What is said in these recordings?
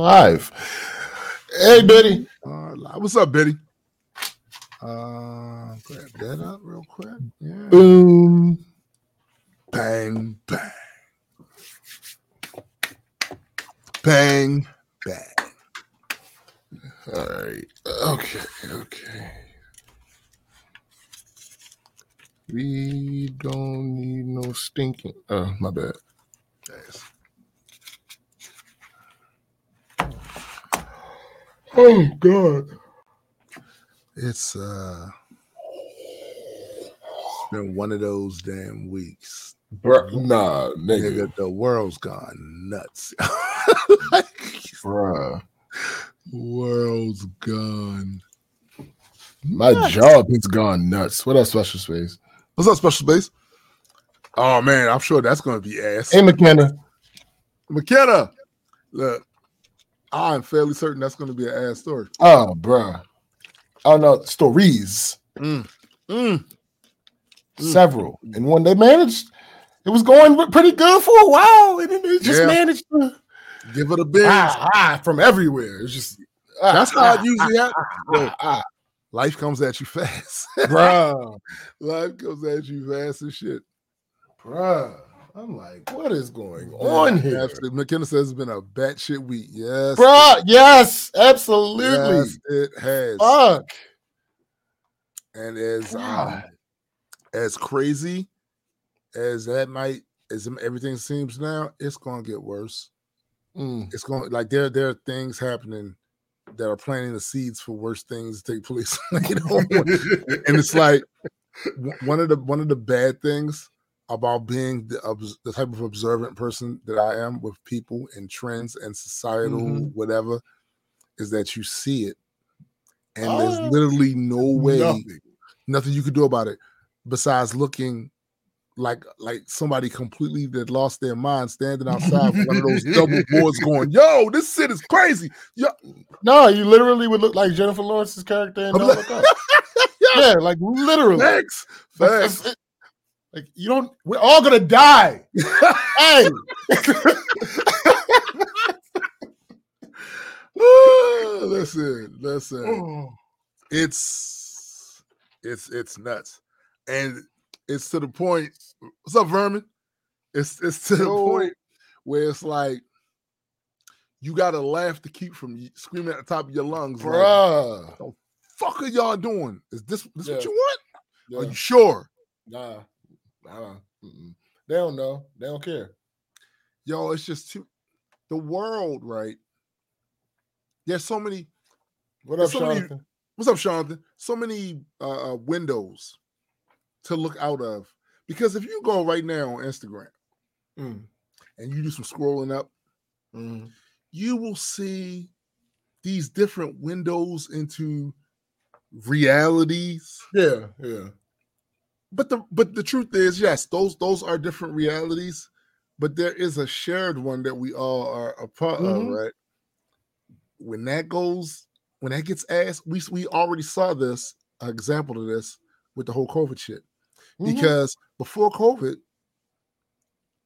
live. Hey, Betty. Uh, what's up, Betty? Uh, grab that up real quick. Yeah. Boom. Bang, bang. Bang, bang. All right. Okay. Okay. We don't need no stinking. Oh, my bad. Yes. Oh God. It's uh been one of those damn weeks. Bruh, nah, nigga. Nigga, the world's gone nuts. Bruh. world's gone. My Nuts. job has gone nuts. What else, Special Space? What's up, special space? Oh man, I'm sure that's gonna be ass. Hey, McKenna. McKenna, look, I'm fairly certain that's gonna be an ass story. Oh, bruh. Oh, no. Stories. Mm. Mm. Mm. Several. And when they managed, it was going pretty good for a while. And then they just Yeah. managed to Give it a binge. ah, ah, from everywhere. It's just ah, That's how it ah, usually happens. ah, Look, ah, life comes at you fast. bruh. life comes at you fast and shit. Bruh. I'm like, what is going on here? Absolutely. McKenna says it's been a batshit week. Yes. Bruh, yes, absolutely. Yes, it has. Fuck. And as um, as crazy as that might as everything seems now, it's gonna get worse. Mm. It's going like there there are things happening that are planting the seeds for worse things to take place. you know? and it's like one of the one of the bad things about being the, the type of observant person that I am with people and trends and societal Mhm. whatever is that you see it and Oh, there's literally no way Nothing. nothing you could do about it besides looking like like somebody completely that lost their mind standing outside one of those double boards going yo this shit is crazy yo No, you literally would look like Jennifer Lawrence's character in Don't like- Look Up. Yeah, like literally. facts That's- facts that's it. Like you don't. We're all gonna die. hey, listen listen Oh. it's it's it's nuts and it's to the point what's up vermin it's it's to the Yo. point where it's like you gotta laugh to keep from screaming at the top of your lungs like, bruh. fuck are y'all doing is this this Yeah. what you want are you sure Nah, nah. mm-mm. They don't know. They don't care. yo it's just too the world right there's so many What up, so many- what's up Jonathan so many uh uh, windows to look out of because if you go right now on Instagram Mm, and you do some scrolling up mm. you will see these different windows into realities Yeah, yeah. But the but the truth is yes those those are different realities but there is a shared one that we all are a part Mhm. of right when that goes when that gets asked we we already saw this an example of this with the whole covid shit Mhm. because before covid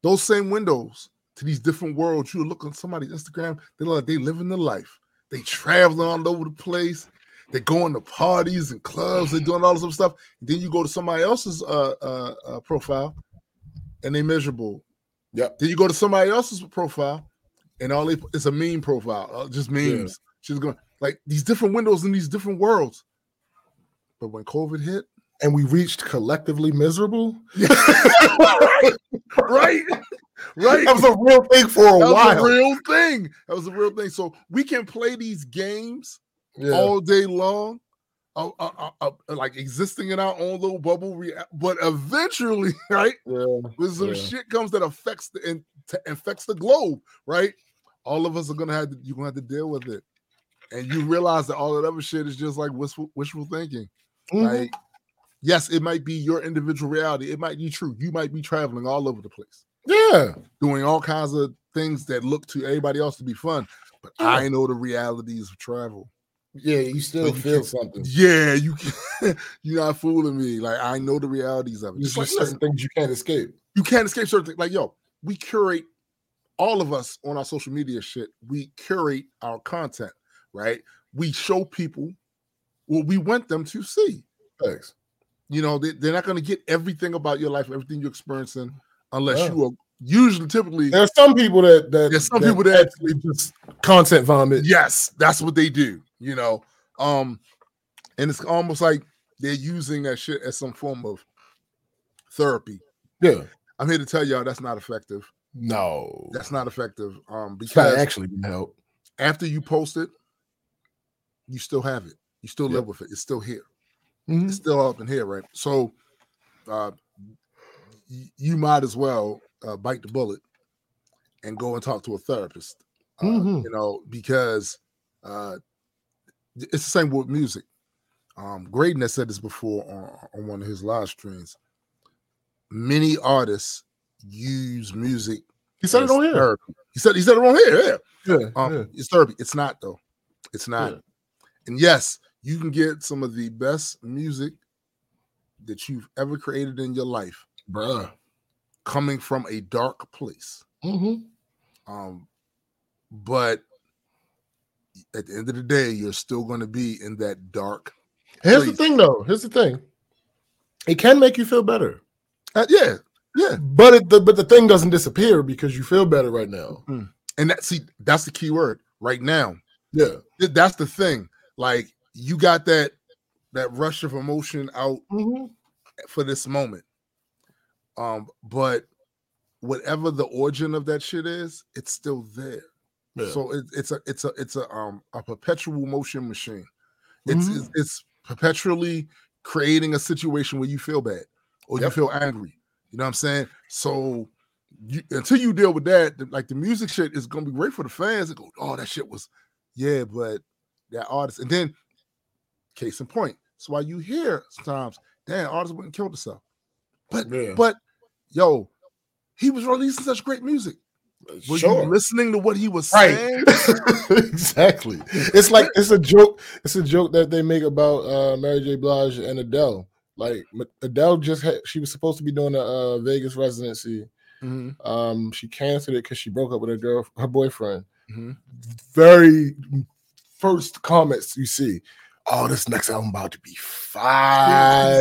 those same windows to these different worlds you look on somebody's instagram they look like they living the life they traveling all over the place they're going to parties and clubs they're doing all this other stuff then you go to somebody else's uh, uh, uh profile and they're miserable Yep. then you go to somebody else's profile and all they it's a meme profile uh, just memes she's going like these different windows in these different worlds but when covid hit and we reached collectively miserable. right, right, right. That was a real thing for a That was while. a real thing. That was a real thing. So we can play these games yeah. all day long, uh, uh, uh, uh, like existing in our own little bubble. Rea- but eventually, right, yeah. when some Yeah. shit comes that affects the in, to, infects the globe, right? All of us are gonna have to. You're gonna have to deal with it, and you realize that all that other shit is just like wishful, wishful thinking. Mhm. Like, yes, it might be your individual reality. It might be true. You might be traveling all over the place, Yeah. doing all kinds of things that look to everybody else to be fun. But Yeah. I know the realities of travel. Yeah, you still feel something. Yeah, you can, you're not fooling me. Like I know the realities of it. There's Just like, certain things you can't escape. you can't escape certain things. Like yo, we curate all of us on our social media shit, we curate our content, right? We show people what we want them to see. Thanks. You know, they, they're not going to get everything about your life, everything you're experiencing, unless Yeah. you are usually typically. There's some people that that There's some people that- actually just content vomit. Yes, that's what they do. You know, um, and it's almost like they're using that shit as some form of therapy. Yeah. I'm here to tell y'all that's not effective. No. That's not effective. Um, because actually gonna help. after you post it, you still have it. You still Yep. live with it. It's still here. Mhm. It's still up in here, right? So, uh, y- you might as well uh, bite the bullet and go and talk to a therapist. Uh, Mhm. You know, because uh, it's the same with music. Um, Graydon has said this before on, on one of his live streams. Many artists use music. He said it on here. therapy. He said he said it on here. Yeah. Yeah. Um, yeah. It's therapy. It's not though. It's not. Yeah. And yes, you can get some of the best music that you've ever created in your life Bruh. Coming from a dark place. hmm Um, but at the end of the day, you're still going to be in that dark. Here's Please. the thing, though. Here's the thing. It can make you feel better, Uh, yeah, yeah. but it the, but the thing doesn't disappear because you feel better right now. And that see, that's the key word right now. Yeah. Th- That's the thing. Like you got that that rush of emotion out hmm for this moment. Um, but whatever the origin of that shit is, it's still there. Yeah. So it, it's a it's a it's a um a perpetual motion machine. It's Mhm. it's, it's perpetually creating a situation where you feel bad or you feel angry. You know what I'm saying? So you, until you deal with that, the- like the music shit is gonna be great for the fans. They go, oh, that shit was, yeah, but that artist, and then case in point, that's why you hear sometimes, damn, artists wouldn't kill themselves. But Yeah. but yo, he was releasing such great music. Were sure. you listening to what he was Right. saying? exactly. It's like it's a joke. It's a joke that they make about uh, Mary J. Blige and Adele. Like Adele just had, she was supposed to be doing a uh, Vegas residency. Mhm, Um, she canceled it because she broke up with her girl, her boyfriend. mhm. Very first comments you see. Oh, this next album about to be fire.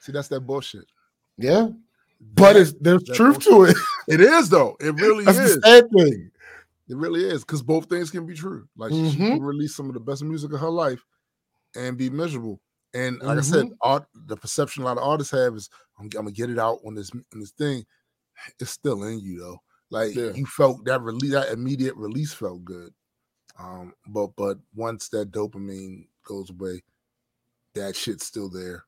See, that's that bullshit. Yeah, but it's there's That truth to it. It is though. It really That's is. the sad thing. It really is because both things can be true. Like she Mhm. can release some of the best music of her life and be miserable. And like I said, Mm-hmm. art the perception a lot of artists have is I'm, I'm gonna get it out on this on this thing. It's still in you though. Like Yeah. you felt that release, that immediate release felt good. Um, but but once that dopamine goes away, that shit's still there.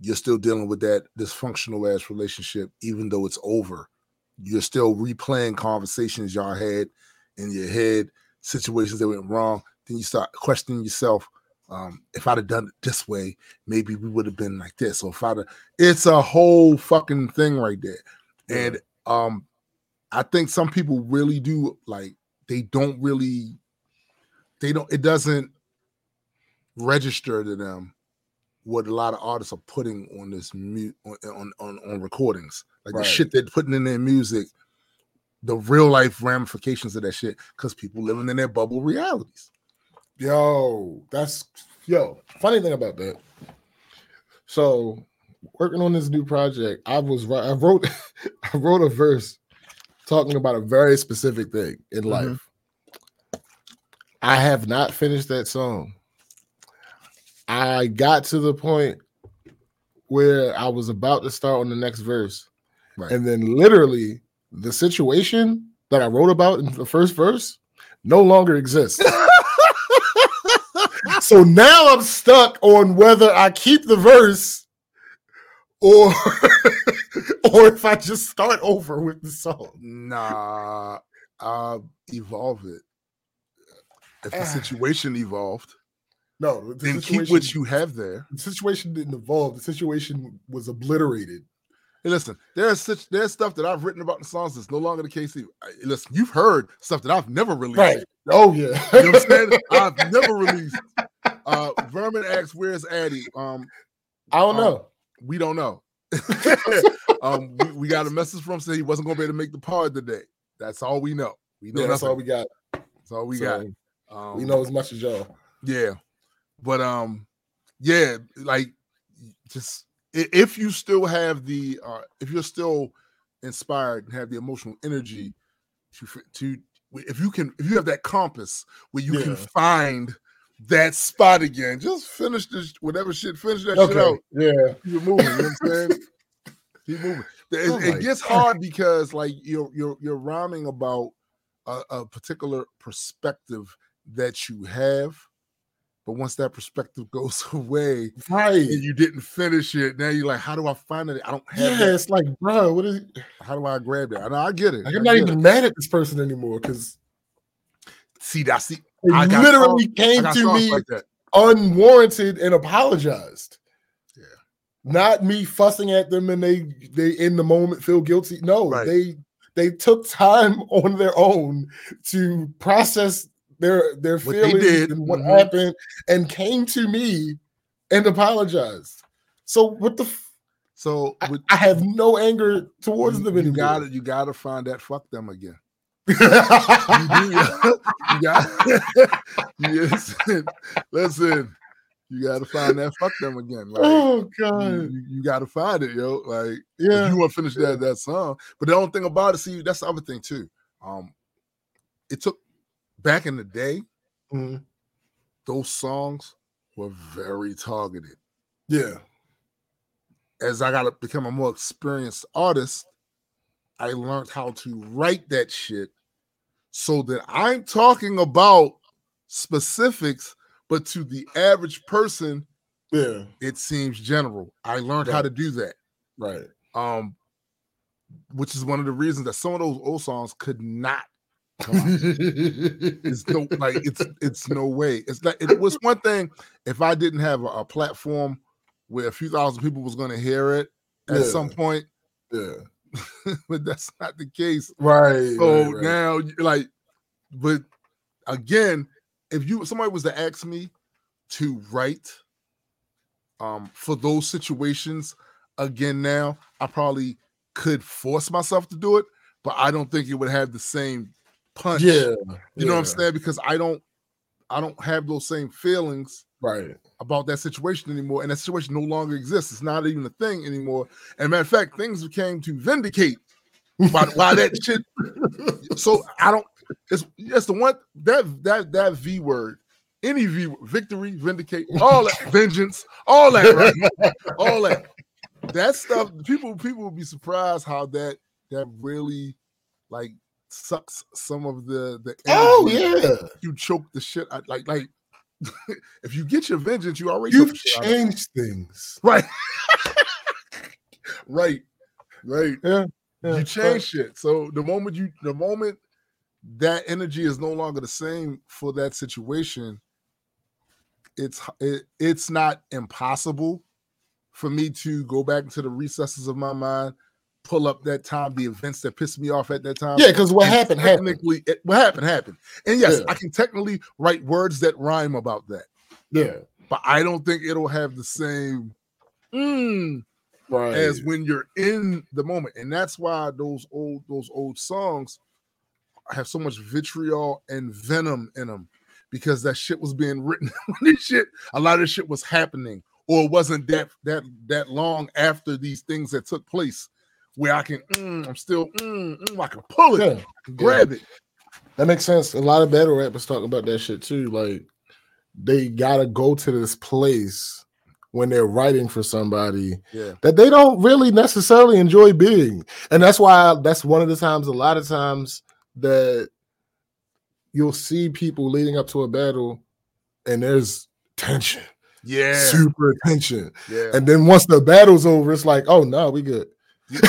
You're still dealing with that dysfunctional ass relationship, even though it's over. You're still replaying conversations y'all had in your head, situations that went wrong. Then you start questioning yourself. Um, if I'd have done it this way, maybe we would have been like this. Or if I'd have, it's a whole fucking thing right there. And um, I think some people really do like they don't really, they don't. It doesn't register to them what a lot of artists are putting on this mute on, on on on recordings, like Right. the shit they're putting in their music, the real life ramifications of that shit, because people living in their bubble realities. Yo, that's yo. Funny thing about that. So, working on this new project, I was I wrote I wrote a verse talking about a very specific thing in Mhm. life. I have not finished that song. I got to the point where I was about to start on the next verse. Right. And then literally the situation that I wrote about in the first verse no longer exists. so now I'm stuck on whether I keep the verse or or if I just start over with the song. Nah, uh, evolve it. If the Ah. situation evolved, No, the then keep what you have there. the situation didn't evolve. The situation was obliterated. Hey, listen, there's such there's stuff that I've written about in songs that's no longer the case. I- Listen, you've heard stuff that I've never released. Right. Oh yeah. You know what I'm saying? I've never released. Uh Vermin asks, where's Addy? Um, I don't Um, know. we don't know. um, we, we got a message from him saying he wasn't gonna be able to make the pod today. That's all we know. We know Yeah, that's all we got. That's all we So, got. Um, we know as much as y'all. Yeah. But um yeah, like just if you still have the uh if you're still inspired and have the emotional energy to to if you can if you have that compass where you can find that spot again, just finish this whatever shit, finish that shit out. Yeah. you're moving, you know what I'm saying? Keep moving. It, Oh it gets God. hard because like you're you're you're rhyming about a, a particular perspective that you have, but once that perspective goes away Right. and you didn't finish it, now you're like, how do I find it? I don't have Yeah, that. it's like, bro, what is How do I grab that? know I get it. like I I'm not even it. mad at this person anymore because see that. See, I literally I came to me like unwarranted and apologized. Yeah. Not me fussing at them and they they in the moment feel guilty. No, Right. they they took time on their own to process their their What they feelings and what Mhm. happened and came to me and apologized. So what the f- So I, with, I have no anger towards you, them you gotta you gotta find that fuck them again. You do. you got yes. Listen, you gotta find that fuck them again. Like, oh god. you, you gotta find it, yo. Like Yeah. if you want to finish that that song. But the only thing about it, see, that's the other thing too. Um, it took back in the day, Mhm. those songs were very targeted. Yeah. As I got to become a more experienced artist, I learned how to write that shit so that I'm talking about specifics, but to the average person, Yeah. it seems general. I learned how to do that. Right. um which is one of the reasons that some of those old songs could not. It's no like it's it's no way it's like it was one thing if i didn't have a, a platform where a few thousand people was going to hear it at Yeah. some point yeah. but that's not the case Right. so right, right. now like but again if you somebody was to ask me to write um for those situations again now i probably could force myself to do it but i don't think it would have the same punch yeah. you know what i'm saying because i don't i don't have those same feelings Right. about that situation anymore and that situation no longer exists it's not even a thing anymore and matter of fact things came to vindicate why, why that shit so I don't. It's it's the one that that that V word. Any V victory, vindicate, all that vengeance, all that, right? all that. That stuff. People people will be surprised how that that really like sucks some of the the. Oh yeah. you choke the shit out. Like like if you get your vengeance, you already You've the shit out of it. changed things. right, right, right. Yeah. you change shit. So the moment you the moment that energy is no longer the same for that situation, it's it, it's not impossible for me to go back into the recesses of my mind, pull up that time, the events that pissed me off at that time. Yeah, because what happened happened. Technically, it, what happened happened. And yes, Yeah. I can technically write words that rhyme about that, Yeah. but I don't think it'll have the same. mm, Right. as when you're in the moment and that's why those old those old songs have so much vitriol and venom in them because that shit was being written when this shit a lot of this shit was happening or it wasn't that that that long after these things that took place where I can mm, I'm still mm, mm, I can pull it yeah. grab it That makes sense. A lot of battle rappers talking about that shit too. Like they gotta go to this place when they're writing for somebody yeah that they don't really necessarily enjoy being. And that's why that's one of the times, a lot of times that you'll see people leading up to a battle and there's tension, yeah super tension. yeah And then once the battle's over, it's like, oh no, we good. Know,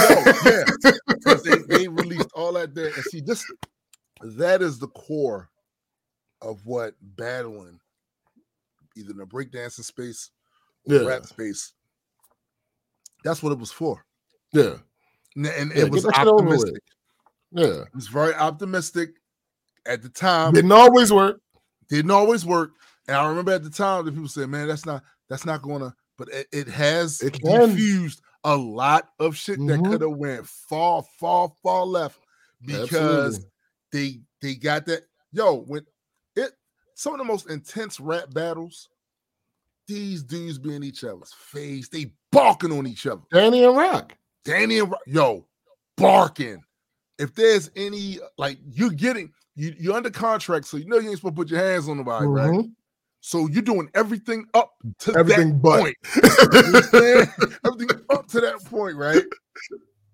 yeah, because they, they released all that there. And see, this that is the core of what battling, either in the breakdancing space or Yeah. rap space. That's what it was for. Yeah. And, and Yeah, it was get that shit over with. optimistic. Yeah. It was very optimistic at the time. Didn't always work. didn't always work. And I remember at the time that people said, "Man, that's not that's not gonna." But it, it has It can. diffused a lot of shit that Mhm. could have went far, far, far left because Absolutely. they they got that. Yo, when it some of the most intense rap battles, these dudes be in each other's face, they barking on each other. Danny and Rock. Danny and Ro- yo, barking. If there's any like you getting you you're under contract, so you know you ain't supposed to put your hands on nobody, right? So you're doing everything up to Everything that but. point. You know what I'm saying? everything up to that point, right?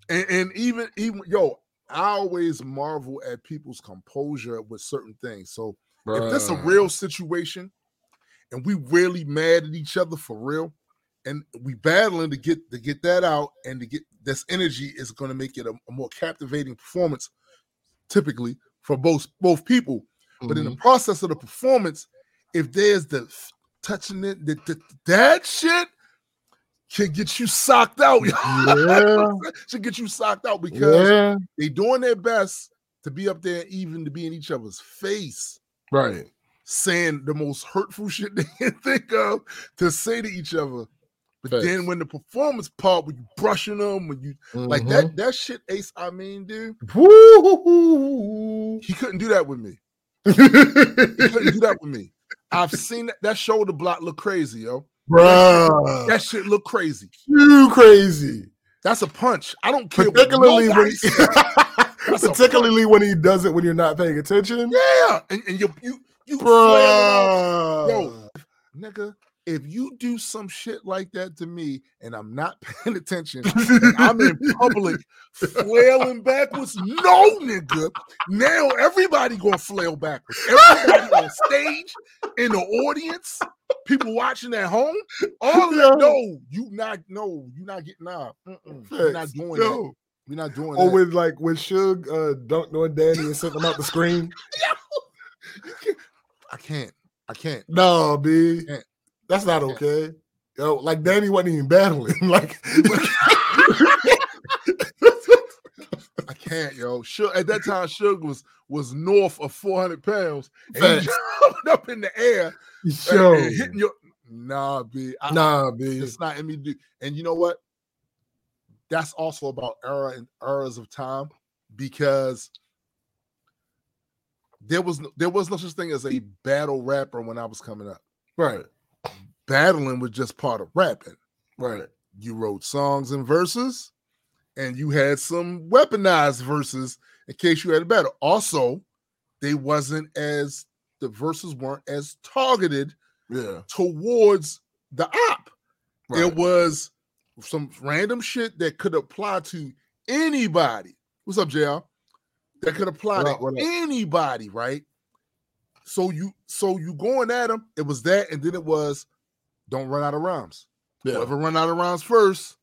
And, and even even yo, I always marvel at people's composure with certain things. So if this a real situation and we really mad at each other for real and we battling to get to get that out and to get this energy is going to make it a, a more captivating performance typically for both both people but in the Mhm. process of the performance if there's the touching it that that- that shit can get you socked out Yeah. should get you socked out because yeah, they doing their best to be up there even to be in each other's face right. saying the most hurtful shit they can think of to say to each other. But Facts. then when the performance part, when you brushing them, when you like Mhm. that, that shit, Ace, I mean, dude, Woo! he couldn't do that with me. He couldn't do that with me. I've seen that, that shoulder block look crazy, yo. Bruh, That shit look crazy. you crazy. That's a punch. I don't care. what Particularly when. That's particularly when he does it when you're not paying attention. yeah, and, and you you you. Bruh. Yo, nigga, if you do some shit like that to me and I'm not paying attention, I'm in public flailing backwards, no nigga. Now everybody gonna flail backwards. Everybody on stage, in the audience, people watching at home. All of Yeah. that, no, you not, no, you not getting out. You're not doing that. Yo. We're not doing Or that. when like when Suge uh, dunked on Danny and sent him out the screen. Can't- I can't. I can't. No, B. Yeah. That's not okay. Yo, like Danny wasn't even battling. like I can't, yo. Suge, at that time, Suge was was north of 400 pounds. And up in the air Yo. and hitting your nah, B. I- Nah, B. It's not in me. to do- And you know what? That's also about era and eras of time because there was no, there was no such thing as a battle rapper when I was coming up. Right. Battling was just part of rapping. Right. You wrote songs and verses, and you had some weaponized verses in case you had a battle. Also, they wasn't as the verses weren't as targeted Yeah. towards the op. Right. It was some random shit that could apply to anybody. What's up, JL? That could apply What to up? anybody, right? So you so you going at them, it was that, and then it was don't run out of rhymes. yeah. Whoever run out of rhymes first,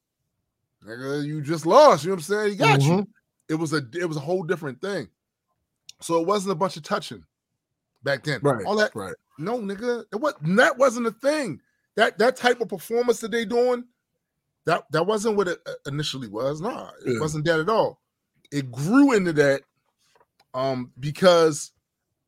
nigga, you just lost. You know what I'm saying? He got you. Mhm. It was a it was a whole different thing. So it wasn't a bunch of touching back then. Right. All that Right. no, nigga, it was, that wasn't a thing. That that type of performance that they doing, that that wasn't what it uh, initially was. Nah, it Yeah. wasn't that at all. It grew into that, um, because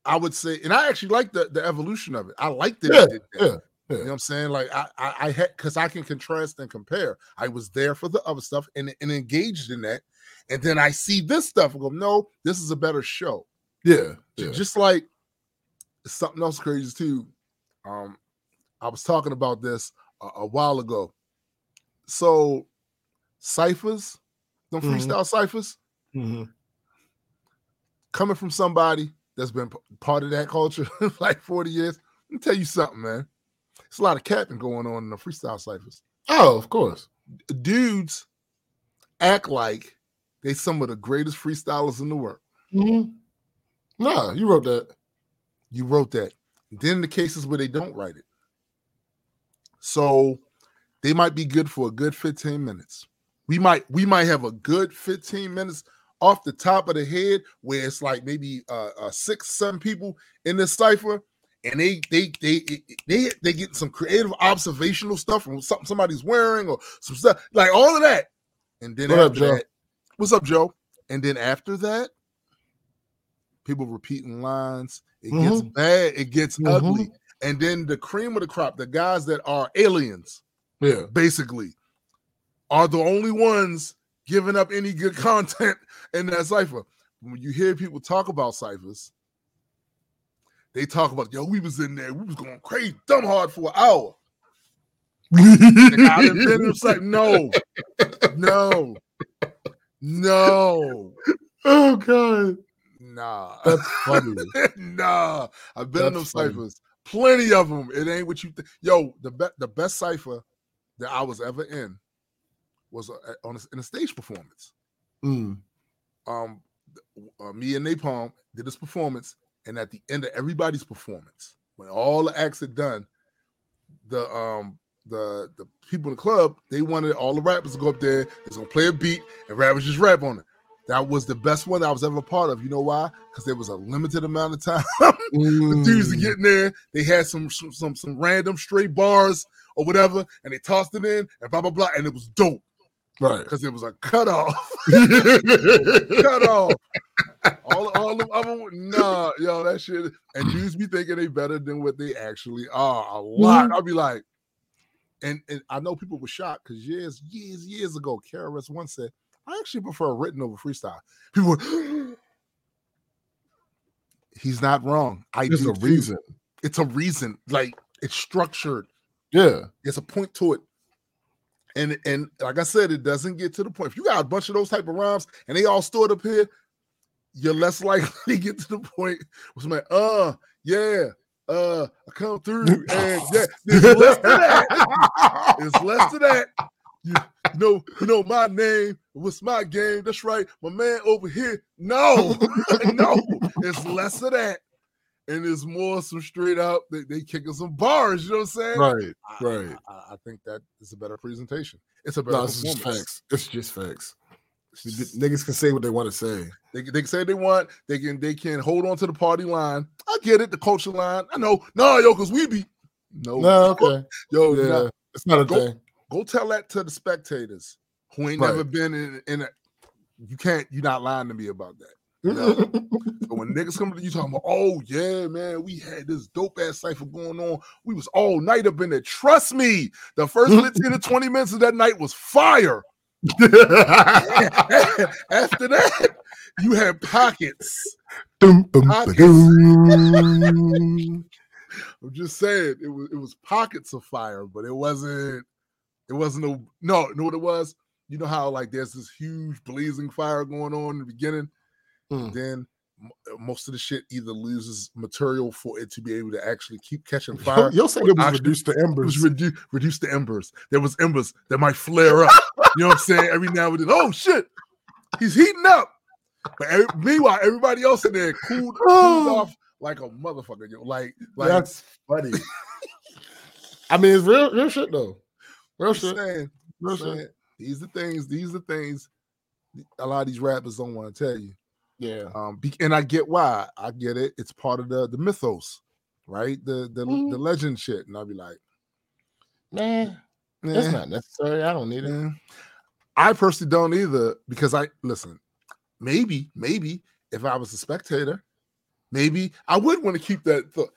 I would say, and I actually like the the evolution of it. I liked it. Yeah, it did that. yeah, yeah. You know what I'm saying? Like I I, I had because I can contrast and compare. I was there for the other stuff and, and engaged in that, and then I see this stuff and go, no, this is a better show. Yeah. Yeah. Just like something else crazy too. Um, I was talking about this a, a while ago. So ciphers, them Mhm. freestyle ciphers, Mhm. coming from somebody that's been p- part of that culture like 40 years. Let me tell you something, man. It's a lot of capping going on in the freestyle ciphers. Oh, of course. Dudes act like they some of the greatest freestylers in the world. Mhm. Nah, you wrote that. You wrote that. Then the cases where they don't write it. So they might be good for a good 15 minutes. We might we might have a good 15 minutes off the top of the head where it's like maybe uh, uh six, seven people in this cipher, and they they they they they get some creative observational stuff from something somebody's wearing or some stuff like all of that. And then What up, after Joe? that, what's up, Joe? And then after that, people repeating lines. It gets bad. It gets Mhm. ugly. And then the cream of the crop, the guys that are aliens, Yeah. basically, are the only ones giving up any good content in that cipher. When you hear people talk about ciphers, they talk about yo, we was in there, we was going crazy, dumb hard for an hour. I done been like, no, no, no. Oh god, Nah, that's funny. nah. I've been in them That's funny. ciphers, plenty of them. It ain't what you think. Yo, the be- the best cipher that I was ever in was uh, on a, in a stage performance. Mm. Um, uh, me and Napalm did this performance, and at the end of everybody's performance, when all the acts are done, the um the the people in the club they wanted all the rappers to go up there. They're gonna play a beat, and rappers just rap on it. That was the best one I was ever a part of. You know why? Because there was a limited amount of time. the dudes are Mm. getting there. They had some some some, some random straight bars or whatever, and they tossed it in and blah blah blah, and it was dope right. because it was a cutoff. cut off. All, all them other nah, yo, that shit. And dudes be thinking they better than what they actually are. A lot. Mm-hmm. I'll be like, and, and I know people were shocked because years, years, years ago, KRS-One said, I actually prefer written over freestyle. People were, he's not wrong. I There's do a too. reason. It's a reason. Like it's structured. Yeah. There's a point to it. And and like I said, it doesn't get to the point. If you got a bunch of those type of rhymes and they all stored up here, you're less likely to get to the point where somebody, uh, yeah, uh, I come through and yeah, there's less to that. There's less to that. You, you know, you know my name. What's my game? That's right. My man over here. No, no, it's less of that. And it's more some straight up, they, they kicking some bars, you know what I'm saying? right. I- Right. I, I think that is a better presentation. It's a better No, it's just facts. It's just facts. Niggas can say what they want to say. They, they can say they want. They can they can hold on to the party line. I get it, the culture line. I know. No, yo, because we be no, No, okay. yo, Yeah. nah. It's not a Go- thing. Go tell that to the spectators who ain't Right. never been in in a. You can't. You're not lying to me about that. No. But when niggas come to you talking about, oh yeah, man, we had this dope ass cipher going on. We was all night up in there. Trust me, the first 15 to 20 minutes of that night was fire. After that, you had pockets. Dum, bum, Pockets. I'm just saying it was it was pockets of fire, but it wasn't it wasn't no no, you know what it was? You know how like there's this huge blazing fire going on in the beginning, Mm. then uh, most of the shit either loses material for it to be able to actually keep catching fire. You'll say it was reduced to embers. redu- reduce the embers. There was embers that might flare up. you know what I'm saying? Every now and then, oh shit, he's heating up. But every, meanwhile, everybody else in there cooled, cooled off like a motherfucker. Yo, like, like That's funny. I mean, it's real, real shit though. Real shit. saying, Real shit. these are things. These are things. A lot of these rappers don't want to tell you. Yeah. Um, be, and I get why. I get it. It's part of the the mythos, right? The the Mhm. the legend shit. And I'll be like, Man, that's "Eh, not necessary. I don't need it. eh." I personally don't either because I listen. Maybe, maybe if I was a spectator, maybe I would want to keep that. Thought.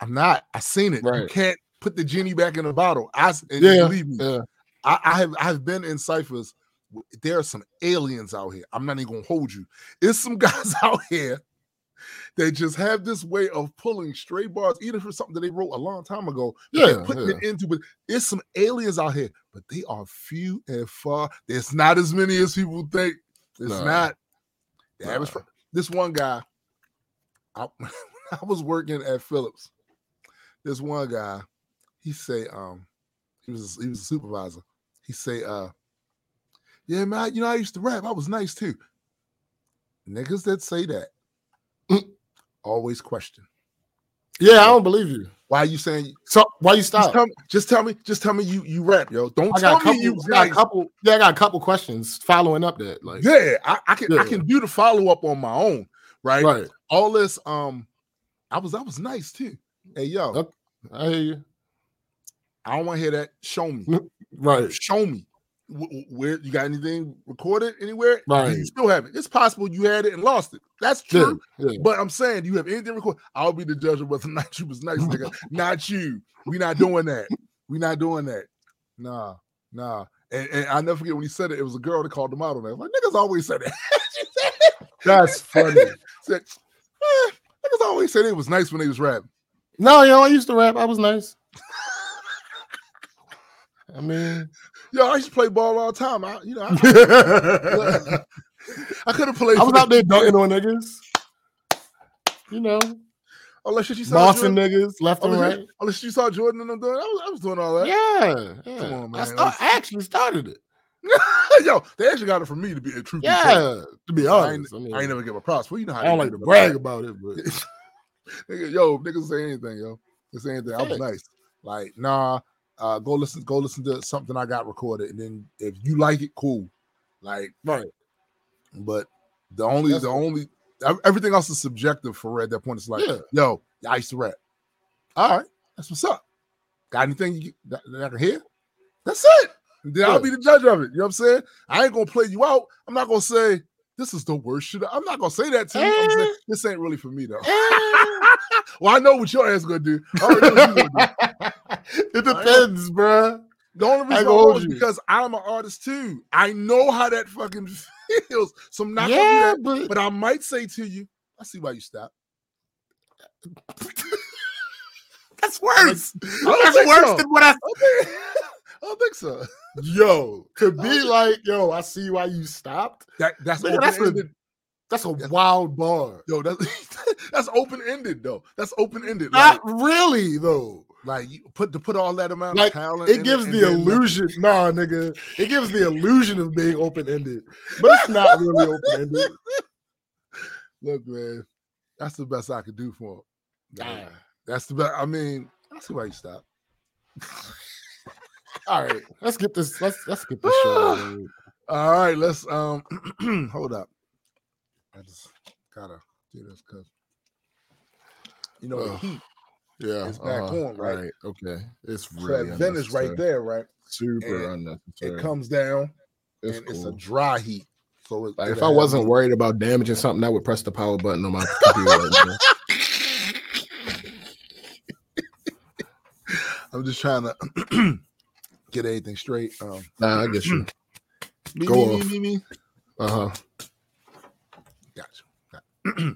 I'm not. I seen it. You can't put the genie back in the bottle. I Yeah, believe me, Yeah. I, I have I've been in ciphers. There are some aliens out here. I'm not even gonna hold you. It's some guys out here that just have this way of pulling stray bars, even for something that they wrote a long time ago. Yeah, putting yeah. it into it. There's some aliens out here, but they are few and far. There's not as many as people think. It's Nah. not. The Nah. average. This one guy, I, I was working at Phillips. This one guy, he say, um, he was he was a supervisor. He say, uh, yeah, man, you know, I used to rap. I was nice too. Niggas that say that always question. Yeah, I don't believe you. Why are you saying So why you just stop? tell, me, just tell me, just tell me you you rap, yo. Don't I tell couple. me you I got a couple. Yeah, I got a couple questions following up that. Like, Yeah, I, I can I can do the follow up on my own, right? right. All this, um, I was I was nice too. Hey yo, Okay. I hear you. I don't want to hear that. Show me, Right. show me. Wh- wh- Where you got anything recorded anywhere? Right. you still have it? It's possible you had it and lost it. That's true. yeah. But I'm saying, do you have anything recorded? I'll be the judge of whether or not you was nice, nigga. not you. We not doing that. We not doing that. Nah, nah. And, and I never forget when he said it. It was a girl that called him out on that. Like niggas always said that. That's funny. said, eh, niggas always said it was nice when they was rapping. no, yo, I used to rap. I was nice. I mean, Yo, I used to play ball all the time. I, you know, I, I I could have played. I was out there dunking on niggas. You know, oh, Unless you saw bossing Jordan, niggas left oh, and right. you, oh, unless you saw Jordan and them doing. I was, I was doing all that. Yeah, yeah. Come on, I, man. start, I actually started it. Yo, they actually got it from me to be a true. Yeah, to be I ain't, honest. I, mean, I ain't never give a props. Well, you know how I don't like to brag about it, but Nigga, yo, niggas say anything, yo. They say anything. I was nice. Like, nah, uh, go listen, go listen to something I got recorded, and then if you like it, cool. Like, right. but the only, That's- the only, everything else is subjective for Red. That point, it's like, Yeah. yo, I used to rap. All right, that's what's up. Got anything you, that, that I can hear? That's it. Then I'll be the judge of it. You know what I'm saying? I ain't gonna play you out. I'm not gonna say this is the worst shit. I'm not gonna say that to you. I'm saying, Eh. this ain't really for me though. Eh. well, I know what your ass gonna do. I know what gonna do. it depends, bruh. The only reason I ain't gonna hold is because I'm an artist too. I know how that fucking feels. So I'm not yeah, gonna do that. but, But I might say to you, I see why you stopped. that's worse. don't That's worse so. than what I. I don't think, I don't think so. Yo, to be don't- like, yo, I see why you stopped. That that's Nigga, that's open-ended. That's a Yeah. wild bar. Yo, that's that's open ended though. That's open ended. Not really though. like you put to put all that amount Like, of talent. It gives the then nothing. illusion. Nah, nigga. It gives the illusion of being open ended, but it's not really open ended. Look, man, that's the best I could do for him. That's the best. I mean, I see why you stopped. All right, let's get this. Let's let's get this show. All right, let's um hold up. I just gotta do this because you know the heat. Yeah, It's back uh-huh, on, right? Okay, it's So really that vent is right there, right? Super and unnecessary. It comes down it's and it's a dry heat. So it, Like if I wasn't worried about damaging something, I would press the power button on my computer. right. I'm just trying to get anything straight. Um, Nah, I get you. me, Go me, off. me, me, me. Uh huh. Gotcha. Got-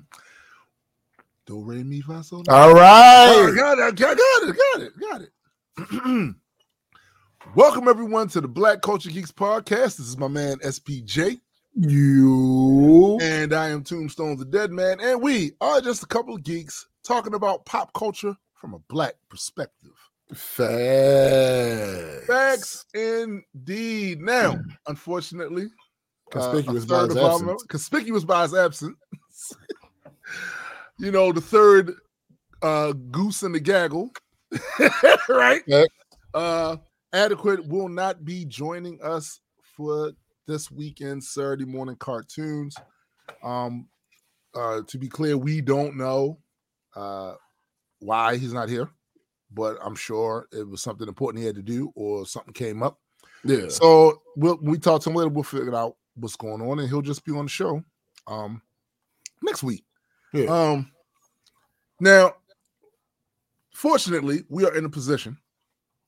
Do re mi fa sol. la. All Oh. I got it. Got it. Got it. Got it. Welcome everyone to the Black Culture Geeks podcast. This is my man SPJ, You. and I am Tombstone the Dead Man, and we are just a couple of geeks talking about pop culture from a black perspective. Facts. Facts indeed. Now, unfortunately, uh, Conspicuous by his our conspicuous by his absence. you know, the third uh goose in the gaggle, right? Uh adequate will not be joining us for this weekend Saturday morning cartoons. Um uh to be clear, we don't know uh why he's not here, but I'm sure it was something important he had to do or something came up. Yeah. So we'll we talk to him later. We'll figure out what's going on, and he'll just be on the show um next week. Yeah. Um now, fortunately, we are in a position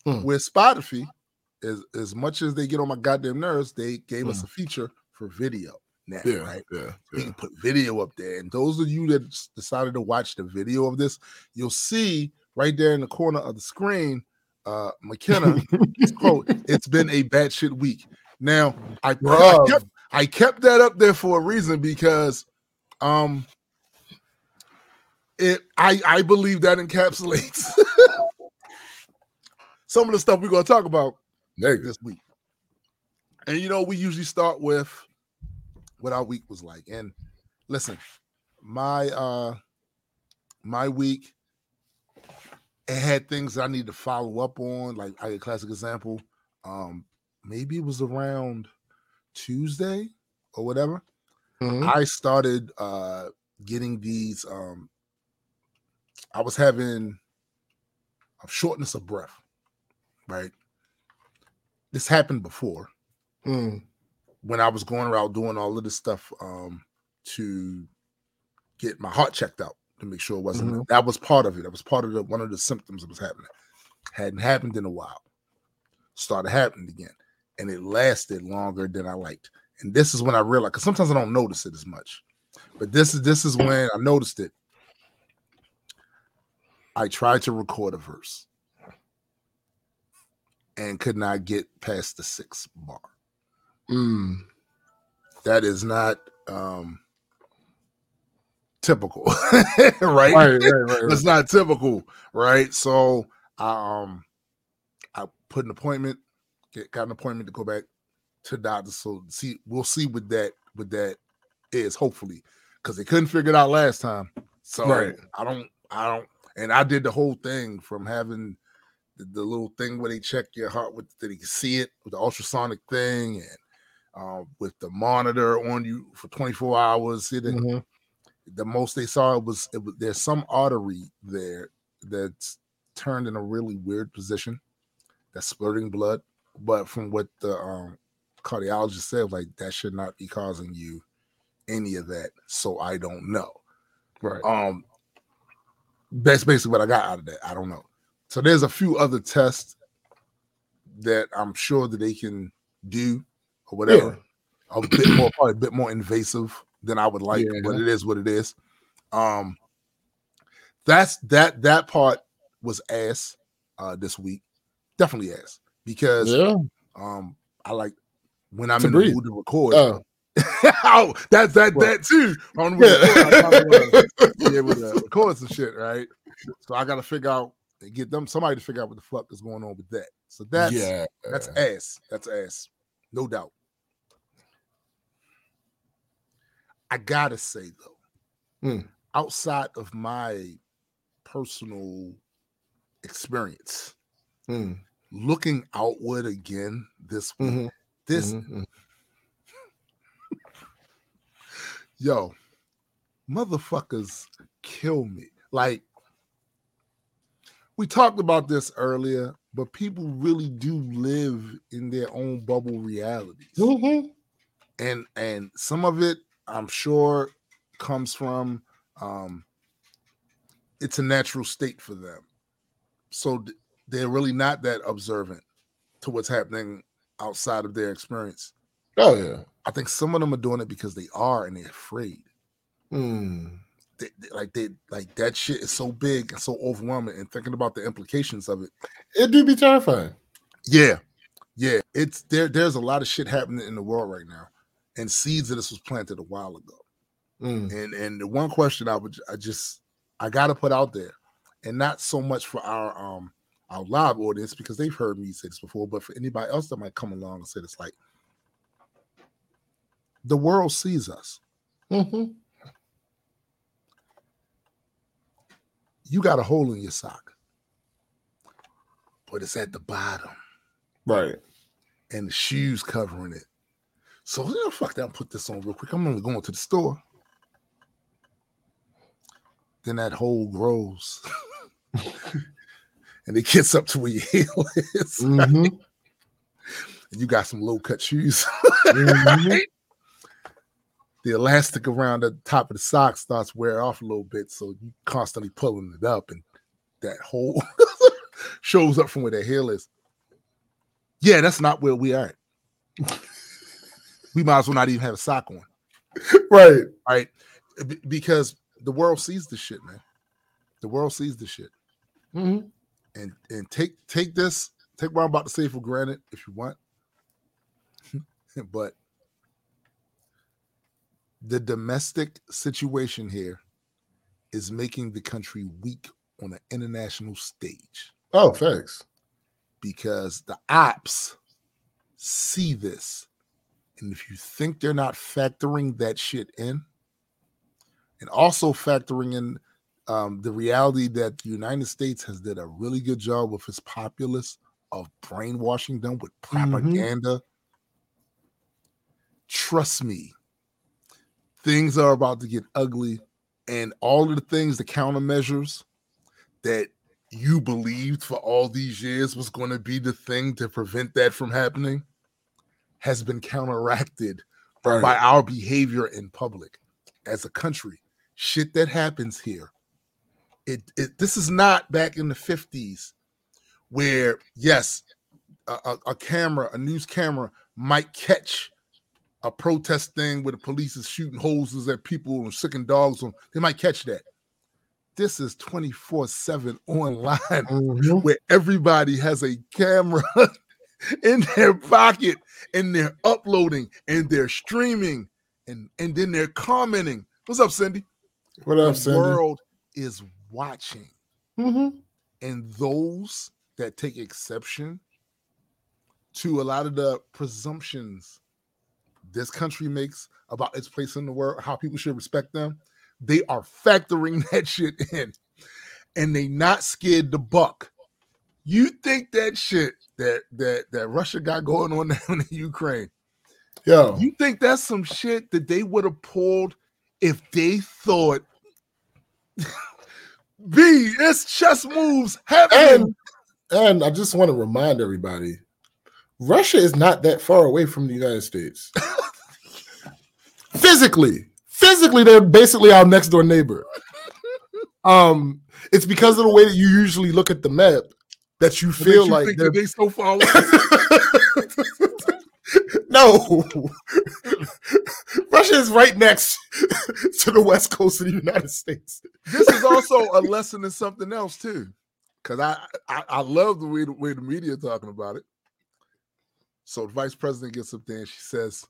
Hmm. where Spotify, as as much as they get on my goddamn nerves, they gave us Hmm. a feature for video now, Yeah. right? Yeah. We can put video up there. And those of you that decided to watch the video of this, you'll see right there in the corner of the screen, uh McKenna quote, it's been a batshit week. Now, I, I kept I kept that up there for a reason because um it I I believe that encapsulates some of the stuff we're gonna talk about Nigga. this week. And you know, we usually start with what our week was like. And listen, my uh my week it had things that I need to follow up on. Like I a classic example. Um, maybe it was around Tuesday or whatever. Mhm. I started uh getting these um I was having a shortness of breath, right? This happened before Mm. when I was going around doing all of this stuff um to get my heart checked out to make sure it wasn't that was part of it. That was part of the one of the symptoms that was happening. Hadn't happened in a while. Started happening again. and it lasted longer than I liked. And this is when I realized because sometimes I don't notice it as much, but this is this is when I noticed it. I tried to record a verse and could not get past the sixth bar. Mm. That is not um typical, right? Right, right, right. That's not typical, right? So I um I put an appointment, get, got an appointment to go back to doctor. So see, we'll see what that what that is, hopefully, because they couldn't figure it out last time. So Right. I don't, I don't, and I did the whole thing from having the, the little thing where they check your heart with that you can see it with the ultrasonic thing and uh, with the monitor on you for 24 hours. Mhm. The most they saw was, it was there's some artery there that's turned in a really weird position that's splurting blood. But from what the um, cardiologist said, like that should not be causing you any of that. So I don't know. Right. Um, that's basically what I got out of that. I don't know. So there's a few other tests that I'm sure that they can do or whatever. A bit more, probably a bit more invasive than I would like, Yeah. but it is what it is. Um, that's that that part was ass uh this week, definitely ass because Yeah. um I like when I'm To in breathe. the mood to record. Oh. oh, that's that Well, that too. On yeah. record, I kinda wanna be able to record some shit, right? So I got to figure out and get them somebody to figure out what the fuck is going on with that. So that's yeah. that's ass. That's ass, no doubt. I gotta say though, Hmm. outside of my personal experience, Mm. looking outward again this week, Mhm. this Mhm. Mhm. yo, motherfuckers kill me. Like we talked about this earlier, but people really do live in their own bubble realities. Mhm. And and some of it I'm sure comes from um it's a natural state for them. So th- they're really not that observant to what's happening outside of their experience. Oh yeah. I think some of them are doing it because they are and they're afraid. Mm. they, they- like they like that shit is so big and so overwhelming and thinking about the implications of it It do be terrifying. yeah yeah it's there there's a lot of shit happening in the world right now and seeds of this was planted a while ago Mm. and and the one question i would i just i gotta put out there and not so much for our um our live audience because they've heard me say this before but for anybody else that might come along and say this like the world sees us Mhm. you got a hole in your sock but it's at the bottom Right. and the shoes covering it. So you know, fuck that, I'll put this on real quick. I'm only going to the store. Then that hole grows. and it gets up to where your heel is. Mhm. And you got some low cut shoes. Mhm. right? The elastic around the top of the sock starts wear off a little bit. So you constantly pulling it up and that hole shows up from where the heel is. Yeah, that's not where we are. We might as well not even have a sock on, Right. right? Be- because the world sees the shit, man. The world sees the shit. Mhm. And and take take this, take what I'm about to say for granted if you want. but the domestic situation here is making the country weak on an international stage. Oh, thanks. because the ops see this. And if you think they're not factoring that shit in, and also factoring in um, the reality that the United States has did a really good job with its populace of brainwashing them with propaganda. Trust me, things are about to get ugly, and all of the things, the countermeasures that you believed for all these years was going to be the thing to prevent that from happening has been counteracted Right. by our behavior in public as a country. Shit that happens here. It, it this is not back in the 50s where yes, a, a, a camera, a news camera, might catch a protest thing where the police is shooting hoses at people and sicking dogs on. They might catch that. This is 24 7 online Mhm. where everybody has a camera in their pocket and they're uploading and they're streaming and, and then they're commenting. What's up, Cindy? What up, the Cindy? world is watching. Mhm. And those that take exception to a lot of the presumptions this country makes about its place in the world, how people should respect them, they are factoring that shit in. And they not scared to buck. You think that shit that that that Russia got going on down in Ukraine, Yo, you think that's some shit that they would have pulled if they thought B, it's chess moves happening. and and I just want to remind everybody, Russia is not that far away from the United States. physically, physically, they're basically our next door neighbor. Um, it's because of the way that you usually look at the map that you feel you like that they so far away. no. Russia is right next to the west coast of the United States. this is also a lesson in something else too, because I, I I love the way the way the media are talking about it. So the vice president gets up there and she says,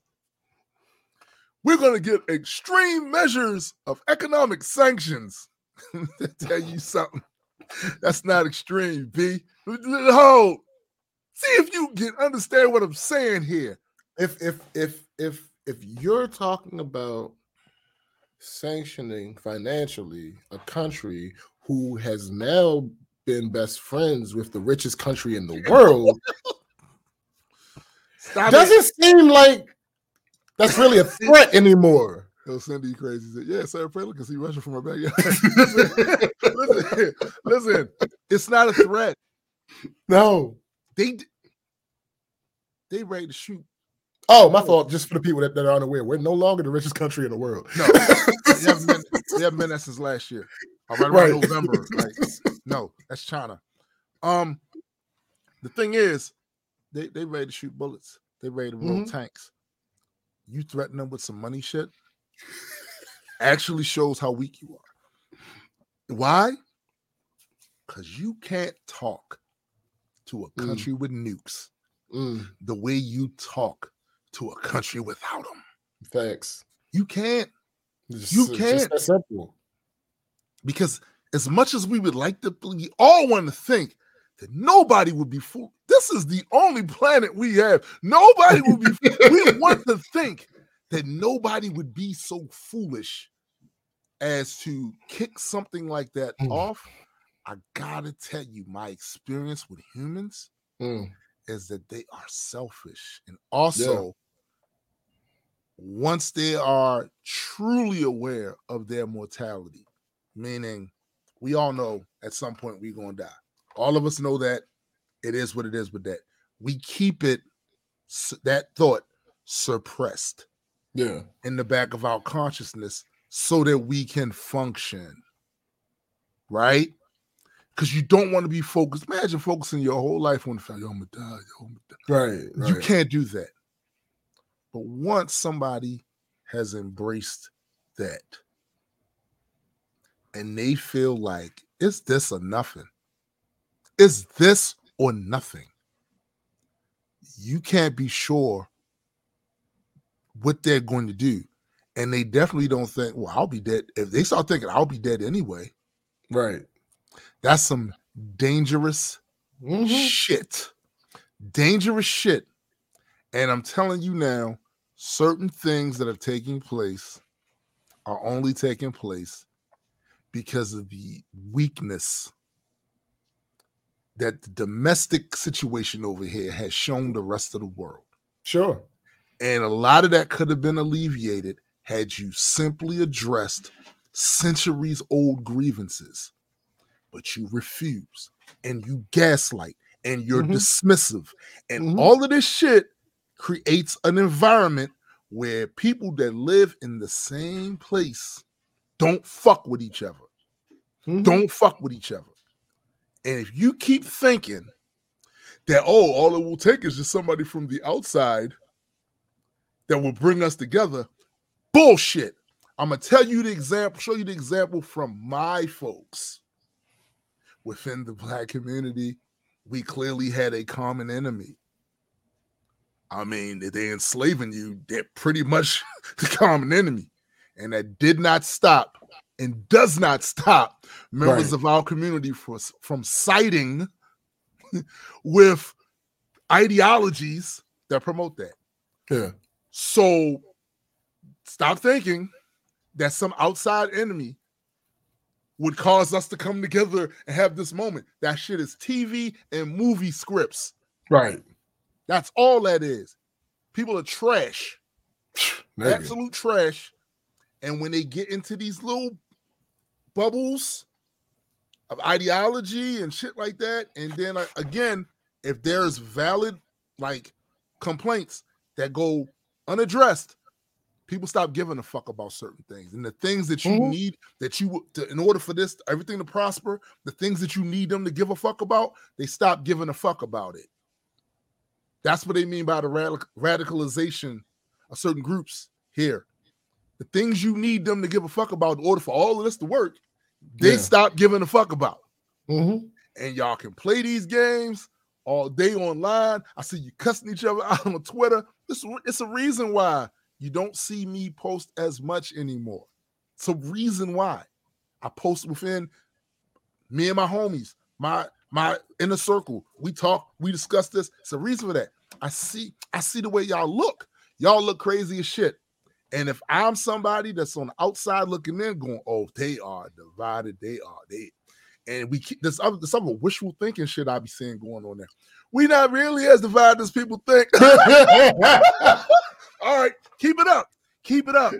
"We're going to get extreme measures of economic sanctions." to tell you something, that's not extreme, B. Hold. See if you can understand what I'm saying here. if if if if if you're talking about sanctioning financially a country who has now been best friends with the richest country in the world Stop it. doesn't seem like that's really a threat anymore Yo, Cindy crazy. He said, yeah, Sarah Palin can see Russia from her backyard. listen, listen, listen, it's not a threat. no They they ready to shoot. oh my fault just for the people that, that are unaware we're no longer the richest country in the world No, they haven't been, they haven't been that since last year. All right, around Right. November. Like, no, that's China. Um, the thing is, they they ready to shoot bullets. They ready to roll Mhm. tanks. You threaten them with some money shit. Actually shows how weak you are. Why? Because you can't talk to a Mm. country with nukes Mm, the way you talk to a country without them. facts You can't. It's You can't. just simple because as much as we would like to, we all want to think that nobody would be fooled. This is the only planet we have. Nobody would be. we want to think that nobody would be so foolish as to kick something like that Mm. off. I gotta tell you, my experience with humans Mm, is that they are selfish, and also once they are truly aware of their mortality, meaning we all know at some point we're to die. All of us know that it is what it is with that. We keep it, that thought suppressed yeah in the back of our consciousness so that we can function. Right? Because you don't want to be focused. Imagine focusing your whole life on the fact, yo, I'm gonna die, yo, I'm gonna die. right, You can't do that. But once somebody has embraced that and they feel like it's this or nothing, it's this or nothing, you can't be sure what they're going to do. And they definitely don't think, well, I'll be dead. If they start thinking, I'll be dead anyway, right that's some dangerous Mhm. shit. Dangerous shit. And I'm telling you now, certain things that are taking place are only taking place because of the weakness that the domestic situation over here has shown the rest of the world. sure And a lot of that could have been alleviated had you simply addressed centuries old grievances. But you refuse and you gaslight and you're Mhm. dismissive. And Mhm. all of this shit creates an environment where people that live in the same place don't fuck with each other Mhm. don't fuck with each other. And if you keep thinking that oh, all it will take is just somebody from the outside that will bring us together. Bullshit. I'm gonna tell you the example, show you the example from my folks within the black community. We clearly had a common enemy. I mean, they're enslaving you, they're pretty much the common enemy. And that did not stop and does not stop members Right. of our community for, from siding with ideologies that promote that. Yeah. So stop thinking that some outside enemy would cause us to come together and have this moment. That shit is TV and movie scripts. Right. That's all that is. People are trash, Nigga. absolute trash. And when they get into these little bubbles of ideology and shit like that, and then again, if there's valid like complaints that go unaddressed, people stop giving a fuck about certain things. And the things that you Mhm. need that you to, in order for this everything to prosper, the things that you need them to give a fuck about, they stop giving a fuck about it. That's what they mean by the radic- radicalization of certain groups here. The things you need them to give a fuck about in order for all of this to work, they Yeah. stop giving a fuck about. Mhm. And y'all can play these games all day online. I see you cussing each other out on Twitter. It's, it's a reason why you don't see me post as much anymore. It's a reason why I post within me and my homies, my my inner circle. We talk, we discuss this. It's a reason for that. I see, I see the way y'all look. Y'all look crazy as shit. And if I'm somebody that's on the outside looking in, going, "Oh, they are divided. They are they," and we keep this other some other wishful thinking shit I be seeing going on there. We not really as divided as people think. All right, keep it up. Keep it up.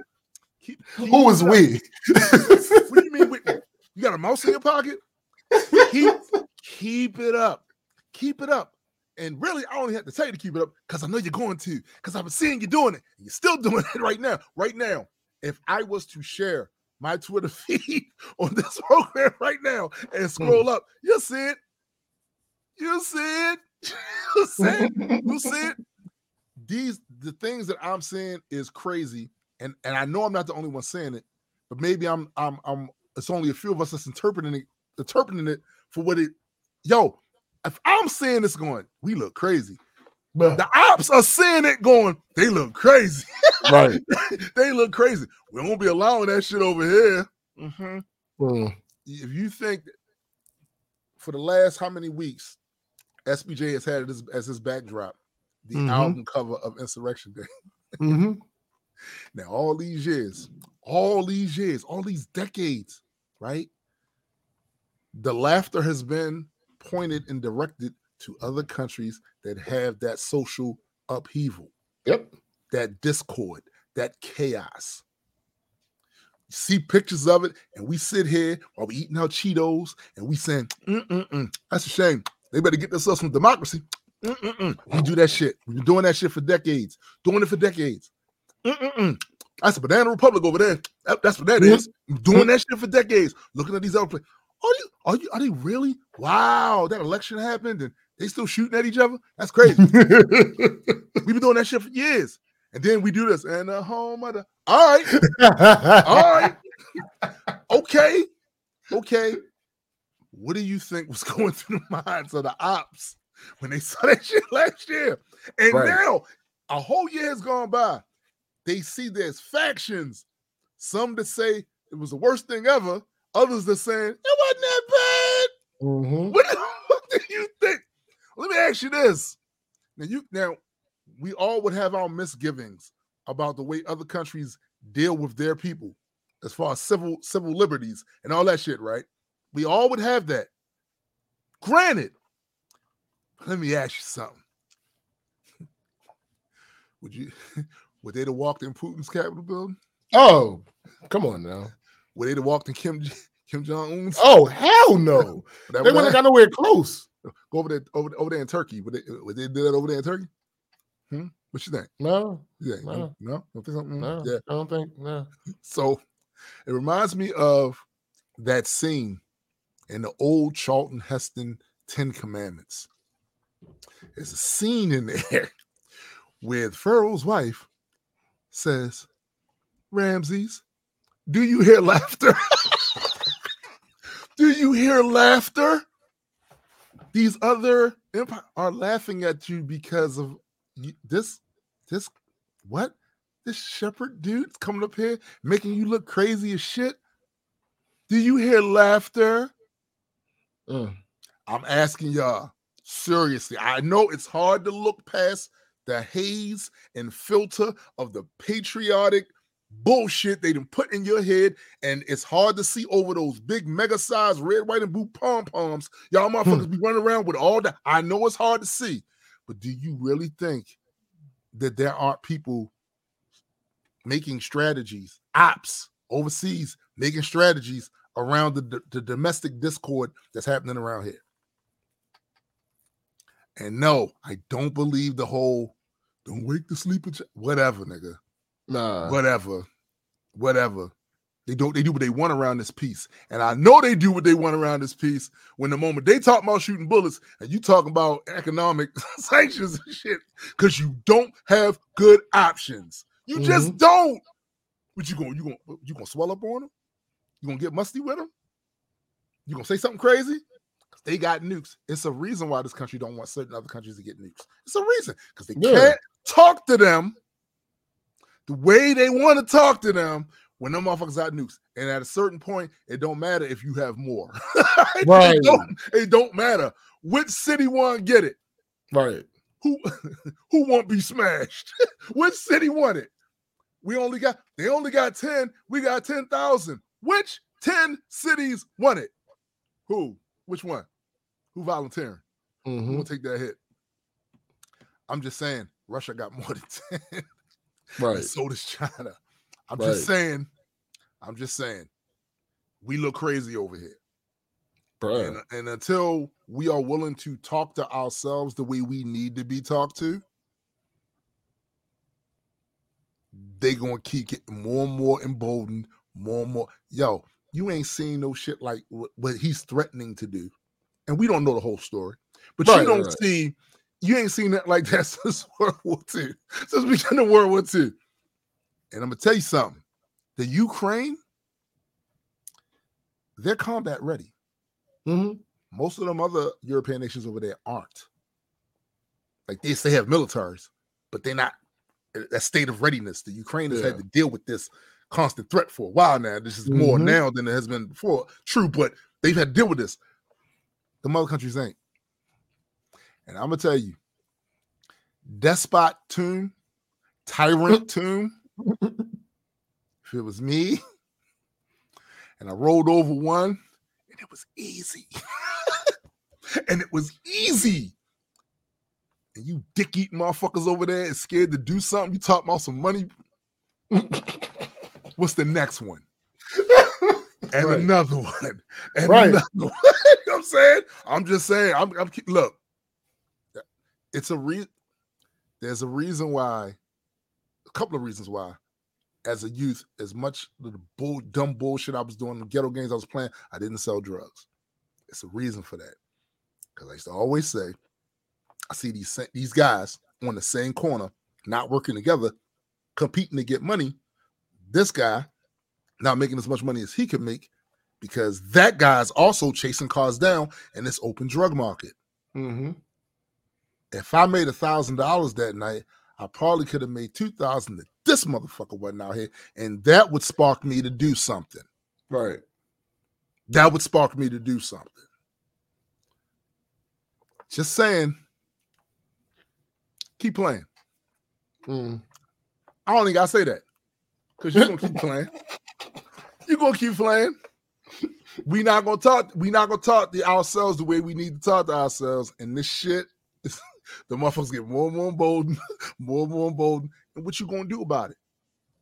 Keep, keep Who is we? What do you mean? we- you got a mouse in your pocket? Keep, keep it up. Keep it up. And really, I only have to tell you to keep it up because I know you're going to, because I've been seeing you doing it. You're still doing it right now. Right now, if I was to share my Twitter feed on this program right now and hmm. scroll up, you'll see it. You'll see it. You'll see it. You'll see it. These the things that I'm saying is crazy, and and I know I'm not the only one saying it, but maybe I'm I'm I'm. It's only a few of us that's interpreting it, interpreting it for what it. Yo, if I'm saying this, going, we look crazy. But The ops are seeing it, going, they look crazy. Right. they look crazy. We won't be allowing that shit over here. Mhm. Mm. If you think for the last how many weeks, SBJ has had it as, as his backdrop, the Mhm. album cover of Insurrection Day. Mhm. Now, all these years, all these years, all these decades, right? The laughter has been pointed and directed to other countries that have that social upheaval, Yep. That discord, that chaos. You see pictures of it, and we sit here while we eating our Cheetos and we saying, Mm-mm-mm, that's a shame. They better get themselves some democracy. Mm-mm-mm. We do that shit. We've been doing that shit for decades, doing it for decades. Mm-mm-mm. That's a banana republic over there. That- that's what that is. Doing that shit for decades. Looking at these other places. Are you? Are you? Are they really? Wow, that election happened and they still shooting at each other. That's crazy. We've been doing that shit for years, and then we do this. And the home of the. All right, all right, okay, okay. What do you think was going through the minds of the ops when they saw that shit last year? And Right. now a whole year has gone by. They see there's factions. Some that say it was the worst thing ever. Others that saying it wasn't that bad. Mhm. What, what do you think? Let me ask you this. Now you now we all would have our misgivings about the way other countries deal with their people as far as civil civil liberties and all that shit, right? We all would have that. Granted, let me ask you something. Would you would they have walked in Putin's Capitol building? Oh, come on now. Would they have walked in Kim Kim Jong Un's? Oh, hell no. They would wouldn't have have- got nowhere close. go over there over, over there in Turkey. Would they, would they do that over there in Turkey? Hmm? What you think? No, Yeah, No. no, don't think something. no. Yeah. I don't think no. So it reminds me of that scene in the old Charlton Heston Ten Commandments There's a scene in there with Pharaoh's wife says, Ramses, do you hear laughter? do you hear laughter? These other empire are laughing at you because of you, this, this, what? This shepherd dude's coming up here making you look crazy as shit. Do you hear laughter? Mm. I'm asking y'all seriously. I know it's hard to look past the haze and filter of the patriotic bullshit they done put in your head, and it's hard to see over those big mega sized red, white, and blue pom poms. Y'all motherfuckers be running around with all that. I know it's hard to see, but do you really think that there aren't people making strategies, ops overseas, making strategies around the, the, domestic discord that's happening around here? And no, I don't believe the whole don't wake the sleeper, ch-" whatever, nigga Nah. whatever, whatever. They don't. They do what they want around this piece, and I know they do what they want around this piece. When the moment they talk about shooting bullets, and you talking about economic sanctions and shit, because you don't have good options. You mm-hmm. just don't. What you going? You going? You gonna swell up on them? You gonna get musty with them? You gonna say something crazy? 'Cause they got nukes. It's a reason why this country don't want certain other countries to get nukes. It's a reason because they Yeah. can't talk to them the way they want to talk to them when them motherfuckers got nukes. And at a certain point, it don't matter if you have more. it, Right. don't, it don't matter which city want to get it. Right. Who who won't be smashed? which city want it? We only got they only got 10. We got 10,000. Which 10 cities want it? Who? Which one? Who volunteering? Who Mhm. gonna take that hit? I'm just saying, Russia got more than 10. Right. and so does China. I'm Right. just saying, I'm just saying, we look crazy over here. Bruh. And, and until we are willing to talk to ourselves the way we need to be talked to, they're gonna keep getting more and more emboldened, more and more. Yo, you ain't seen no shit like what, he's threatening to do, and we don't know the whole story. But Right, you don't right, see, you ain't seen that like that since World War II, since we beginning of World War II. And I'm gonna tell you something: the Ukraine, they're combat ready. Mhm. Most of them other European nations over there aren't. Like they say have militaries, but they're not at that state of readiness. The Ukraine has had to deal with this constant threat for a while now. This is more Mhm. now than it has been before. True, but they've had to deal with this. The mother countries ain't. And I'm gonna tell you, despot tomb, tyrant tomb. If it was me, and I rolled over one, and it was easy. and it was easy. And you dick eating motherfuckers over there is scared to do something. You talk about some money. What's the next one? And Right. another one. And Right. another one. you know I'm saying? I'm just saying. I'm, I'm look. It's a re there's a reason why, couple of reasons why, as a youth, as much the bull, dumb bullshit I was doing, the ghetto games I was playing, I didn't sell drugs. It's a reason for that. Because I used to always say, I see these these guys on the same corner, not working together, competing to get money. This guy not making as much money as he could make because that guy's also chasing cars down in this open drug market. Mhm. If I made a thousand dollars that night, I probably could have made two thousand if this motherfucker wasn't out here, and that would spark me to do something. Right. That would spark me to do something. Just saying. Keep playing. Mm. I only gotta say that because you're gonna keep playing. You're gonna keep playing. We not gonna talk. We not gonna talk to ourselves the way we need to talk to ourselves. And this shit, the motherfuckers get more and more emboldened, more and more emboldened. And what you gonna do about it?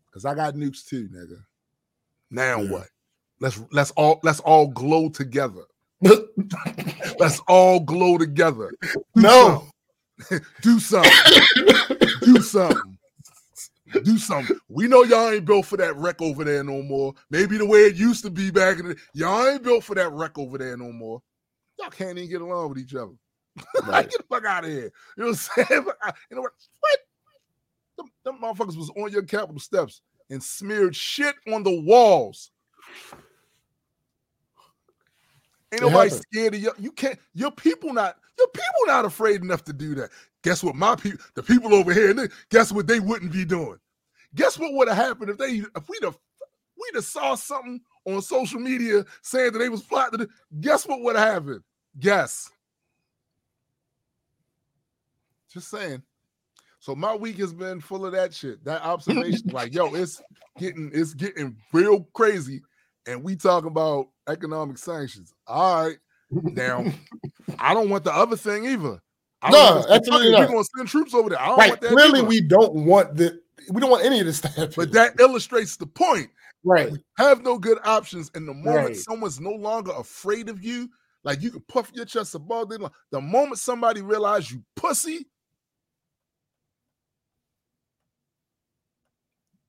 Because I got nukes too, nigga. Now Yeah. what? Let's let's all let's all glow together. Let's all glow together. Do no. something. do something. do something. Do something. We know y'all ain't built for that wreck over there no more. Maybe the way it used to be back in the y'all ain't built for that wreck over there no more. Y'all can't even get along with each other. Right. get the fuck out of here. You know what I'm saying? I- you know what? What? Them, them motherfuckers was on your Capitol steps and smeared shit on the walls. Ain't It nobody happened. scared of you. You can't. Your people not. Your people not afraid enough to do that. Guess what? My people, the people over here, they- guess what they wouldn't be doing. Guess what would have happened if they if we'd have we'd have saw something on social media saying that they was plotting. Guess what would have happened? Guess. Just saying. So my week has been full of that shit. That observation, like, yo, it's getting it's getting real crazy. And we talking about economic sanctions. All right. Now, I don't want the other thing either. I No, absolutely not. We're gonna send troops over there. I don't Right. want that. Clearly, either. we don't want the. We don't want any of this to happen. but that illustrates the point. right. We have no good options. And the moment Right. someone's no longer afraid of you, like you can puff your chest above them. The moment somebody realizes you pussy,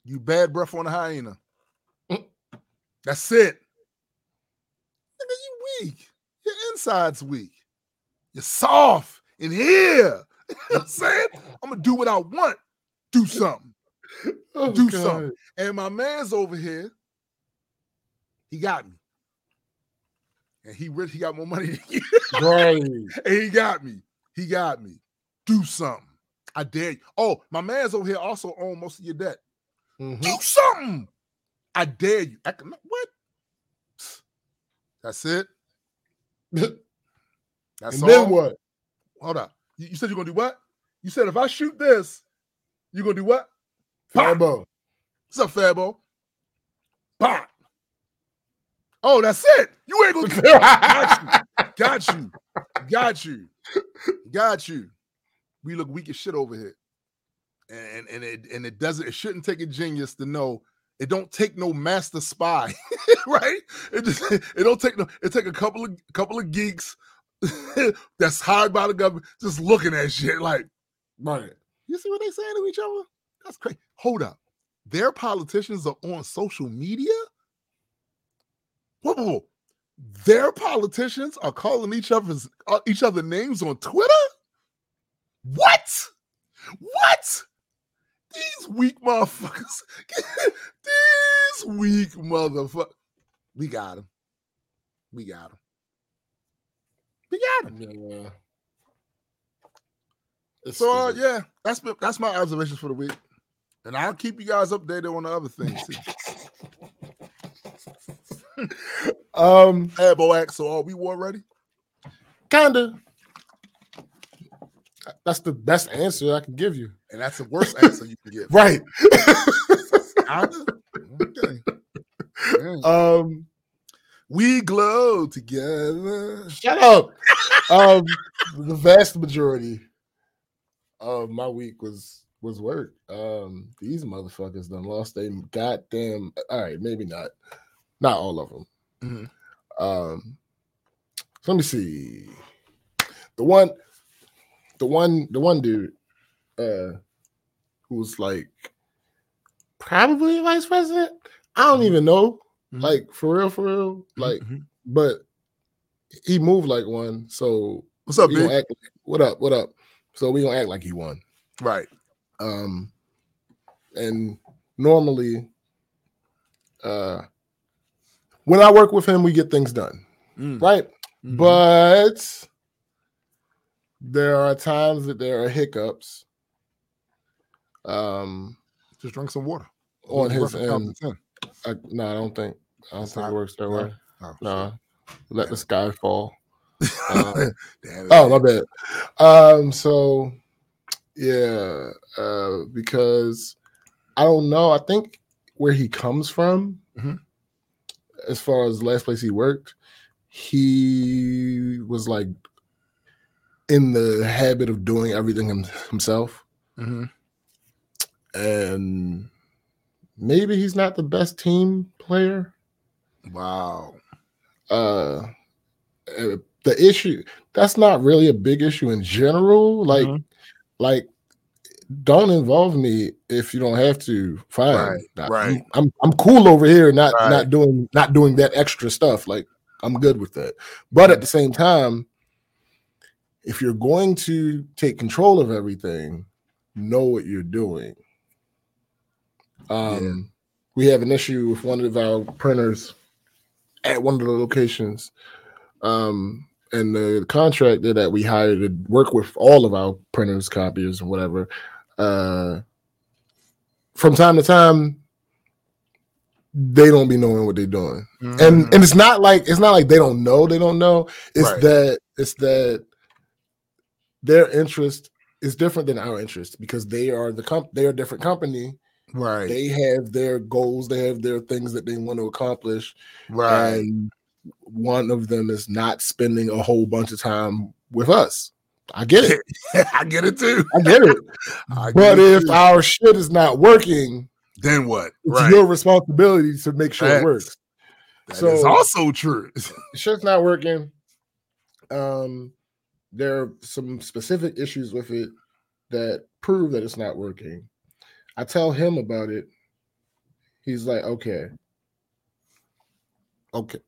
you bad breath on a hyena. That's it. Nigga, you weak. Your inside's weak. You're soft in here. You know what I'm saying? I'm gonna do what I want. Do something. Oh, do God. something. And my man's over here. He got me. And he really he got more money than you. Right. and he got me. He got me. Do something. I dare you. Oh, my man's over here also own most of your debt. Mhm. Do something. I dare you. I can- what? That's it. That's and all. then what? Hold up. You, you said you're gonna do what? You said if I shoot this, you're gonna do what? Fabo. What's up, Fabo? Pop. Oh, that's it. You ain't gonna got you. Got you. Got you. We look weak as shit over here. And and it and it doesn't it shouldn't take a genius to know it don't take no master spy, right? It just it don't take no it take a couple of couple of geeks that's hired by the government just looking at shit like right. you see what they saying to each other? That's crazy. Hold up. Their politicians are on social media? Whoa, whoa, whoa. Their politicians are calling each other's uh, each other names on Twitter? What? What? These weak motherfuckers. These weak motherfuckers. We got him. We got him. We got him. Yeah. It's So uh, yeah, that's been, that's my observations for the week, and I'll keep you guys updated on the other things. Um, hey, Boac, so are we war ready? kinda. That's the best answer I can give you. And that's the worst answer you can get. Right. Okay. Um, We glow together. shut up. um, the vast majority of my week was was work. Um, these motherfuckers done lost their goddamn. All right, maybe not, not all of them. Mhm. Um, so let me see. The one, the one, the one dude, uh, who was like probably vice president. I don't even know, Mhm. like for real, for real, like, Mhm. but he moved like one. So What's up, we gonna big? act, what up? What up? So we gonna act like he won. Right. Um, and normally, uh, when I work with him, we get things done, Mm. right? Mhm. But there are times that there are hiccups. Um, just drink some water. on his end, 10. I, no, I don't think I don't It's think not- it works that no? way. No, let Yeah. the sky fall. Um. Oh, my bad. Um, so yeah, uh, because I don't know. I think where he comes from, Mhm. as far as the last place he worked, he was like in the habit of doing everything him, himself, Mhm. And maybe he's not the best team player. Wow. uh uh, the issue that's not really a big issue in general like Mhm. like don't involve me if you don't have to fine Right, right. I'm, I'm i'm cool over here not Right. not doing not doing that extra stuff like i'm good with that but at the same time if you're going to take control of everything, know what you're doing. Um, we have an issue with one of our printers at one of the locations. Um, and the contractor that we hired to work with all of our printers, copiers, and whatever, uh, from time to time, they don't be knowing what they're doing, Mhm. and and it's not like it's not like they don't know they don't know. It's Right. that it's that their interest is different than our interest because they are the comp they are a different company. Right, They have their goals, they have their things that they want to accomplish, right, and one of them is not spending a whole bunch of time with us. I get it. I get it too. I get it. I get but it if too. our shit is not working, then what? it's Right, your responsibility to make sure Facts. it works. That so- is also true. Shit's not working. Um, there are some specific issues with it that prove that it's not working. I tell him about it. He's like, okay. Okay.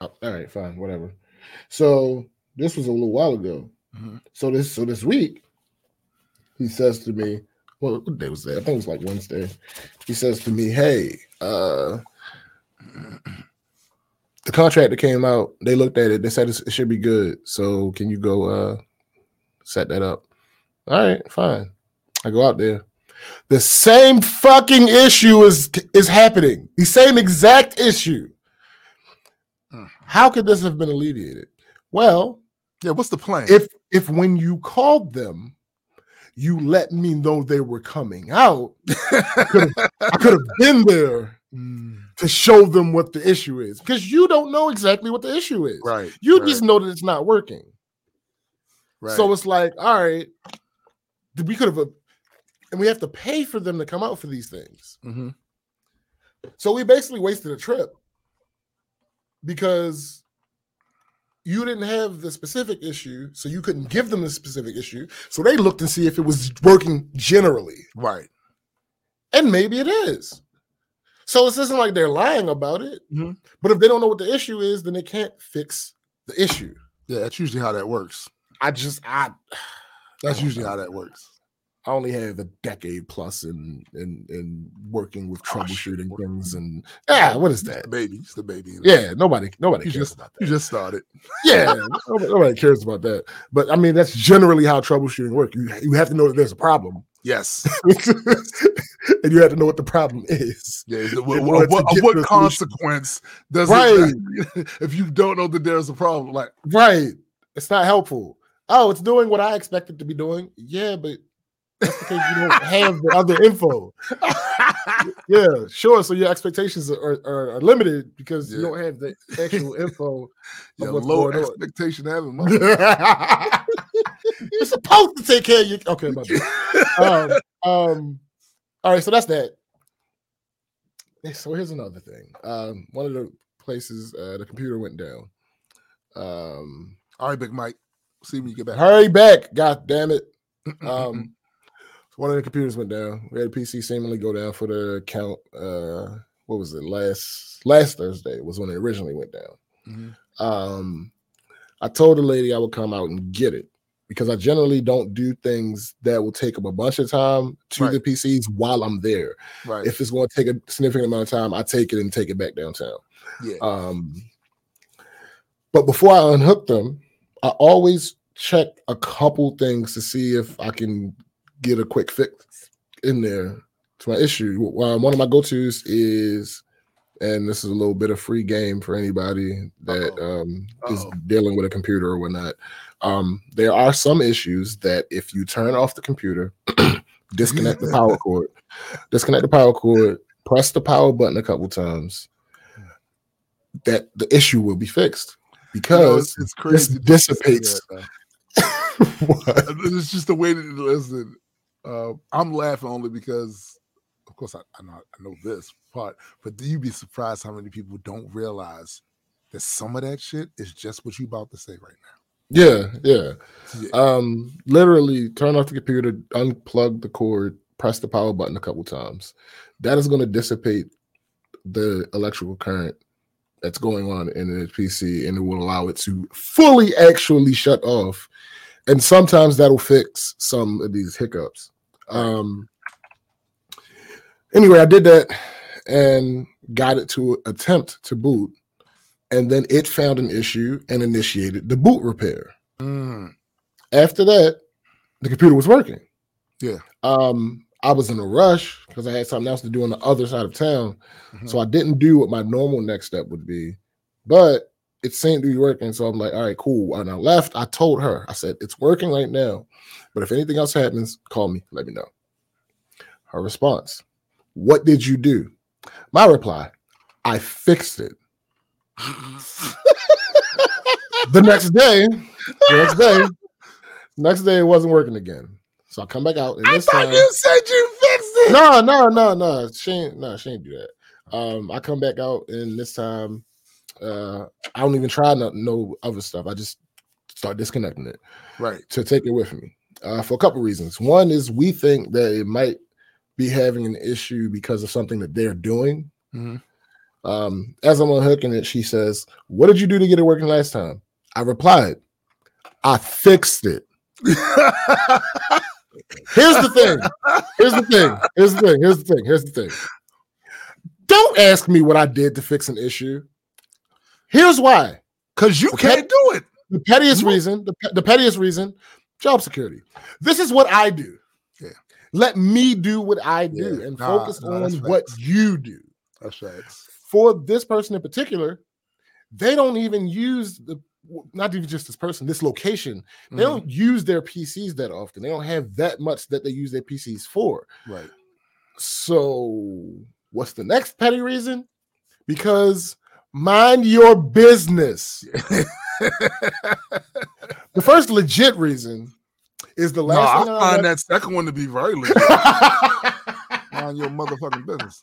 Uh, All right, fine, whatever. So this was a little while ago. Mhm. So this so this week, he says to me, well, what day was that? I think it was like Wednesday. He says to me, Hey, uh the contract that came out, they looked at it, they said it should be good. So can you go uh set that up? All right, fine. I go out there. The same fucking issue is is happening. The same exact issue. Mm. How could this have been alleviated? Well, Yeah, what's the plan? if if when you called them, you let me know they were coming out, I could have been there Mm, to show them what the issue is because you don't know exactly what the issue is. right, You right, just know that it's not working. right. So it's like, all right, we could have, and we have to pay for them to come out for these things. Mhm. So we basically wasted a trip because you didn't have the specific issue, so you couldn't give them the specific issue. So they looked and see if it was working generally, right, and maybe it is. So this isn't like they're lying about it. Mhm. But if they don't know what the issue is, then they can't fix the issue. yeah, that's usually how that works. I just I That's usually how that works. I only have a decade plus in in in working with Oh, troubleshooting things and yeah, what is It's that? the baby. It's the baby. Yeah, nobody nobody You cares just- about You that. just started. Yeah, nobody, nobody cares about that. But I mean, that's generally how troubleshooting works. You you have to know that there's a problem, Yes. and you have to know what the problem is. Yeah. What, what, what to a solution. consequence does Right. it if you don't know that there's a problem? Like, Right? It's not helpful. Oh, it's doing what I expect it to be doing. Yeah, but that's because you don't have the other info. Yeah, sure. So your expectations are, are, are limited because you don't have the actual info. yeah, what's low expectation having You're supposed to take care of your okay. My bad. um, um, all right, so that's that. So here's another thing. Um, one of the places uh, the computer went down. Um, All right, Big Mike. See when you get back. hurry back! God damn it! Um, one of the computers went down. We had a PC seemingly go down for the count. Uh, what was it? Last last Thursday was when it originally went down. Mhm. Um, I told the lady I would come out and get it because I generally don't do things that will take up a bunch of time to Right. the PCs while I'm there. Right. If it's going to take a significant amount of time, I take it and take it back downtown. yeah. Um, but before I unhook them, I always check a couple things to see if I can get a quick fix in there to my issue. Um, one of my go-tos is, and this is a little bit of free game for anybody that Uh-oh. um, Uh-oh. dealing with a computer or whatnot. Um, there are some issues that if you turn off the computer, disconnect the power cord, disconnect the power cord, press the power button a couple times, that the issue will be fixed You know, because it's, it's this dissipates. What? it's just the way that listen. Uh, I'm laughing only because, of course, I, I know I know this part, but do you be surprised how many people don't realize that some of that shit is just what you about to say right yeah, yeah. Yeah. Um, literally turn off the computer, unplug the cord, press the power button a couple times. That is going to dissipate the electrical current that's going on in the PC, and it will allow it to fully actually shut off. and sometimes that'll fix some of these hiccups. Um, anyway, I did that and got it to attempt to boot, and then it found an issue and initiated the boot repair. Mm. After that, the computer was working. Yeah. Um, I was in a rush because I had something else to do on the other side of town. Mhm. So I didn't do what my normal next step would be, but it seemed to be working. So I'm like, all right, cool. And I left. I told her, I said, it's working right now. But if anything else happens, call me, let me know. Her response, what did you do? My reply, I fixed it. the next day, the next day, next day it wasn't working again. So I come back out and I this thought time, you said you fixed it. no, no, no, no. She ain't no, she ain't do that. Um, I come back out and this time uh I don't even try no, no other stuff. I just start disconnecting it Right. to take it with me. Uh for a couple reasons. One is we think that it might be having an issue because of something that they're doing. Mhm. Um, as I'm unhooking it, she says, What did you do to get it working last time? I replied, I fixed it. Here's the thing. Here's the thing. Here's the thing. Here's the thing. Here's the thing. Don't ask me what I did to fix an issue. Here's why. Because you Okay. can't do it. The pettiest reason, the, pe- the pettiest reason, job security. This is what I do. Yeah. Let me do what I do Yeah. and Nah, focus nah, on what you do. That's right. For this person in particular, they don't even use the not even just this person, this location. They Mhm. don't use their PCs that often. They don't have that much that they use their PCs for. Right. So, what's the next petty reason? Because mind your business. The first legit reason is the no, last I thing I find that second one to be very legit. Mind your motherfucking business.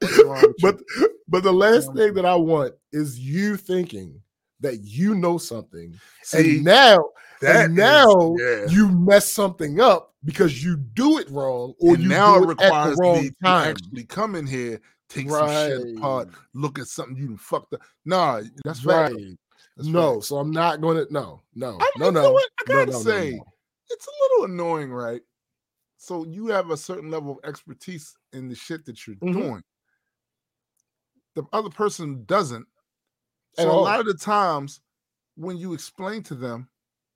With you? but but the last thing that I want is you thinking that you know something, See, and now that and is- now yeah. you mess something up because you do it wrong or and you now do it it at requires the wrong me to time. actually come in here, take some shit apart, look at something you fucked up. Nah, that's right. right. That's no, right. so I'm not going to. No, no, I no, mean, you know no. what? I no, gotta no, no, say, no. it's a little annoying, right? So you have a certain level of expertise in the shit that you're Mhm. doing. The other person doesn't. So a lot of the times when you explain to them,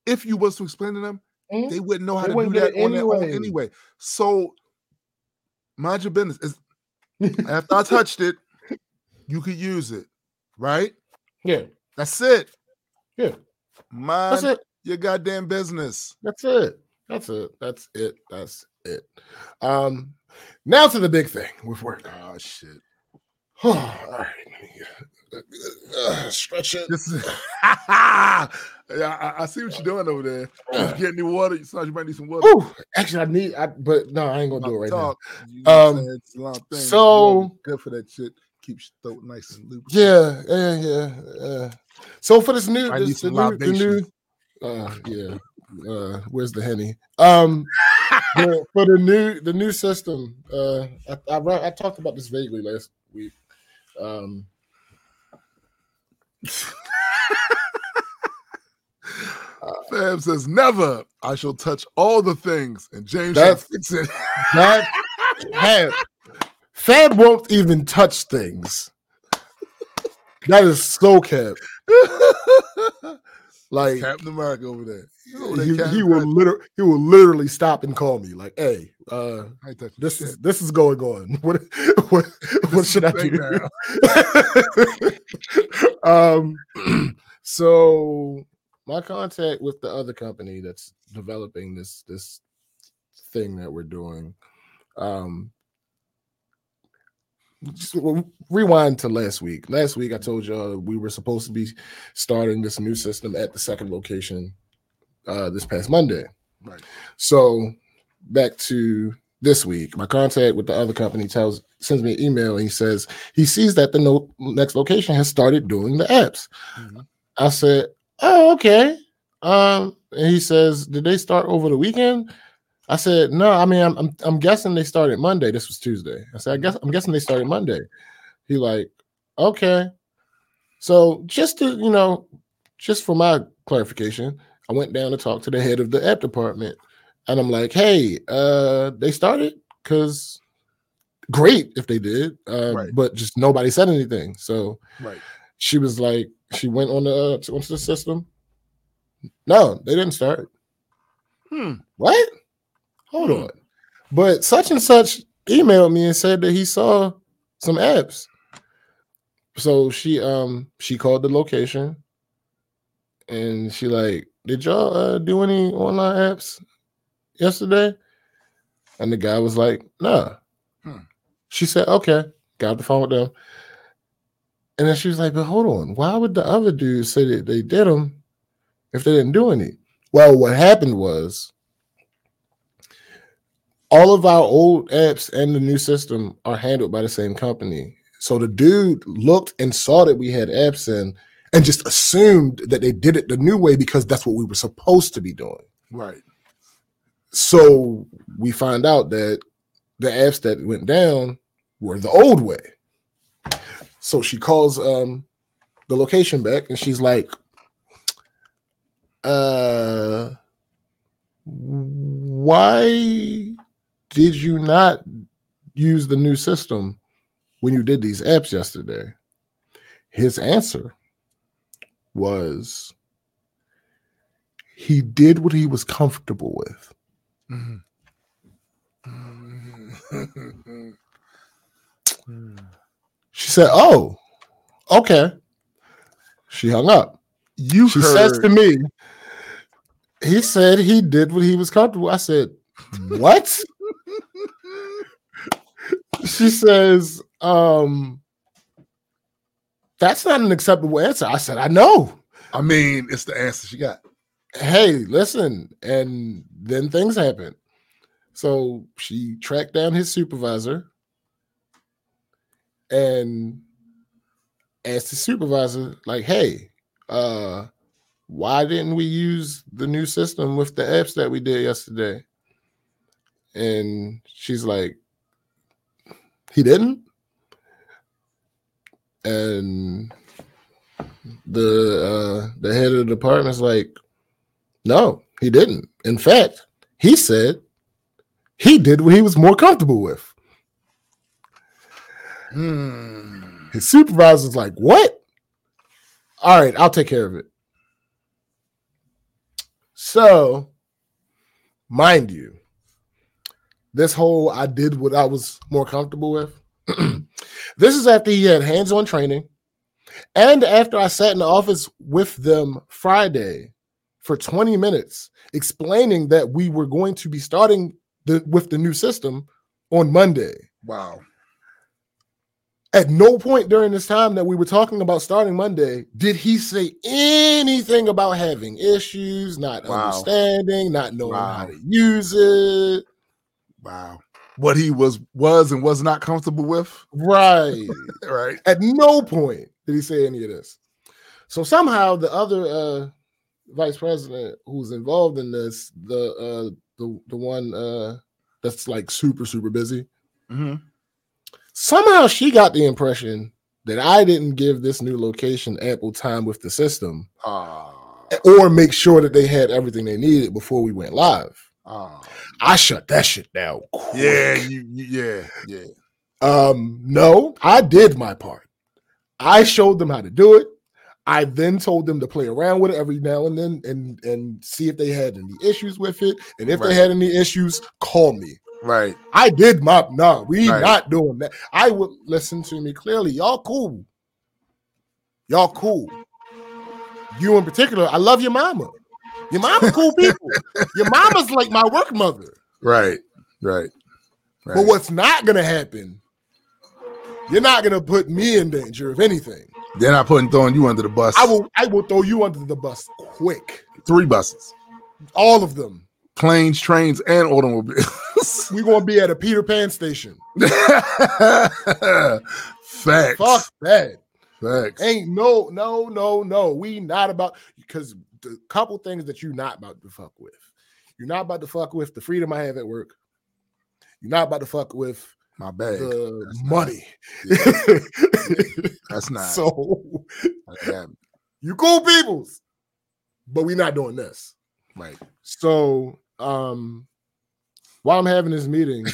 if you was to explain to them, Mhm. they wouldn't know how They to do that get it their own anyway. anyway. So mind your business. It's- after I touched it, you could use it, right? Yeah, That's it. yeah. Mind That's it. your goddamn business. That's it. That's it. That's it. That's it. Um, now to the big thing with work. Oh shit. All right. uh, stretch it. This is yeah, I, I see what you're doing over there. Uh, Get any water. You sound you might need some water. Ooh, actually, I need. I but no, I ain't gonna do it right now. Talk. You I'm Um. It's a long thing. so- good for that shit. Keeps your throat nice and lubricated. Yeah, yeah, yeah. Uh, so for this new, I need this, the new, the new, uh, yeah. Uh, where's the henny? Um, for, for the new, the new system. Uh, I, I I talked about this vaguely last week. Um, Fab says, never. I shall touch all the things, and James That's- shall fix it. that Fab, Fab won't even touch things. That is so cap. Like Captain America over there. You know over there, he, he will literally he will literally stop and call me like, "Hey, uh, I ain't touching this is this is going on. What what what should I do?" um, so my contact with the other company that's developing this this thing that we're doing, um, just rewind to last week. Last week, I told y'all we were supposed to be starting this new system at the second location uh, this past Monday. Right. So back to this week, my contact with the other company tells sends me an email and he says he sees that the no, next location has started doing the apps. Mhm. I said, "Oh, okay." Um, and he says, "Did they start over the weekend?" I said, "No. I mean, I'm I'm, I'm guessing they started Monday. This was Tuesday." I said, "I guess I'm guessing they started Monday." He like, "Okay." So just to you know, just for my clarification, I went down to talk to the head of the app department, and I'm like, "Hey, uh, they started because great if they did, uh, Right. but just nobody said anything." So Right. she was like, she went on the uh, onto the system. No, they didn't start. Hmm. What? Hold Hmm. on. But such and such emailed me and said that he saw some apps. So she um she called the location and she like, did y'all uh, do any online apps yesterday? And the guy was like, nah. Hmm. She said, okay, got the phone with them. And then she was like, but hold on, why would the other dude say that they did them if they didn't do any? Well, what happened was all of our old apps and the new system are handled by the same company. So the dude looked and saw that we had apps in and just assumed that they did it the new way because that's what we were supposed to be doing. Right. So we find out that the apps that went down were the old way. So she calls um the location back and she's like, uh why did you not use the new system when you did these apps yesterday? His answer was he did what he was comfortable with. Mhm. She said, "Oh, okay." She hung up. you She heard says to me, "He said he did what he was comfortable." I said, "What?" She says, "Um, that's not an acceptable answer." I said, "I know." I mean, it's the answer she got. Hey, listen, and then things happen. So she tracked down his supervisor and asked the supervisor, like, hey, uh, why didn't we use the new system with the apps that we did yesterday? And she's like, he didn't. And the uh the head of the department's like, no, he didn't. In fact, he said he did what he was more comfortable with. Hmm. His supervisor's like, what? All right, I'll take care of it. So, mind you, this whole I did what I was more comfortable with. this is after he had hands on training and after I sat in the office with them Friday for 20 minutes explaining that we were going to be starting the, with the new system on Monday. Wow. At no point during this time that we were talking about starting Monday did he say anything about having issues, not Wow. understanding, not knowing how to use it. Wow. What he was was and was not comfortable with. Right. Right. At no point did he say any of this. So somehow the other uh, vice president who's involved in this, the uh, the the one uh, that's like super super busy, Mm-hmm. somehow she got the impression that I didn't give this new location ample time with the system Ah. or make sure that they had everything they needed before we went live. Ah. I shut that shit down. Yeah. quick. You, you. Yeah. Yeah. Um, no, I did my part. I showed them how to do it. I then told them to play around with it every now and then and and see if they had any issues with it. And if Right. they had any issues, call me. Right. I did my no, we Right. not doing that. I would listen to me clearly. Y'all cool. Y'all cool. You in particular, I love your mama. Your mama's cool people. Your mama's like my work mother. Right. Right. Right. But what's not gonna happen? You're not gonna put me in danger of anything. They're not putting throwing you under the bus. I will I will throw you under the bus quick. Three buses, All of them. planes, trains, and automobiles. We're gonna be at a Peter Pan station. Facts. Fuck that. Facts. Ain't no, no, no, no. We not about because the couple things that you're not about to fuck with. You're not about to fuck with the freedom I have at work. You're not about to fuck with My bag. the That's not- money. That's not. so Yeah. you cool peoples, but we're not doing this. Right. So um while I'm having this meeting,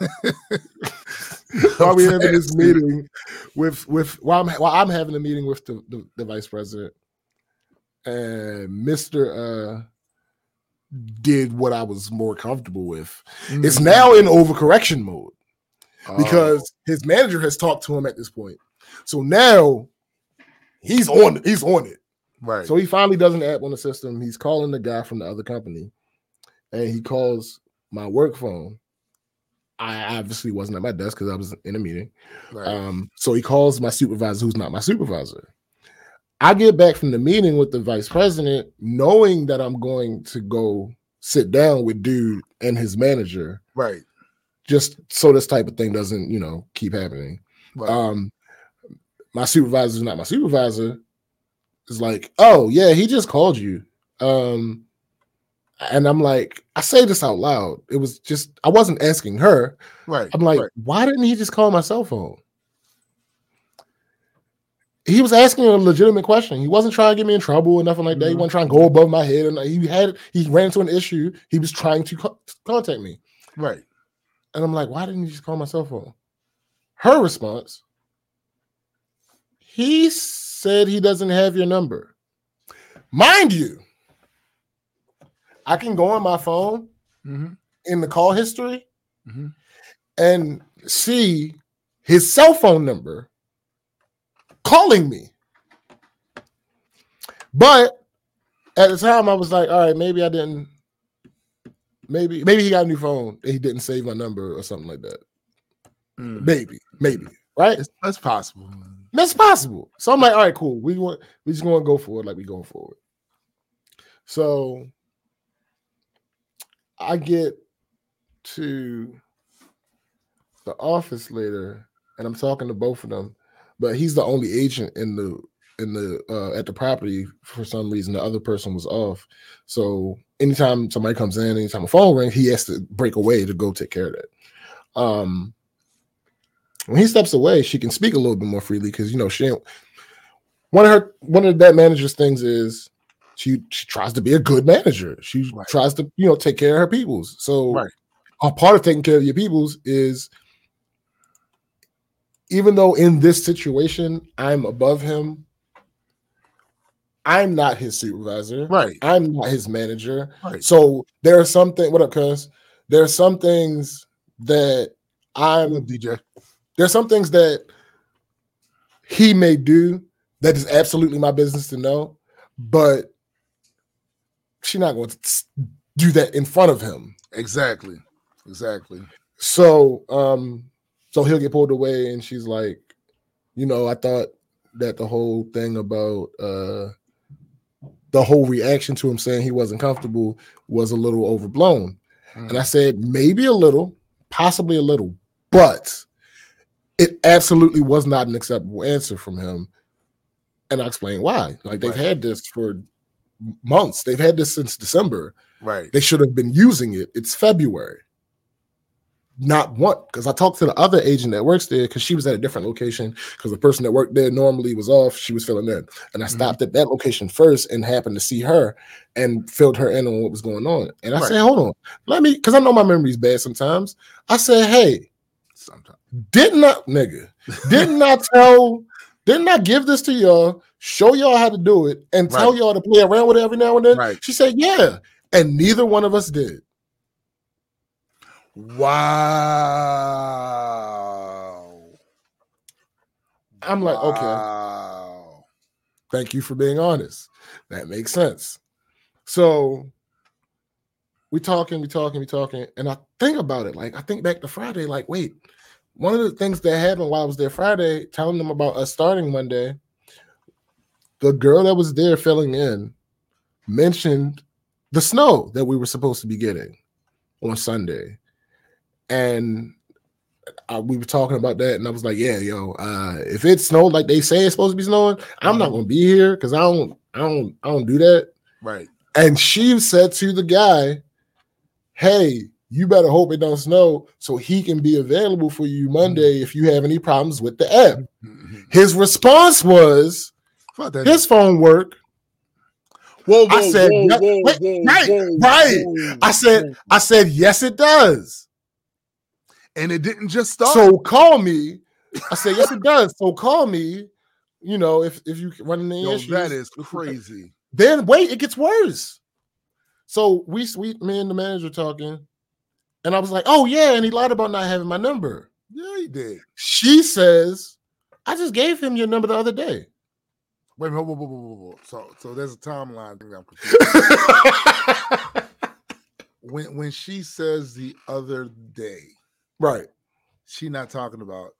while we having this meeting with with while I'm while I'm having a meeting with the, the, the vice president and Mr. uh did what I was more comfortable with. It's Mhm. now in overcorrection mode Oh, because his manager has talked to him at this point. So now he's on he's on it. right. So he finally does an app on the system. He's calling the guy from the other company, and he calls my work phone. I obviously wasn't at my desk because I was in a meeting. right. Um, so he calls my supervisor, who's not my supervisor. I get back from the meeting with the vice president, knowing that I'm going to go sit down with dude and his manager, right. just so this type of thing doesn't, you know, keep happening. Right. Um, my supervisor is not my supervisor. Is like, oh yeah, he just called you. Um, and I'm like, I say this out loud. It was just I wasn't asking her. right. I'm like, right. why didn't he just call my cell phone? He was asking a legitimate question. He wasn't trying to get me in trouble or nothing like that. He Mhm. wasn't trying to go above my head. And he had he ran into an issue. He was trying to co- contact me. right. And I'm like, why didn't you just call my cell phone? Her response, he said he doesn't have your number. Mind you, I can go on my phone Mhm. in the call history Mhm. and see his cell phone number calling me. But at the time, I was like, all right, maybe I didn't. Maybe maybe he got a new phone and he didn't save my number or something like that. Mm. Maybe, maybe, right? It's, that's possible. That's possible. So I'm like, all right, cool. We want we just going to go forward like we going forward. So I get to the office later and I'm talking to both of them, but he's the only agent in the in the uh at the property for some reason. The other person was off. So anytime somebody comes in, anytime a phone rings, he has to break away to go take care of that. Um when he steps away, she can speak a little bit more freely because you know she ain't- one of her one of that manager's things is she she tries to be a good manager. She Right. tries to you know take care of her peoples. So Right. a part of taking care of your peoples is even though in this situation I'm above him, I'm not his supervisor. Right. I'm not his manager. Right. So there are some things. What up, cuz? There are some things that I I'm a DJ. there's some things that he may do that is absolutely my business to know, but she's not going to do that in front of him. Exactly. Exactly. So, um, so he'll get pulled away, and she's like, you know, I thought that the whole thing about uh the whole reaction to him saying he wasn't comfortable was a little overblown. And I said, maybe a little, possibly a little, but it absolutely was not an acceptable answer from him. And I explained why. Like they've Right. had this for months. They've had this since December. Right. They should have been using it. It's February. Not one, because I talked to the other agent that works there because she was at a different location because the person that worked there normally was off. She was filling in. And I Mhm. stopped at that location first and happened to see her and filled her in on what was going on. And I Right. said, hold on, let me, because I know my memory's bad sometimes. I said, hey, Sometimes. didn't I, nigga, didn't I tell, didn't I give this to y'all, show y'all how to do it, and tell y'all to play around with it every now and then? Right. She said, yeah. And neither one of us did. Wow. I'm like, okay, thank you for being honest. That makes sense. So we talking, we talking, we talking, and I think about it. Like I think back to Friday. Like, wait, one of the things that happened while I was there Friday, telling them about us starting Monday, the girl that was there filling in mentioned the snow that we were supposed to be getting on Sunday, and I, we were talking about that, and I was like, "Yeah, yo, uh, if it snowed like they say it's supposed to be snowing, I'm not gonna be here because I don't, I don't, I don't do that." Right. And she said to the guy, Hey, you better hope it don't snow so he can be available for you Monday if you have any problems with the app. Mhm. His response was that. his phone worked. Whoa, I said, whoa, whoa, wait, whoa, right, whoa, right. whoa, I said, whoa. I said, yes, it does. And it didn't just start. So call me. I said, yes, it does. So call me. You know, if if you run into Yo, issues, that is crazy. then wait, it gets worse. So we, we, me and the manager talking, and I was like, oh yeah, and he lied about not having my number. Yeah, he did. She says, I just gave him your number the other day. Wait. Whoa, whoa, whoa, whoa, whoa. So, so there's a timeline thing I'm confused. when when she says the other day, right. she not talking about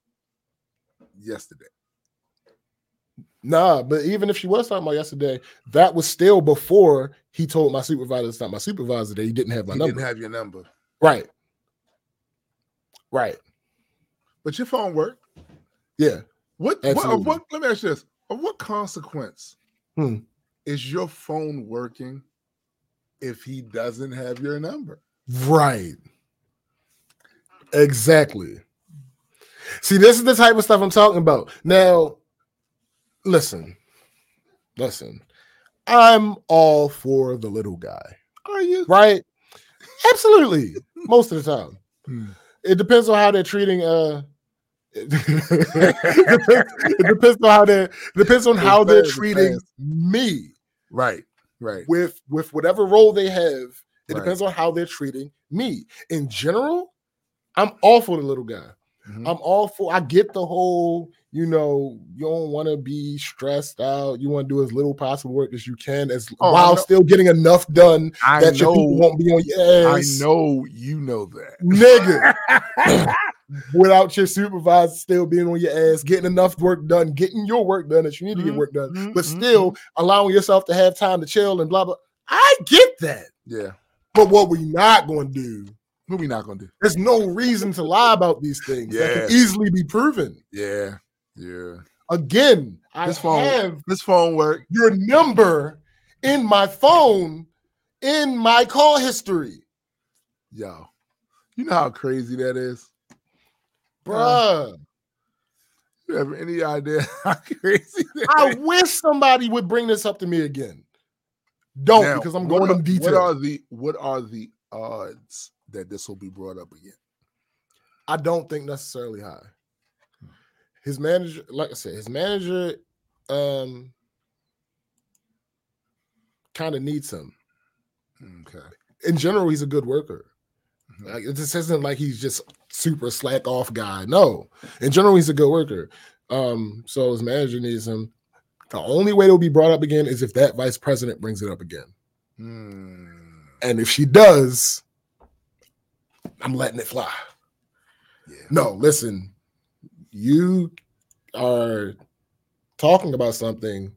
yesterday. Nah, but even if she was talking about yesterday, that was still before he told my supervisor, it's not my supervisor, that he didn't have my He number. didn't have your number, right. Right. but your phone worked. Yeah. What? What, what? Let me ask you this: Of what consequence Hmm. is your phone working if he doesn't have your number? Right. Exactly. See, this is the type of stuff I'm talking about. Now, listen, listen. I'm all for the little guy, Are you? right? Absolutely. Most of the time. Hmm. It depends on how they're treating uh it depends, it depends on how they're depends on how they're treating me Right. Right. with with whatever role they have. It Right. depends on how they're treating me. In general, I'm all for the little guy. Mhm. I'm all for. I get the whole. You know, you don't want to be stressed out. You want to do as little possible work as you can, as Oh, while still getting enough done I that your people won't be on your ass. I know you know that. nigga. Without your supervisor still being on your ass, getting enough work done, getting your work done that you need to get Mhm, work done, mhm, but mhm, still allowing yourself to have time to chill and blah blah. I get that. Yeah. But what we not going to do, What we not gonna do? there's no reason to lie about these things that can easily be proven. Yeah. Yeah. Again, I This phone- have This phone work. your number in my phone in my call history, Yo. You know how crazy that is? bruh. Uh, you have any idea how crazy that I is? wish somebody would bring this up to me again. Don't Now, because I'm going are- in detail. What are the what are the odds that this will be brought up again? I don't think necessarily high. His manager, like I said, his manager um kind of needs him. Okay. In general, he's a good worker. Mhm. Like, it just isn't like he's just super slack off guy. No, in general, he's a good worker. Um, so his manager needs him. The only way it'll be brought up again is if that vice president brings it up again. Hmm. And if she does, I'm letting it fly. Yeah. No, listen, you are talking about something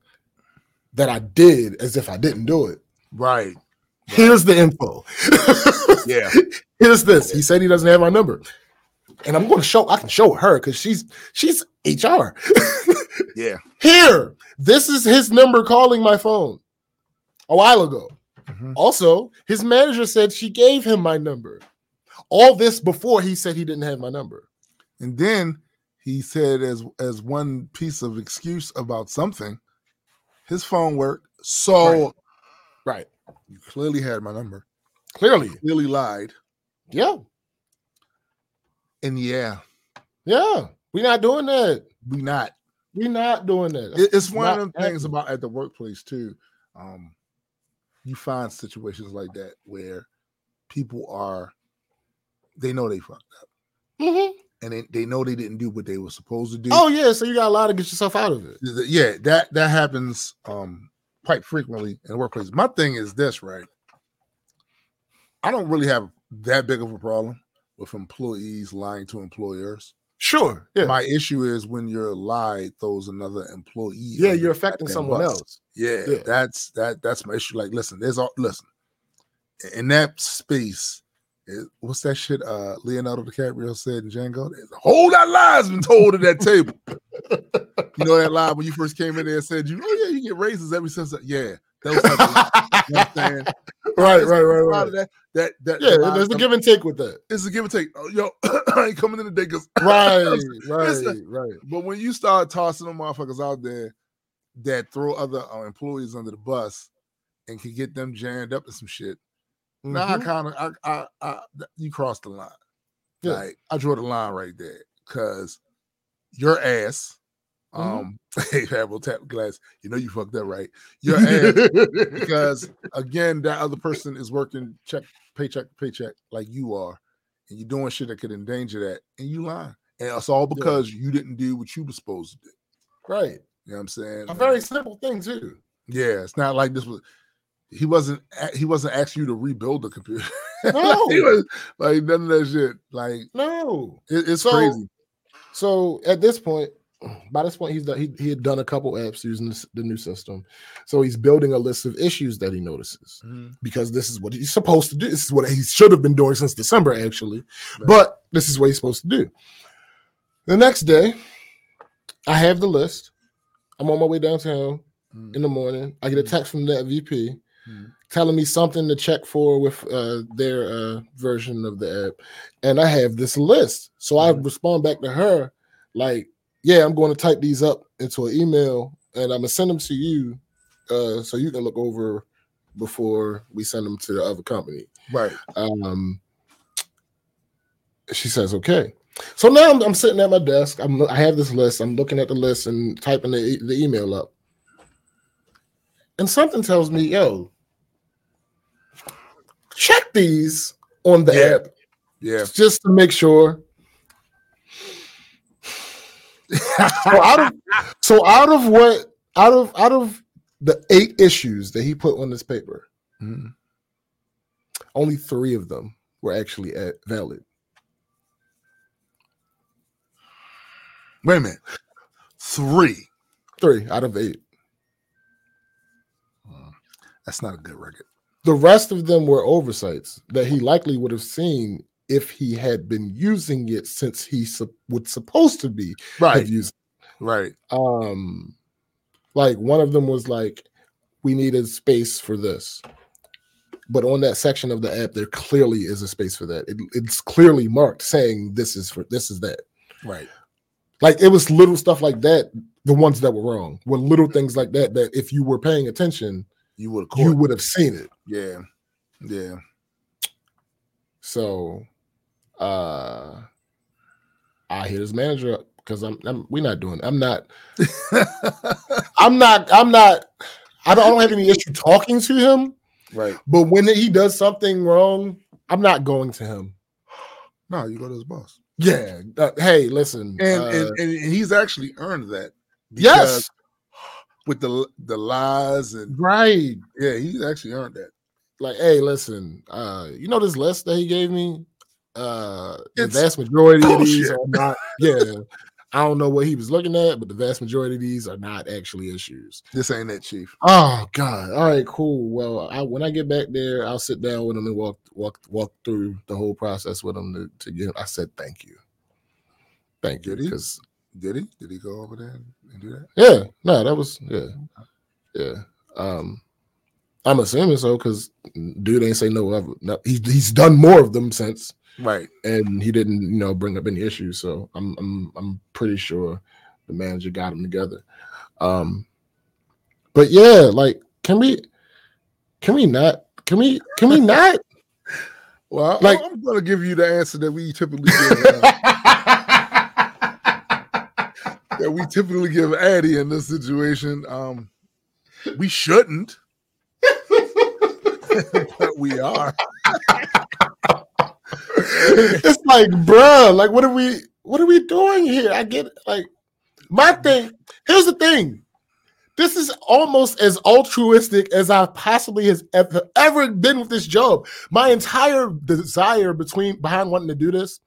that I did as if I didn't do it. Right. Here's the info. Yeah. Here's this. He said he doesn't have our number. And I'm going to show, I can show her because she's she's HR. Yeah. Here, this is his number calling my phone a while ago. Mhm. Also, his manager said she gave him my number. All this before he said he didn't have my number. And then he said as as one piece of excuse about something, his phone worked. So Right. you clearly had my number. Clearly. Clearly lied. Yeah. And yeah, Yeah. We're not doing that. we not. We're not doing that. It- it's one of them things happening. about at the workplace too. Um, you find situations like that where people are they know they fucked up Mhm. and they, they know they didn't do what they were supposed to do. Oh, yeah. So you got a lot to get yourself out of it. Th- th- yeah, that that happens um quite frequently in the workplace. My thing is this, right? I don't really have that big of a problem with employees lying to employers. Sure. Yeah. My issue is when your lie throws another employee. yeah, you're affecting someone bus. else. Yeah, Yeah. that's that that's my issue. Like, listen, there's all listen in that space. It- what's that shit? Uh, Leonardo DiCaprio said in Django. There's a whole lot of lies been told at that table. you know that lie when you first came in there and said, "You, oh yeah, you get raises every since." Yeah, those type of, you know what I'm saying? right, right, right, right. That that that Yeah, there's a give and take with that. It's a give and take. Oh, yo, I ain't coming in today because Right, right, right. But when you start tossing them motherfuckers out there that throw other uh, employees under the bus, and can get them jammed up in some shit. Now I kind of I, I I you crossed the line. Yeah. Like I draw the line right there because your ass. Mhm. Um, hey, Pablo tap glass. You know you fucked up, right? Your ass because again, that other person is working check paycheck paycheck like you are, and you're doing shit that could endanger that, and you lying, and it's all because you didn't do what you were supposed to do. right. You know what I'm saying? A very simple thing too. yeah. It's not like this was. He wasn't. He wasn't asking you to rebuild the computer. No. he was like none of that shit. Like No. it- it's So- crazy. So at this point, by this point, he's done, he, he had done a couple apps using this, the new system. So he's building a list of issues that he notices because this is what he's supposed to do. This is what he should have been doing since December, actually. Right. But this is what he's supposed to do. The next day, I have the list. I'm on my way downtown Mhm. in the morning. I get a text from that VP Mhm. telling me something to check for with uh, their uh, version of the app, and I have this list. So I Mhm. respond back to her like, "Yeah, I'm going to type these up into an email, and I'm gonna send them to you, uh, so you can look over before we send them to the other company." Right. Um, she says, "Okay." So now I'm, I'm sitting at my desk. I'm I have this list. I'm looking at the list and typing the, the email up, and something tells me, "Yo, check these on the Yeah. app Yeah. just to make sure." so out of so out of what out of out of the eight issues that he put on this paper, Mhm. only three of them were actually at valid. Wait a minute. Three. Three out of eight. That's not a good record. The rest of them were oversights that he likely would have seen if he had been using it since he sup- was supposed to be Right. Right. Um, like one of them was like, "We needed space for this," but on that section of the app, there clearly is a space for that. It, it's clearly marked saying this is for this is that. Right. Like it was little stuff like that. The ones that were wrong were little things like that. That if you were paying attention, You would have you would have seen it. Yeah. Yeah. So uh I hit his manager up because I'm, I'm we're not doing I'm not I'm not I'm not I don't, I don't have any issue talking to him, right. but when he does something wrong, I'm not going to him. No, you go to his boss. Yeah. uh, hey, listen. And, uh, and and he's actually earned that. yes, With the the lies and right. yeah, he's actually earned that. Like, hey, listen, uh, you know this list that he gave me? Uh the It's vast majority of these are not, yeah. I don't know what he was looking at, but the vast majority of these are not actually issues. This ain't that, Chief. Oh God! All right, cool. Well, I, when I get back there, I'll sit down with him and walk walk walk through the whole process with him to, to get. I said thank you, thank you, Did he? because Did he? Did he go over there and, do that? yeah, no, that was yeah, yeah. Um, I'm assuming so because dude ain't say no. Ever. No, he he's done more of them since, Right. and he didn't you know bring up any issues. So I'm I'm I'm pretty sure the manager got him together. Um, but yeah, like can we can we not can we can we not Well, Like- I'm gonna give you the answer that we typically give. that we typically give Addy in this situation. Um, we shouldn't, but we are. it's like, bruh, like what are we what are we doing here? I get like my thing. Here's the thing. This is almost as altruistic as I possibly has ever, ever been with this job. My entire desire between behind wanting to do this,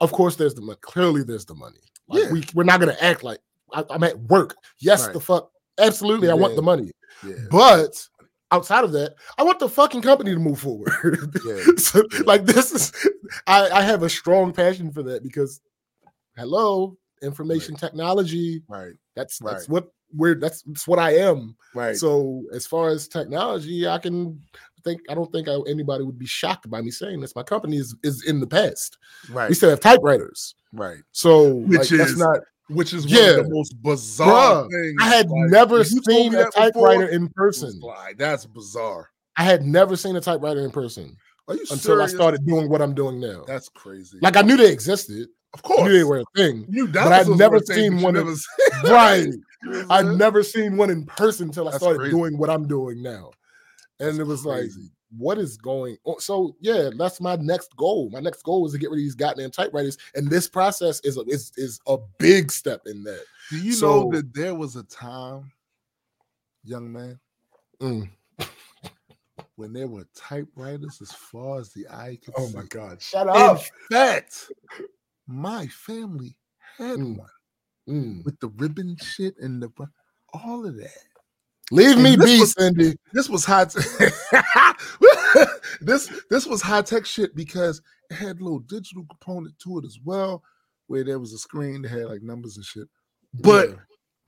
of course, there's the. Clearly, there's the money. Like, Yeah. we, we're not gonna act like I, am at work. Yes, Right. the fuck, absolutely, I want the money. Yeah, But outside of that, I want the fucking company to move forward. yeah, so, like this is I, I have a strong passion for that because hello information technology right, that's that's what we're that's, that's what i am right. so as far as technology i can think i don't think I, anybody would be shocked by me saying this my company is is in the past right, we still have typewriters right. so Which like, that's is- not which is one Yeah. of the most bizarre Bruh, things. I had Like, never if you told seen a that before, typewriter in person. Like, that's bizarre. I had never seen a typewriter in person until serious? I started doing what I'm doing now. That's crazy. Like I knew they existed. of I course, knew they were a thing. You but I'd never were a thing, seen one in- Right. You know what I'm I'd never seen one in person until I That's started crazy. doing what I'm doing now. And That's it was like, crazy. What is going on? So yeah, that's my next goal. My next goal is to get rid of these goddamn typewriters. And this process is a, is, is a big step in that. Do you So- know that there was a time, young man, Mm. when there were typewriters as far as the eye could Oh see? my God. Shut up! In fact, my family had Mm. one Mm. with the ribbon shit and the all of that. Leave And me be, was- Cindy. This was high. T- this this was high tech shit because it had a little digital component to it as well, where there was a screen that had like numbers and shit. But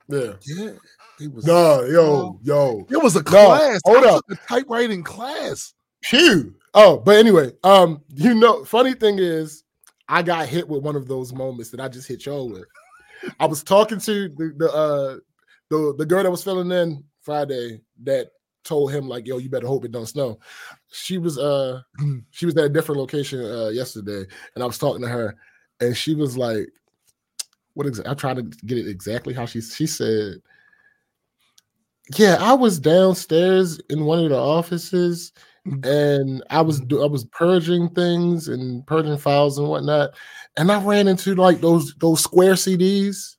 yeah. yeah, it was No, yo, yo. It was a class. hold I up. a typewriting class. Phew. Oh, but anyway, um, you know, funny thing is, I got hit with one of those moments that I just hit y'all with. I was talking to the the uh the, the girl that was filling in Friday that told him like, yo, you better hope it don't snow. She was uh she was at a different location uh yesterday, and I was talking to her, and she was like, what exactly? I'm trying to get it exactly how she she said. Yeah, I was downstairs in one of the offices and I was I was purging things and purging files and whatnot, and I ran into like those those square CDs,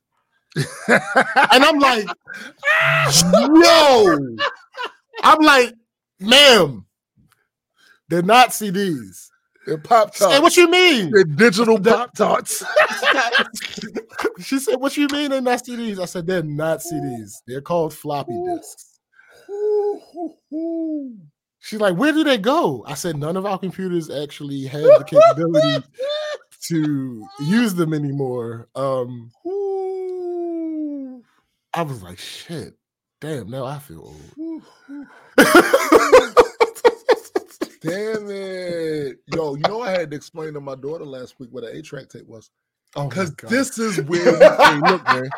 and I'm like, yo, I'm like, ma'am, they're not CDs. They're pop Hey, tarts. what you mean? They're digital pop tarts. she said, "What you mean they're not CDs?" I said, "They're not CDs. They're called floppy disks." She's like, "Where do they go?" I said, "None of our computers actually have the capability to use them anymore." Um, I was like, "Shit, damn!" Now I feel old. Damn it. Yo, you know I had to explain to my daughter last week what an 8-track tape was. oh, Because this is where say, look, man.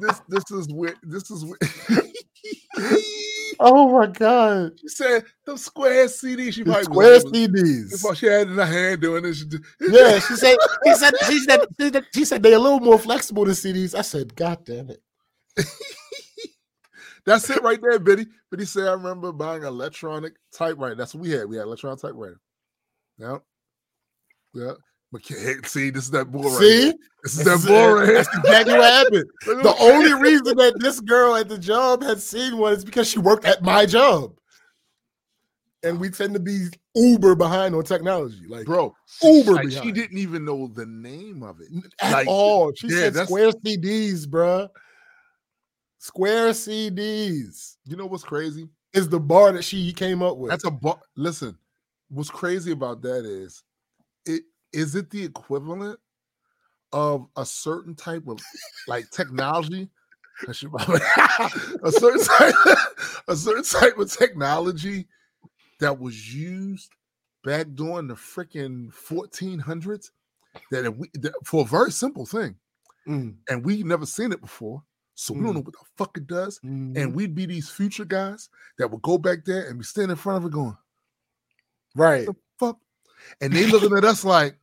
This this is where this is where oh my god, she said the square CDs. She probably square was, CDs. She had in her hand doing this. Yeah, she said, she said, she said, she said, she said they're a little more flexible than CDs. I said, God damn it. That's it right there, Biddy. Biddy said, I remember buying an electronic typewriter. That's what we had. We had electronic typewriter. Yep. Yep. But see, this is that bull right See? here. This is that bull right here. That's exactly what happened. The only reason that this girl at the job had seen one is because she worked at my job. And we tend to be uber behind on technology. Like bro, Uber like, she didn't even know the name of it. at like, all. She yeah, said that's- square CDs, bruh. Square CDs You know what's crazy? is the bar that she came up with. That's a bar. Listen, what's crazy about that is, is it the equivalent of a certain type of like technology? I should probably- a certain type, a certain type of technology that was used back during the freaking 1400s. That, if we, that for a very simple thing, Mm, and we never seen it before, so we don't Mm. know what the fuck it does. mhm. And we'd be these future guys that would go back there and be standing in front of it going, right. fuck. And they looking at us like,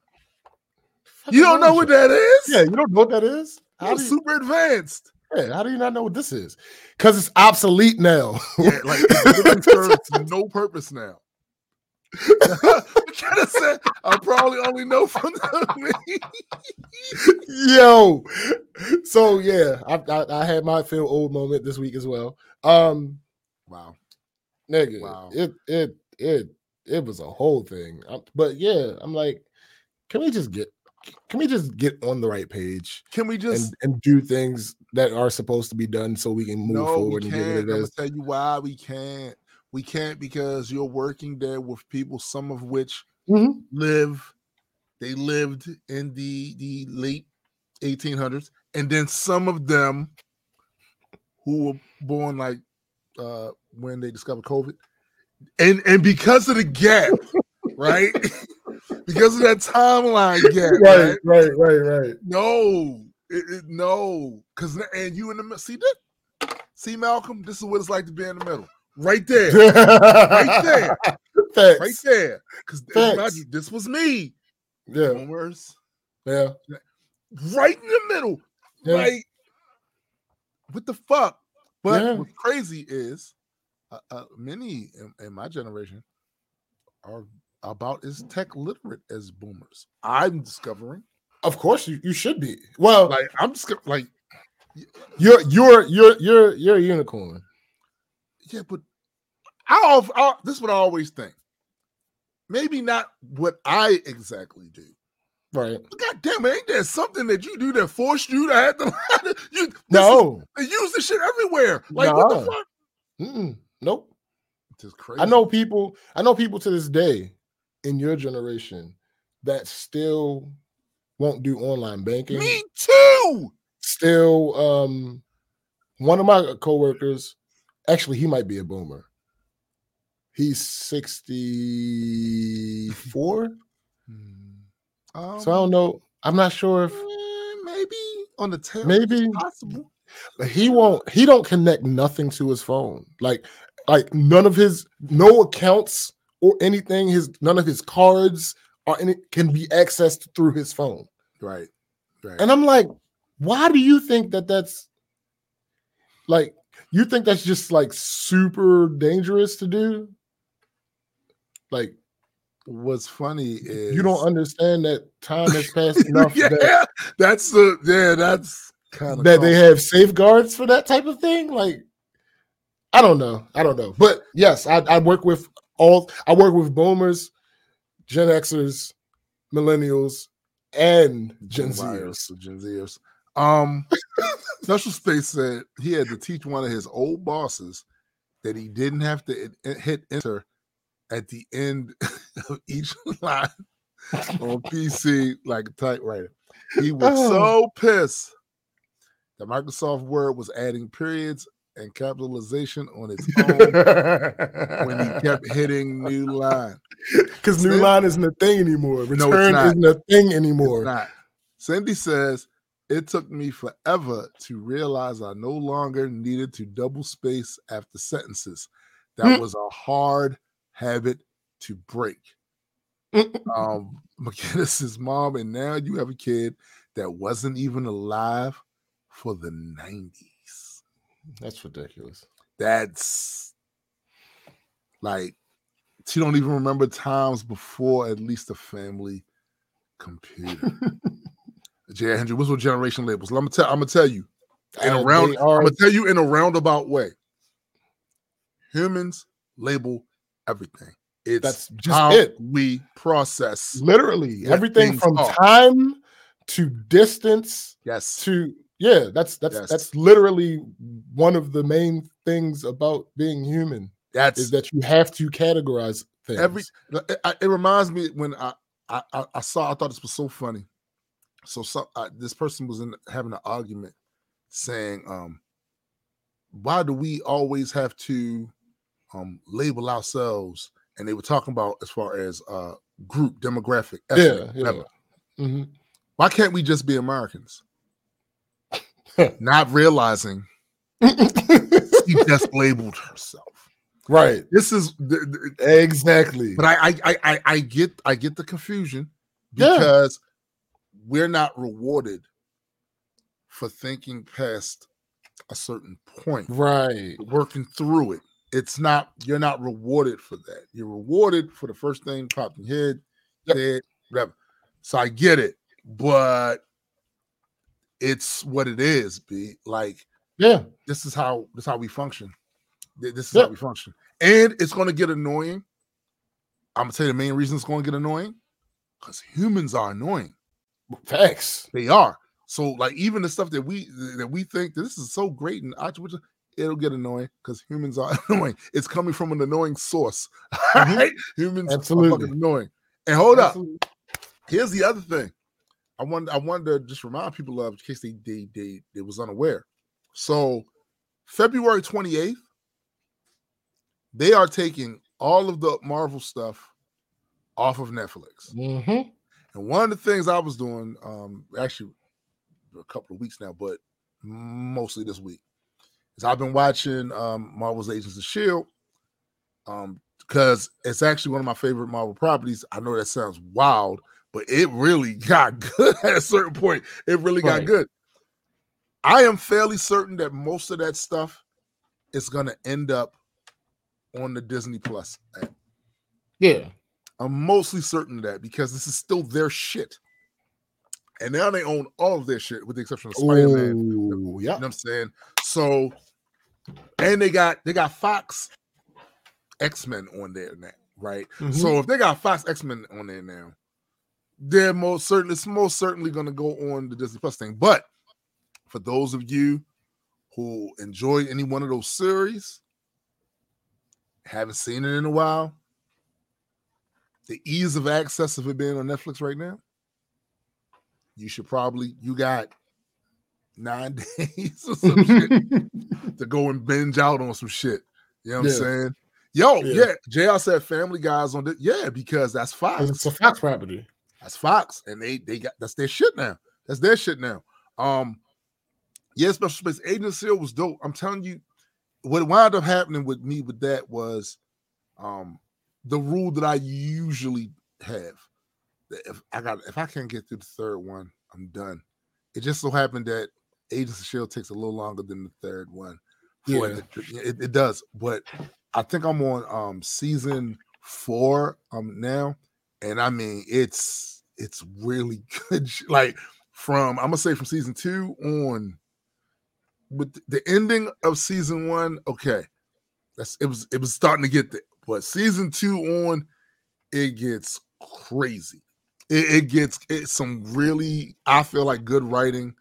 you don't know what that is? Yeah, you don't know what that is. How You're you, super advanced. yeah, how do you not know what this is? Because it's obsolete now. Yeah, like it serves no purpose now. Kind of said, I probably only know from the Yo, so yeah, I, I I had my feel old moment this week as well. Um, Wow. nigga, Wow. it it it it was a whole thing. Um, but yeah, I'm like, can we just get can we just get on the right page Can we just and and do things that are supposed to be done so we can move no, forward we and get can't. I'm gonna tell you why we can't. We can't because you're working there with people, some of which Mhm. live they lived in the the late 1800s and then some of them who were born like uh when they discovered covid and and because of the gap right because of that timeline gap right, right, right, right. no It, it, no, because and you in the middle. See that? See Malcolm, this is what it's like to be in the middle, right there, right there, Facts. right there. Because this was me. Yeah, Boomers, yeah, right in the middle. yeah. Like, what the fuck? But Yeah. what's crazy is, uh, uh, many in, in my generation are about as mm. tech literate as boomers. I'm discovering. Of course, you, you should be. Well, Like, I'm just like, you're you're you're you're you're a unicorn. yeah, but I, this is what I always think. Maybe not what I exactly do. Right. But God damn it, ain't there something that you do that forced you to have to you this is- No. they use this shit everywhere. Like what the fuck? Mm-mm. Nope. It's crazy. I know people. I know people to this day in your generation that still won't do online banking. Me too. Still, um, one of my coworkers. Actually, he might be a boomer. He's sixty-four. Um, So I don't know. I'm not sure if eh, maybe on the tail. maybe possible. But he won't he don't connect nothing to his phone like like none of his no accounts or anything his none of his cards or any can be accessed through his phone. Right. Right. and i'm like why do you think that that's like you think that's just like super dangerous to do? Like What's funny is you don't understand that time has passed enough yeah, that, that's the yeah, that's kind of that they have safeguards for that type of thing? Like i don't know. I don't know. But yes i, I work with all i work with boomers gen xers millennials and gen zers Gen Zers. Um, Special Space said he had to teach one of his old bosses that he didn't have to hit enter at the end of each line on PC like a typewriter. He was Oh. so pissed that Microsoft Word was adding periods and capitalization on its own when he kept hitting new line. because new line isn't a thing anymore it's return not. isn't a thing It's anymore not. Cindy says it took me forever to realize I no longer needed to double space after sentences. That Hmm. was a hard habit to break. Um, McGinnis's mom, and now you have a kid that wasn't even alive for the 90s. That's ridiculous That's like she don't even remember times before at least a family computer. J. Hendry, what's with generation labels? I'm gonna tell. I'm gonna tell you in a Uh, round. they I'm gonna tell you in a roundabout way. Humans label everything. It's that's just how it we process. literally everything from are. time to distance Yes. to yeah that's that's Yes. that's literally one of the main things about being human That's is that you have to categorize things every it, it- reminds me when I, I I I saw I thought this was so funny. So, so uh, this person was in having an argument saying, um, why do we always have to um label ourselves? And they were talking about as far as uh group demographic. yeah, ethnic, yeah. whatever. Mhm. Why can't we just be Americans? Not realizing she just labeled herself. right This is exactly but I, I I I get I get the confusion Yeah. because we're not rewarded for thinking past a certain point, right working through it. It's not you're not rewarded for that. You're rewarded for the first thing popped in your head, Yep. head, whatever. So I get it, but it's what it is. Be like yeah this is how this is how we function. This is Yeah. how we function, and it's going to get annoying. I'm gonna tell you the main reason it's going to get annoying because humans are annoying. facts They are. So like even the stuff that we that we think this is so great and it'll get annoying because humans are annoying. It's coming from an annoying source. Mhm. Right? Humans are Absolutely. fucking annoying. And hold up, here's the other thing. I wanted I wanted to just remind people of in case they they they, they was unaware. So February 28th, they are taking all of the Marvel stuff off of Netflix. Mhm. And one of the things I was doing, um, actually a couple of weeks now, but mostly this week. Is I've been watching um, Marvel's Agents of Shield, um, because it's actually one of my favorite Marvel properties. I know that sounds wild, but it really got good at a certain point. It really got Right. good. I am fairly certain that most of that stuff is going to end up on the Disney Plus app. Yeah. I'm mostly certain of that because this is still their shit. And now they own all of their shit with the exception of Spider-Man. Ooh, You yeah. know what I'm saying? So, and they got they got Fox X-Men on there now, right? Mhm. So if they got Fox X-Men on there now, they're most certainly it's most certainly gonna go on the Disney Plus thing. But for those of you who enjoy any one of those series, haven't seen it in a while, the ease of access of it being on Netflix right now, you should probably you got nine days or some shit to go and binge out on some shit. You know what Yeah. I'm saying? Yo, Yeah. yeah. JR said Family Guys on the yeah, because that's Fox. it's a Fox property. That's Fox, and they they got that's their shit now. That's their shit now. Um, yeah, Special Space Agent Seal was dope. I'm telling you, what wound up happening with me with that was, um, the rule that I usually have. That if I got if I can't get through the third one, I'm done. It just so happened that Agents of Shield takes a little longer than the third one. it Yeah. it, it does, but I think I'm on um season four um now, and I mean it's it's really good. Like from I'm gonna say from season two on, with the ending of season one, okay, that's it was it was starting to get there, but season two on, it gets crazy. It, it gets it's some really I feel like good writing,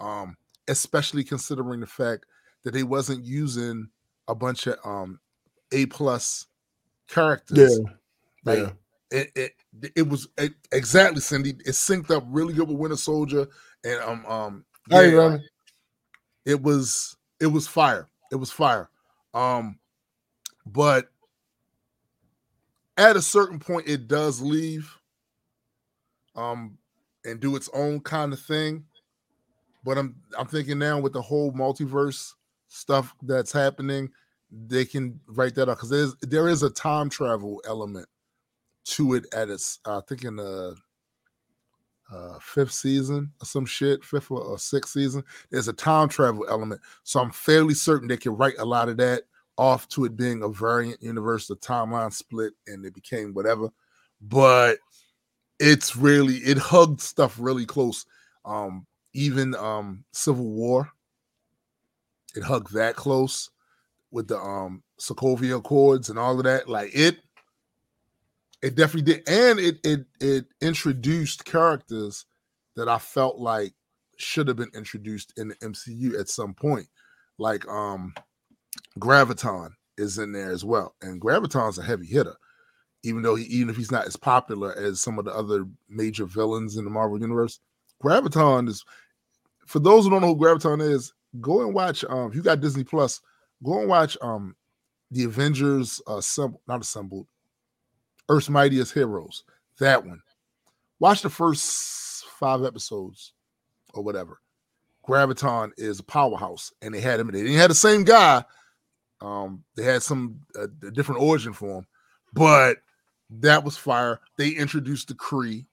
um, especially considering the fact that they wasn't using a bunch of um A plus characters. Like, yeah. It, it it was it, exactly Cindy. It synced up really good with Winter Soldier and um um Hey, yeah, Ronnie. it was it was fire. It was fire. Um but at a certain point it does leave um and do its own kind of thing. But I'm I'm thinking now with the whole multiverse stuff that's happening, they can write that up because there's there is a time travel element to it at its I think in the uh fifth season or some shit, fifth or, or sixth season. There's a time travel element. So I'm fairly certain they can write a lot of that off to it being a variant universe, the timeline split, and it became whatever. But it's really it hugged stuff really close. Um, even um Civil War, it hugged that close with the um Sokovia Accords and all of that. Like it, it definitely did, and it it it introduced characters that I felt like should have been introduced in the MCU at some point. Like um Graviton is in there as well, and Graviton's a heavy hitter even though he, even if he's not as popular as some of the other major villains in the Marvel universe, Graviton is. For those who don't know who Graviton is, go and watch. Um, if you got Disney Plus, go and watch um, the Avengers uh, assembled, not assembled, Earth's Mightiest Heroes. That one. Watch the first five episodes or whatever. Graviton is a powerhouse, and they had him. They didn't have the same guy. Um, they had some uh, a different origin for him, but that was fire. They introduced the Kree,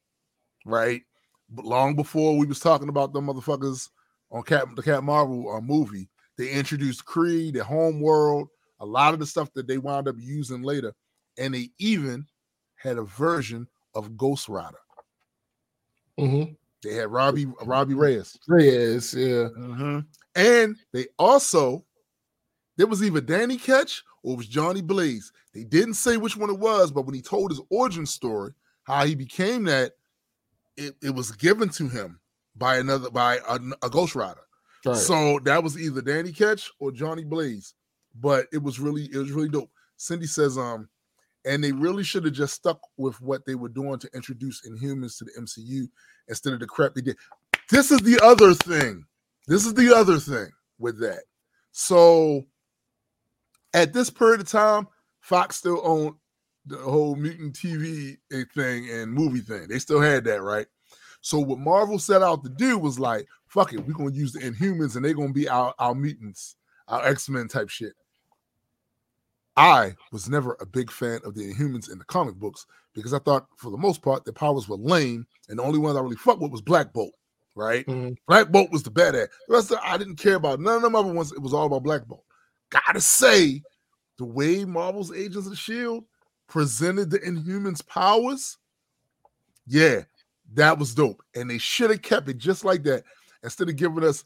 right? But long before we was talking about them motherfuckers on Cap the Cap Marvel uh, movie, they introduced Kree, the home world, a lot of the stuff that they wound up using later, and they even had a version of Ghost Rider. Mm-hmm. They had Robbie Robbie Reyes, Yes, yeah. and they also there was either Danny Ketch or it was Johnny Blaze. They didn't say which one it was, but when he told his origin story, how he became that, it, it was given to him by another by a, a Ghost Rider. Right. So that was either Danny Ketch or Johnny Blaze. But it was really it was really dope. Cindy says, um, and they really should have just stuck with what they were doing to introduce Inhumans to the MCU instead of the crap they did. This is the other thing. This is the other thing with that. So at this period of time, Fox still owned the whole mutant TV thing and movie thing. They still had that, right? So what Marvel set out to do was like, fuck it, we're gonna use the Inhumans and they're gonna be our, our mutants, our X-Men type shit. I was never a big fan of the Inhumans in the comic books because I thought, for the most part, their powers were lame, and the only one I really fucked with was Black Bolt. Right, Mhm. Black Bolt was the badass. The rest of I didn't care about none of them other ones. It was all about Black Bolt. Gotta say, the way Marvel's Agents of Shield presented the Inhumans' powers, yeah, that was dope. And they should have kept it just like that instead of giving us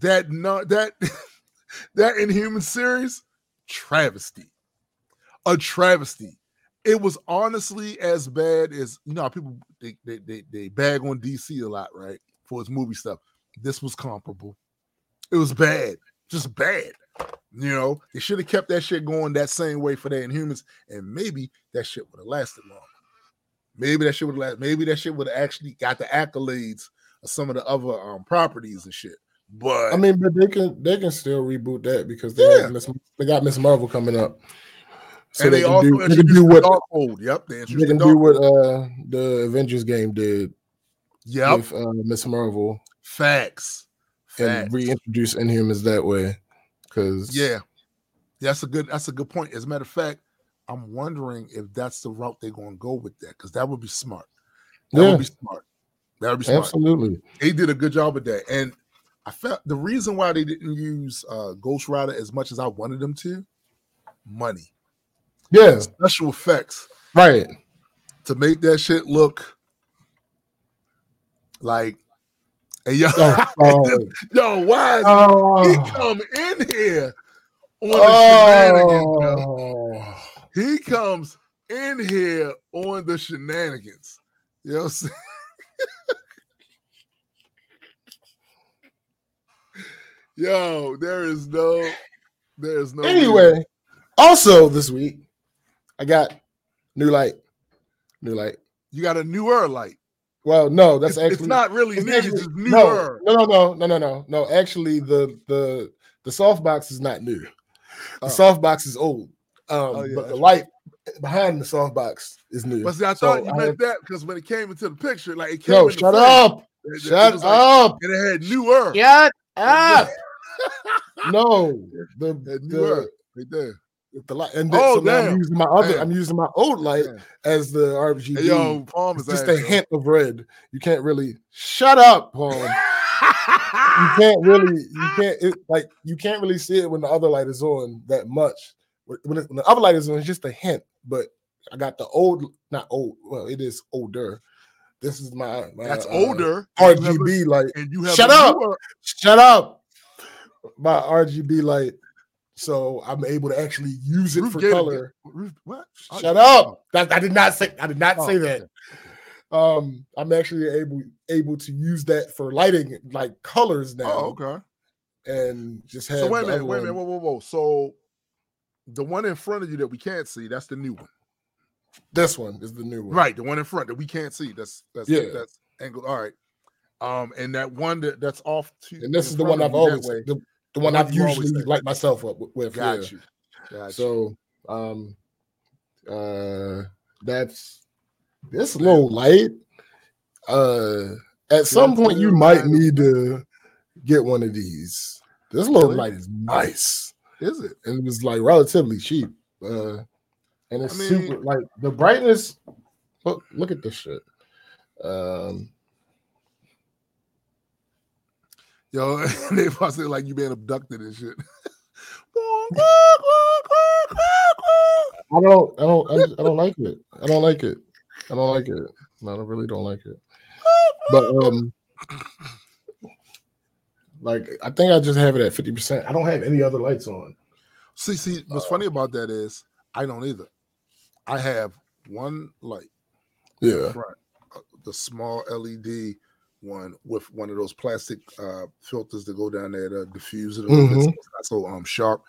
that not that that Inhuman series travesty, a travesty. It was honestly as bad as you know. People they they they, they bag on DC a lot, right, for its movie stuff. This was comparable. It was bad, just bad. You know, they should have kept that shit going that same way for the Inhumans, and maybe that shit would have lasted longer. Maybe that shit would have lasted. Maybe that shit would have actually got the accolades of some of the other um properties and shit. But I mean, but they can they can still reboot that because they Yeah. have they got Miss Marvel coming up, so and they, they, also do, they can introduced do what. Yep, they they can the do what uh the Avengers game did Yep, with uh, Miss Marvel facts. and Facts. reintroduce Inhumans that way. Because Yeah, that's a good. That's a good point. As a matter of fact, I'm wondering if that's the route they're going to go with that because that would be smart. That Yeah. would be smart. That would be smart. absolutely, They did a good job with that, and I felt the reason why they didn't use uh, Ghost Rider as much as I wanted them to, money, yeah, special effects right. to make that shit look like. Hey, yo, Oh, oh, yo, why is he oh, come in here on the shenanigans, yo? oh. He comes in here on the shenanigans. You know what I'm saying? Yo, there is no, there is no. Anyway, also this week, I got new light, new light. you got a newer light. Well, no, that's It's, actually it's not really it's new, it's actually- just no, newer. no, no, no, no, no, no, no. Actually, the the the soft box is not new. The Oh. soft box is old. Um, Oh, yeah, but the that's light behind the soft box is new. But see, I So thought you I meant have- that because when it came into the picture, like it came. Yo, in the shut frame, up! it- it Shut like- up! and it had newer. Shut up! no, the It the, newer right there. The light, and then, Oh, so now I'm using my other. Damn. I'm using my old light Damn. as the RGB. Hey, yo, Palm is just a hint of red. You can't really shut up, Paul. you can't really you can't it, like you can't really see it when the other light is on that much when, it- when the other light is on it's just a hint but i got the old not old well it is older this is my, my That's uh, older. rgb light and you have Shut up! newer- shut up my rgb light so i'm able to actually use it Ruth for Gator- color Ruth- What? Oh, shut up that, i did not say i did not Oh, say that um i'm actually able able to use that for lighting like colors now Oh, okay. and just have So wait a minute, wait a minute, whoa, whoa, whoa. So the one in front of you that we can't see, that's the new one. This one is the new one. Right, the one in front that we can't see. That's that's Yeah. that's angle. All right. Um, and that one that, that's off to And this is the one I've always the, the one I've usually light myself up with. Got yeah. you. Got you. So um uh that's this low light. Uh at some point you might need to get one of these. This low Really? light is nice. Is it? And it was like relatively cheap. Uh and it's I mean- super like the brightness. Look, look at this shit. Um Yo, they possibly like you being abducted and shit. I don't, I don't, I, I don't like it. I don't like it. I don't like it. No, I really don't like it. But um, like I think I just have it at fifty percent. I don't have any other lights on. see, see, what's funny about that is I don't either. I have one light Yeah, front, uh, the small LED one with one of those plastic uh, filters that go down there to diffuse it a little bit, so Mhm. it's not so um sharp.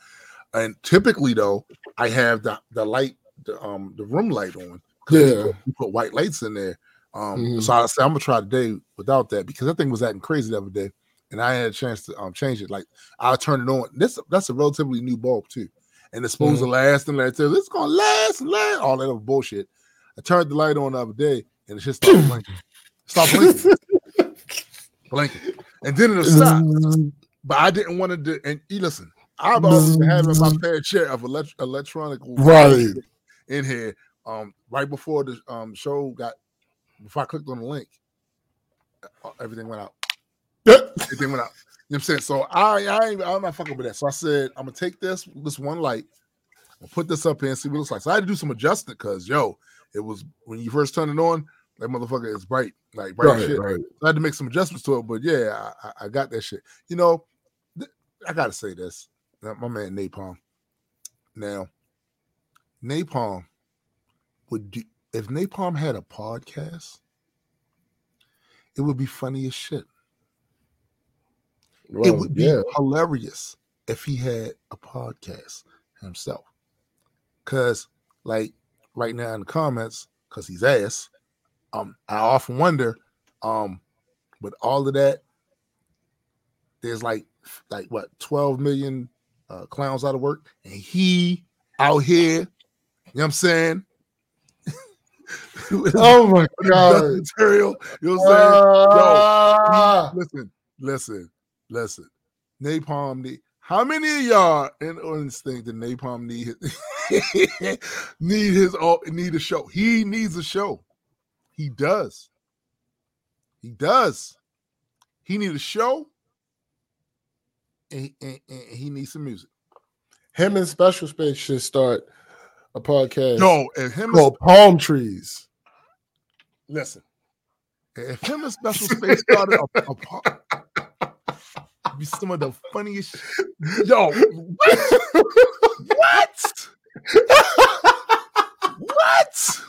And typically, though, I have the the light, the um the room light on. Yeah. put, put white lights in there. Um, Mhm. so I said I'm gonna try today without that because that thing was acting crazy the other day, and I had a chance to um change it. Like I turned it on. This that's a relatively new bulb too, and it's supposed to last and last. It's gonna last and last. All that other bullshit. I turned the light on the other day, and it just stopped blinking. Stop blinking. Blanket, and then it'll stop. But I didn't want to do. And you listen, I've always been having my fair share of elect- electronic Right. in here. Um, right before the um show got, before I clicked on the link, uh, everything went out. Everything went out. You know what I'm saying? So I, I ain't, I'm not fucking with that. So I said, I'm gonna take this, this one light, and put this up here and see what it looks like. So I had to do some adjustment because yo, it was when you first turned it on, that motherfucker is bright, like bright right, shit. right. So I had to make some adjustments to it, but yeah, I, I- got that shit. You know, th- I gotta say this. Uh, my man Napalm. Now, Napalm would do if Napalm had a podcast, it would be funny as shit. it would be yeah. hilarious if he had a podcast himself. Cause like right now in the comments, cause he's ass, um, I often wonder, um, with all of that, there's like like what 12 million uh, clowns out of work, and he out here, you know what I'm saying? Oh my god. material, you know what I'm saying? Ah. listen, listen, listen. Napalm need how many of y'all in this thing that Napalm need his, need his need a show? He needs a show. He does. He does. He need a show. And, and- and he needs some music. Him and Special Space should start a podcast Yo, if him and, Palm Trees. listen, if him and Special Space started a, a, po- be some of the funniest. Yo, what? what? What?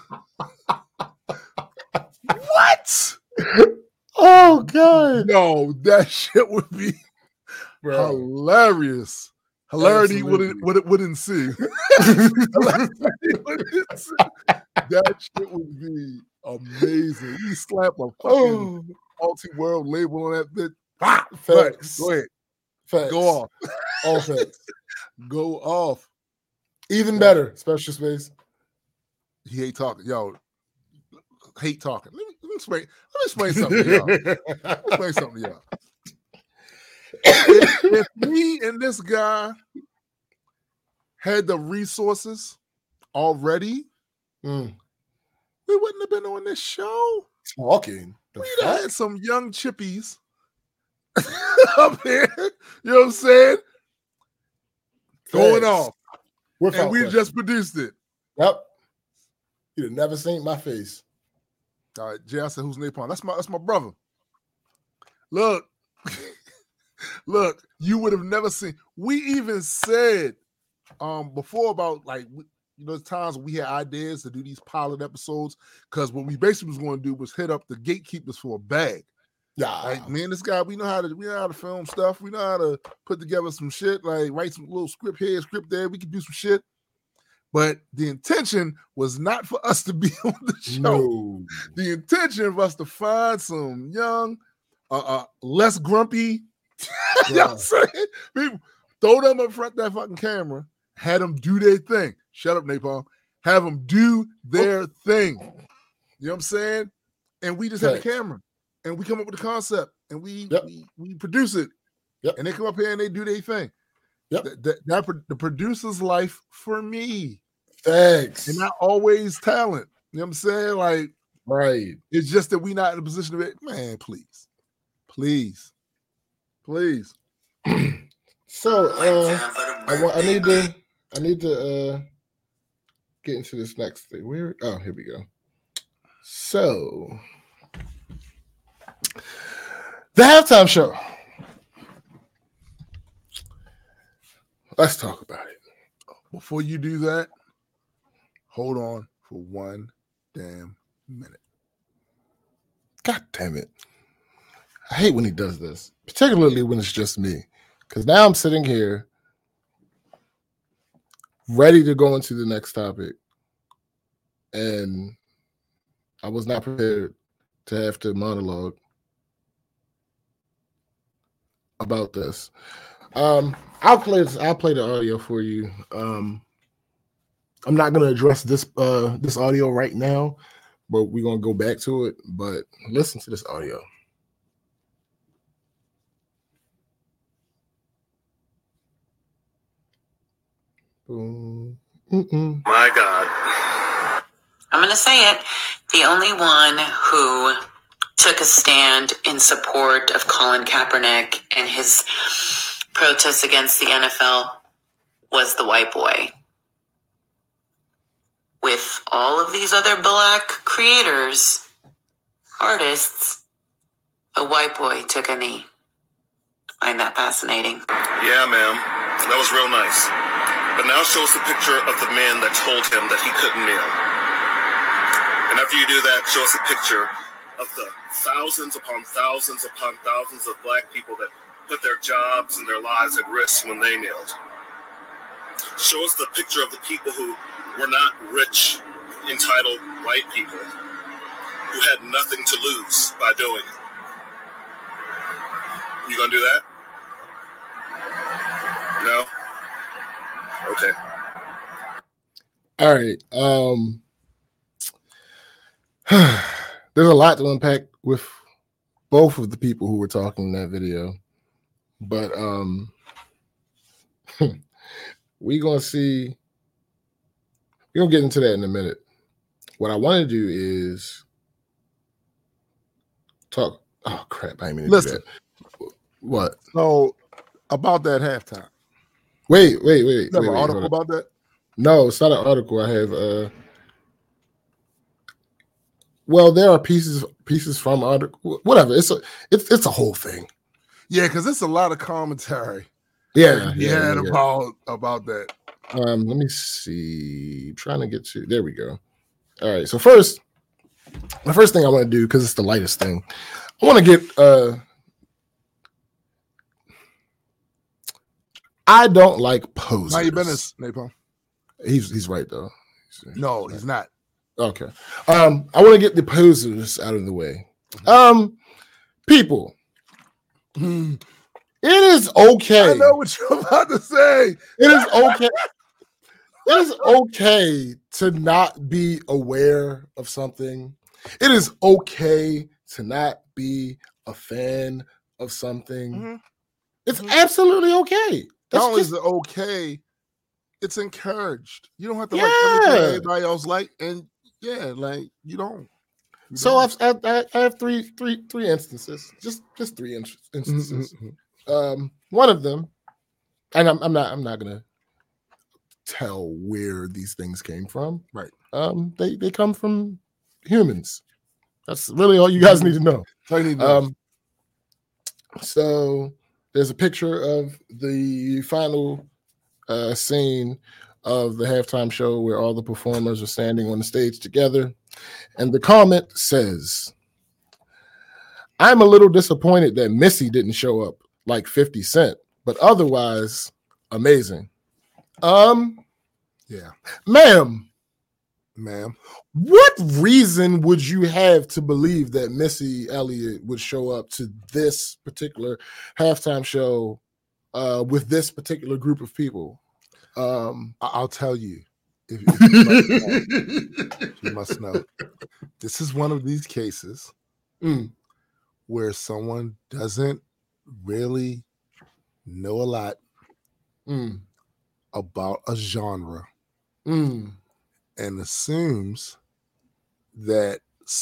What? Oh god. No, that shit would be Bro. hilarious. Hilarity wouldn't would wouldn't see. Wouldn't see. That shit would be amazing. You slap a fucking Oh, multi-world label on that bit. Ah, facts. Go ahead. Facts. Go off. All facts. Go off. Even better, Special Space. He hate talking. Yo, hate talking. Let me explain. Let me explain something to y'all. Let me explain something to y'all. if, if me and this guy had the resources already, Mm. we wouldn't have been on this show. Talking. We'd fuck? had some young chippies up here. You know what I'm saying? Going off. And we just produced it. Yep. You'd have never seen my face. All right, Jay, I said, who's Napalm? That's my that's my brother. Look, look, you would have never seen. We even said um before about like you know, times we had ideas to do these pilot episodes because what we basically was going to do was hit up the gatekeepers for a bag. Yeah. Like, me and this guy, we know how to we know how to film stuff. We know how to put together some shit, like write some little script here, script there. We can do some shit. But the intention was not for us to be on the show no. the intention us to find some young, uh, uh less grumpy, you know I'm saying? People throw them up front that fucking camera, had them do their thing. Shut up, Napalm. Have them do their thing. You know what I'm saying? And we just have the Facts. camera, and we come up with the concept, and we Yep. we, we produce it. Yep. And they come up here and they do their thing. Yep. That, that, that the producer's life for me, Thanks. and not always talent. You know what I'm saying? Like right. it's just that we not in a position to be, man, please, please, please. So uh I want I need to I need to uh get into this next thing. Where oh here we go. So the halftime show. Let's talk about it. Before you do that, hold on for one damn minute. God damn it. I hate when he does this, particularly when it's just me. Because now I'm sitting here ready to go into the next topic. And I was not prepared to have to monologue about this. Um, I'll play this, I'll play the audio for you. Um I'm not going to address this uh, this audio right now, but we're going to go back to it. But listen to this audio. Boom! My God. I'm going to say it. The only one who took a stand in support of Colin Kaepernick and his protests against the NFL was the white boy. With all of these other black creators, artists, a white boy took a knee. Find that fascinating. Yeah, ma'am. That was real nice. But now show us a picture of the man that told him that he couldn't kneel. And after you do that, show us a picture of the thousands upon thousands upon thousands of black people that put their jobs and their lives at risk when they kneeled. Show us the picture of the people who were not rich, entitled white people who had nothing to lose by doing it. You gonna do that? No? Okay. All right. Um there's a lot to unpack with both of the people who were talking in that video. But um we gonna see we're gonna get into that in a minute. What I want to do is talk. Oh crap! I didn't mean to Listen. do that. What? So about that halftime. Wait, wait, wait. You wait, have wait, an article about that? No, it's not an article. I have. uh Well, there are pieces pieces from article. Whatever. It's a it's it's a whole thing. Yeah, because it's a lot of commentary. Yeah, yeah, had yeah. about about that. Um, let me see. trying to get to there we go. All right. So first, the first thing I want to do, because it's the lightest thing, I want to get uh I don't like poses. Now you business, Napalm. He's he's right though. No, he's not. Okay. Um, I want to get the posers out of the way. Um, people, Hmm. it is okay. I know what you're about to say. It is okay. it is okay to not be aware of something. It is okay to not be a fan of something. Mhm. It's Mhm. absolutely okay. That's Not just okay, it's encouraged. You don't have to Yeah. like everything everybody else like, and yeah, like you don't. You so don't. I've, I, I have three, three, three instances. Just, just three in- instances. Um, one of them, and I'm, I'm not, I'm not gonna tell where these things came from. Right. Um, they they come from humans. That's really all you guys need to know. So you need. Um, so there's a picture of the final uh, scene of the halftime show where all the performers are standing on the stage together, and the comment says, "I'm a little disappointed that Missy didn't show up like 50 Cent, but otherwise amazing." Um, yeah, ma'am, ma'am. what reason would you have to believe that Missy Elliott would show up to this particular halftime show uh, with this particular group of people? Um, I- I'll tell you. If, if you, must know, you must know. This is one of these cases Mm. where someone doesn't really know a lot mm, about a genre mm, and assumes that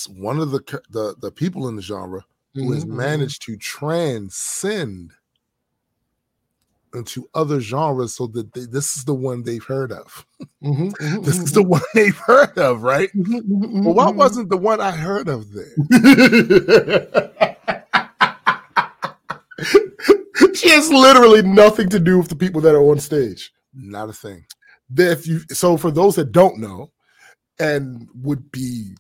one of the the, the people in the genre who has mhm, managed to transcend into other genres so that they, this is the one they've heard of. mhm, mhm, This is the one they've heard of, right? mhm, mhm, Well, what mhm. wasn't the one I heard of there? she has literally nothing to do with the people that are on stage. Not a thing. if you so for those that don't know and would be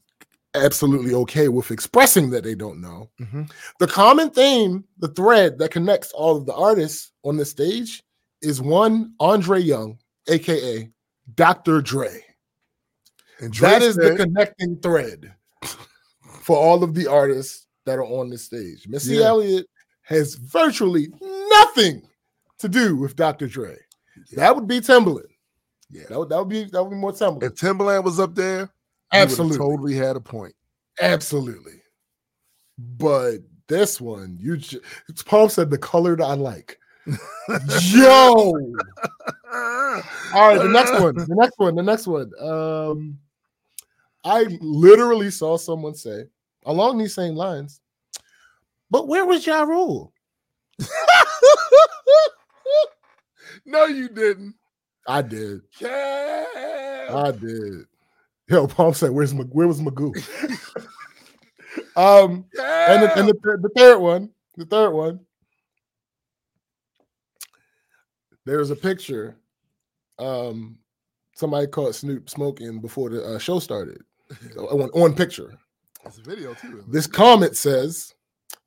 absolutely okay with expressing that they don't know Mhm. the common theme the thread that connects all of the artists on the stage is one andre young aka dr dre And Dre that is the connecting thread for all of the artists that are on the stage missy Yeah. elliott has virtually nothing to do with dr dre that would be Timbaland. yeah. that would, that would be that would be more Timbaland. If Timbaland was up there, Absolutely, totally had a point. absolutely. But this one, you just Paul said the color that I like. Yo, All right, the next one. The next one. The next one. Um, I literally saw someone say along these same lines, but where was Ja Rule? no, you didn't. I did. Yeah. I did. Yo, Palm said, "Where's Mag- where was Magoo?" um, and the, and the, the third one, the third one, there's a picture. Um, somebody caught Snoop smoking before the uh, show started. on, on picture, It's a video too. this comment says,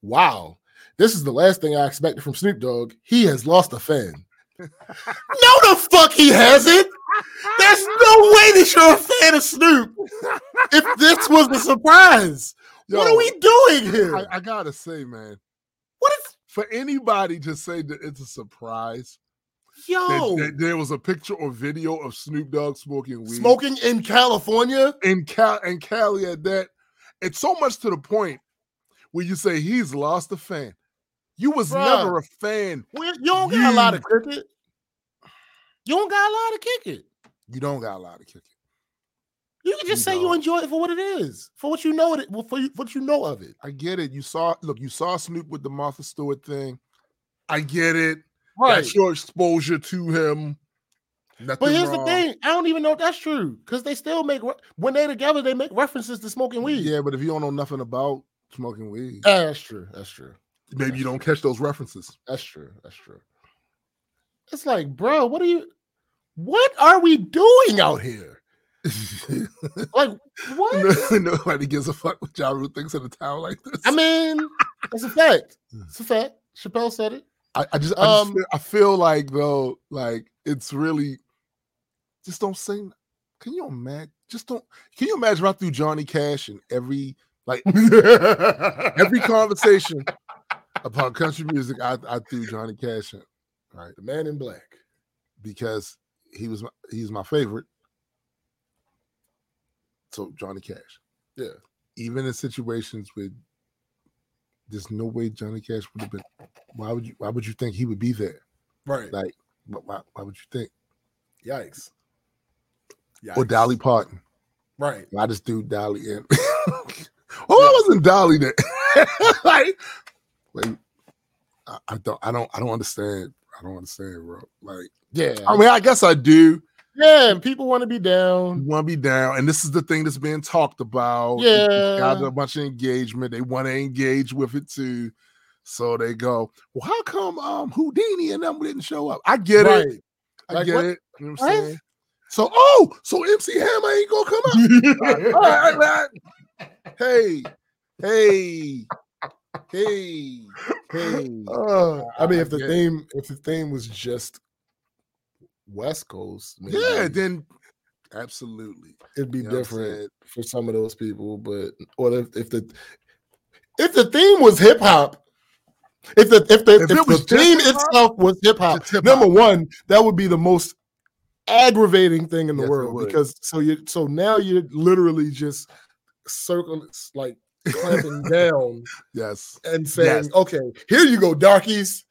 "Wow, this is the last thing I expected from Snoop Dogg. He has lost a fan." No, the fuck he hasn't. There's no way that you're a fan of Snoop. If this was a surprise, what are we doing here? I, I gotta say, man, what is for anybody to say that it's a surprise that, yo that there was a picture or video of Snoop Dogg smoking weed, smoking in California? in Cal and Cali at that, it's so much to the point where you say he's lost a fan. You was Bruh. never a fan. You don't got a lot of cricket. You don't got a lot of kick it. You don't got a lot of kicking. You can just You say you don't. enjoy it for what it is, for what you know it, for what you know of it. I get it. You saw look, you saw Snoop with the Martha Stewart thing. I get it. That's your exposure to him. Nothing But here's the thing: I don't even know if that's true because they still make re- when they're together, they make references to smoking weed. Yeah, but if you don't know nothing about smoking weed, Ah, that's true. That's true. Maybe you don't catch those references. That's true. That's true. It's like, bro, what are you? What are we doing out here? Like, what? Nobody gives a fuck what Ja Rule thinks of a town like this. I mean, it's a fact. It's a fact. Chappelle said it. I, I just, I, just Um, feel, I feel like though, like it's really just don't say. Can you imagine? Just don't. Can you imagine right through Johnny Cash and every like every conversation about country music, I, I threw Johnny Cash in, right? the man in black. Because he was my, he's my favorite. So Johnny Cash, Yeah. even in situations with there's no way Johnny Cash would have been. Why would you? Why would you think he would be there? Right. Like, why, why, would you think? Yikes. Yikes. Or Dolly Parton? Right. I just threw Dolly in. oh, I wasn't Dolly there. like, like I, I don't, I don't, I don't understand. I don't understand, bro. Like, Yeah. I mean, I guess I do. yeah. And people want to be down. want to be down, and this is the thing that's being talked about. Yeah, got a bunch of engagement. They want to engage with it too. So they go, well, how come um Whodini and them didn't show up? I get right. it. I Like, get what- it. You know what I'm what? saying? So, oh, so MC Hammer ain't gonna come up. All right, all right. Hey, hey, hey, hey. Uh, I mean, if the theme, if the theme was just West Coast, maybe Yeah, then absolutely. it'd be You know different for some of those people. But or if, if the if the theme was hip hop, if the if the If if, the theme itself was hip hop, number one, that would be the most aggravating thing in the Yes, world because so you so now you're literally just circling like clamping down Yes. and saying, Yes. okay, here you go, darkies.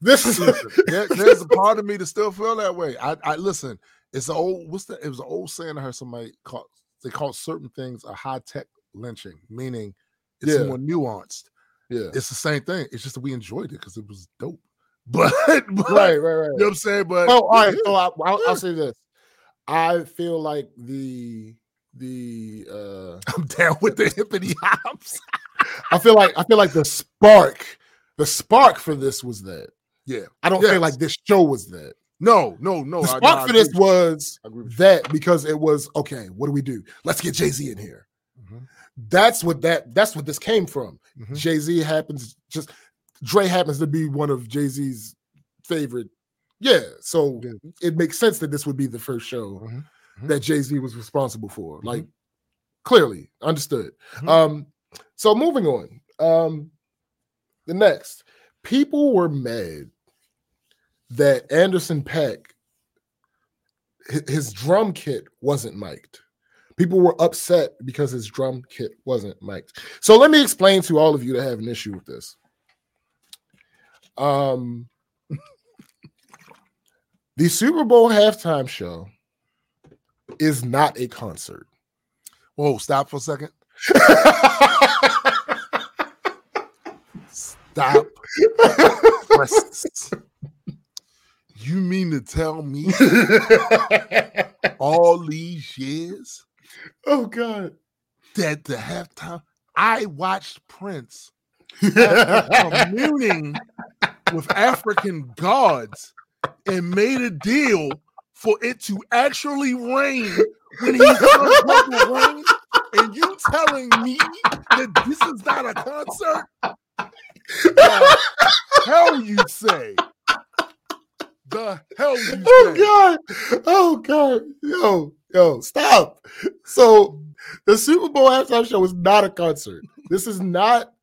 This is there- there's a part of me that still feel that way. I, I listen. It's an old. What's that? It was an old saying I heard somebody call. They call certain things a high tech lynching, meaning it's Yeah. more nuanced. yeah. It's the same thing. It's just that we enjoyed it because it was dope. But, but Right, right, right. you know what I'm saying. But Well, all right. So I, I'll. I'll say this: I feel like the the uh I'm down with the hippity hops. I feel like I feel like the spark, the spark for this was that. Yeah. I don't Yes. feel like this show was that. No, no, no. The I- spark no, I for this agree with you. was I agree with you. that because it was okay. What do we do? Let's get Jay Z in here. Mhm, That's what that. That's what this came from. mhm. Jay Z happens just Dre happens to be one of Jay Z's favorite. Yeah, so Yeah. it makes sense that this would be the first show Mhm, mhm. that Jay Z was responsible for. Mhm. Like clearly understood. Mhm. Um, so moving on. Um, the next people were mad that Anderson .Paak hi- his drum kit wasn't mic'd. People were upset because his drum kit wasn't mic'd. So let me explain to all of you that have an issue with this. Um, The Super Bowl halftime show is not a concert. Whoa, stop for a second. Stop. You mean to tell me all these years oh God. that the halftime I watched Prince communing with African gods and made a deal for it to actually rain when he comes back to rain, and you telling me that this is not a concert? The hell you say? The hell you oh, say? Oh God. Oh God. Yo, yo, stop. So the Super Bowl halftime show is not a concert. This is not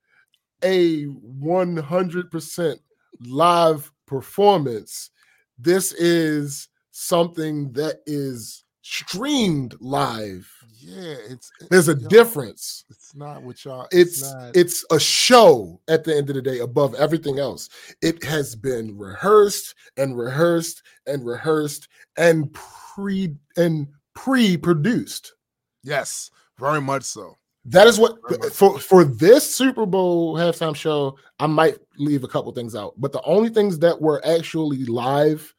a 100% live performance. This is something that is streamed live. Yeah, it's There's a difference. It's not what y'all. It's not, it's a show at the end of the day above everything else. It has been rehearsed and rehearsed and rehearsed and pre and pre-produced. yes, very much so. That is what for for this Super Bowl halftime show. I might leave a couple things out, but the only things that were actually live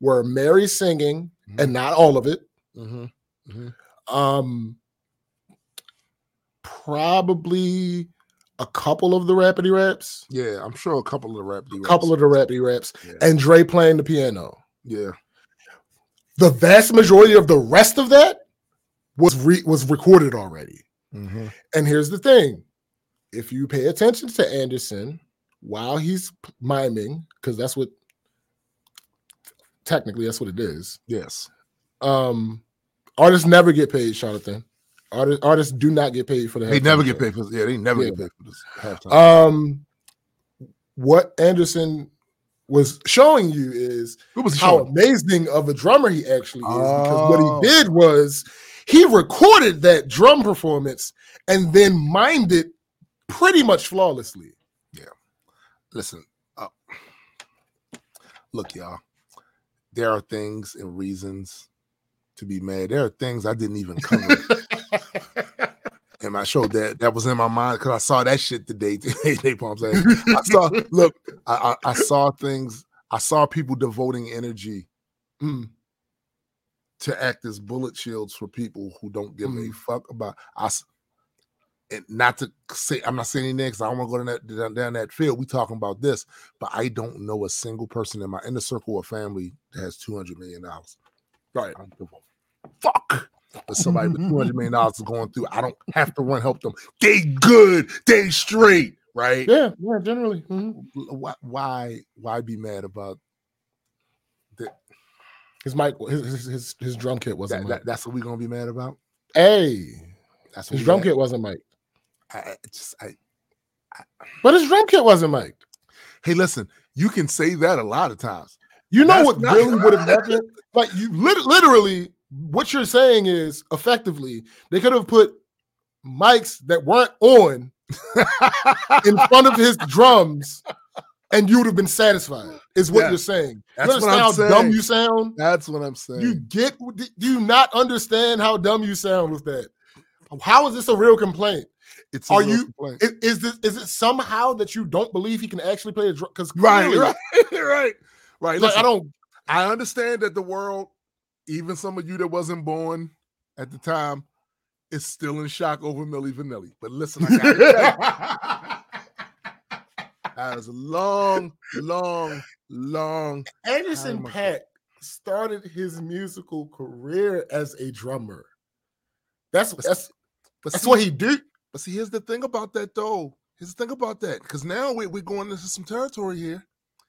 were Mary singing, Mhm. and not all of it. Mm-hmm. Um, probably a couple of the rapidy raps, Yeah, I'm sure a couple of the rap. a couple of the rapidy raps, Yeah. and Dre playing the piano. yeah. The vast majority of the rest of that was re- was recorded already. Mm-hmm. And here's the thing if you pay attention to Anderson while he's miming, because that's what technically that's what it is. Yes. Um, artists never get paid, Jonathan. Artists artists do not get paid for the They never show. get paid for. Yeah, they never Yeah. get paid for this halftime. Um, what Anderson was showing you is was how showing? amazing of a drummer he actually is. Because what Oh. he did was he recorded that drum performance and then mimed it pretty much flawlessly. Yeah. Listen, uh, look, y'all. There are things and reasons to be mad. There are things I didn't even cover in my show that that was in my mind because I saw that shit today. Today, Palm saying I saw. Look, I, I I saw things. I saw people devoting energy Mm. to act as bullet shields for people who don't give a Mm. fuck about us. And not to say, I'm not saying anything because I don't want to go down that down, down that field. We talking about this, but I don't know a single person in my inner circle or family that has 200 million dollars. Right. I don't give a fuck. But somebody with 200 million dollars is going through. I don't have to run help them. They good. They straight. Right. Yeah, yeah, generally. mhm. Why? Why? Why be mad about His mic, his, his his drum kit wasn't that? that that's what we gonna be mad about. hey, That's what his drum mad- kit wasn't mic. I, I just I But his drum kit wasn't mic'd. Hey, listen, you can say that a lot of times. You know That's what not- really would have happened? Like you lit- literally, what you're saying is effectively they could have put mics that weren't on in front of his drums, and you would have been satisfied. Is what Yeah. you're saying. That's you what I'm how saying. dumb you sound? That's what I'm saying. You get? Do you not understand how dumb you sound with that? How is this a real complaint? It's are you- complaint. Is, is this is it somehow that you don't believe he can actually play a drum? Because right, right, right, right. Like, I don't. I understand that the world, even some of you that wasn't born at the time, is still in shock over Milli Vanilli. But listen, I tell that was a long, long, long. Anderson. Paak started his musical career as a drummer. That's that's that's what he did. But see, here's the thing about that, though. Here's the thing about that, because now we, we're going into some territory here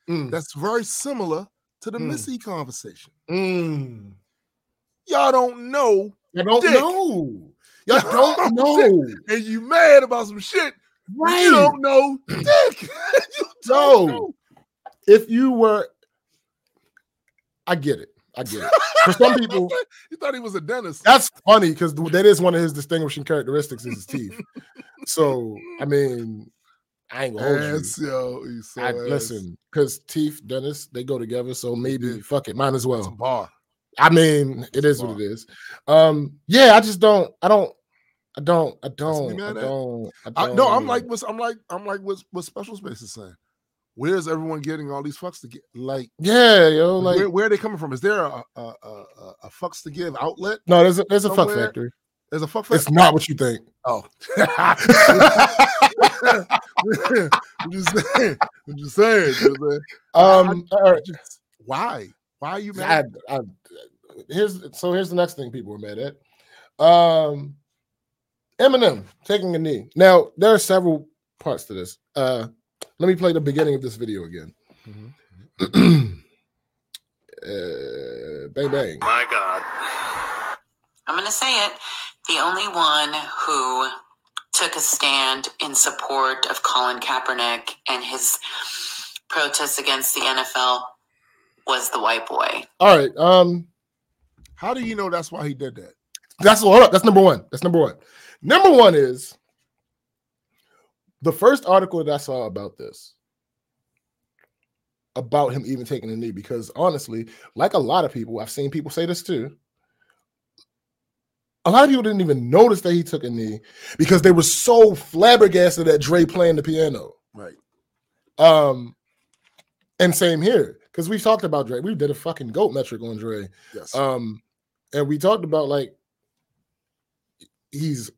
Mm, that's very similar to the Mm. Missy conversation. mm. Y'all don't know, You don't Dick. know. Y'all don't know. and you mad about some shit. Right. You don't know, Dick. you don't No. know. If you were, I get it. I get it. For some people, you thought he was a dentist. that's funny because that is one of his distinguishing characteristics is his teeth. So I mean, I ain't gonna hold you. Yo, so I, ass. listen, because Teeth, Dennis, they go together. So maybe did. fuck it, might as It's a well. bar. I mean, it is Wow. what it is. Um, yeah, I just don't, I don't, I don't, I don't, I don't, I I, don't. no, I'm like, what's, I'm like, I'm like, what's, what Special Space is saying? Where's everyone getting all these fucks to get? Like, yeah, yo, like, where, where are they coming from? Is there a a, a, a, fucks to give outlet? no, there's a, there's a fuck factory. There's a fuck It's not what you think. Oh, I'm just saying. I'm just saying. you know what I'm saying? um. Why? Why are you mad? I, I, here's so here's the next thing people were mad at. Um, Eminem taking a knee. Now there are several parts to this. Uh, let me play the beginning of this video again. Mhm. uh, bang bang. My God. I'm going to say it. The only one who took a stand in support of Colin Kaepernick and his protests against the NFL was the white boy. All right. Um, How do you know that's why he did that? that's hold up. That's number one. That's number one. Number one is the first article that I saw about this, about him even taking a knee, because honestly, like a lot of people, I've seen people say this too. A lot of people didn't even notice that he took a knee because they were so flabbergasted at Dre playing the piano. Right. Um, and same here because we've talked about Dre. We did a fucking goat metric on Dre. Yes. Um, and we talked about like he's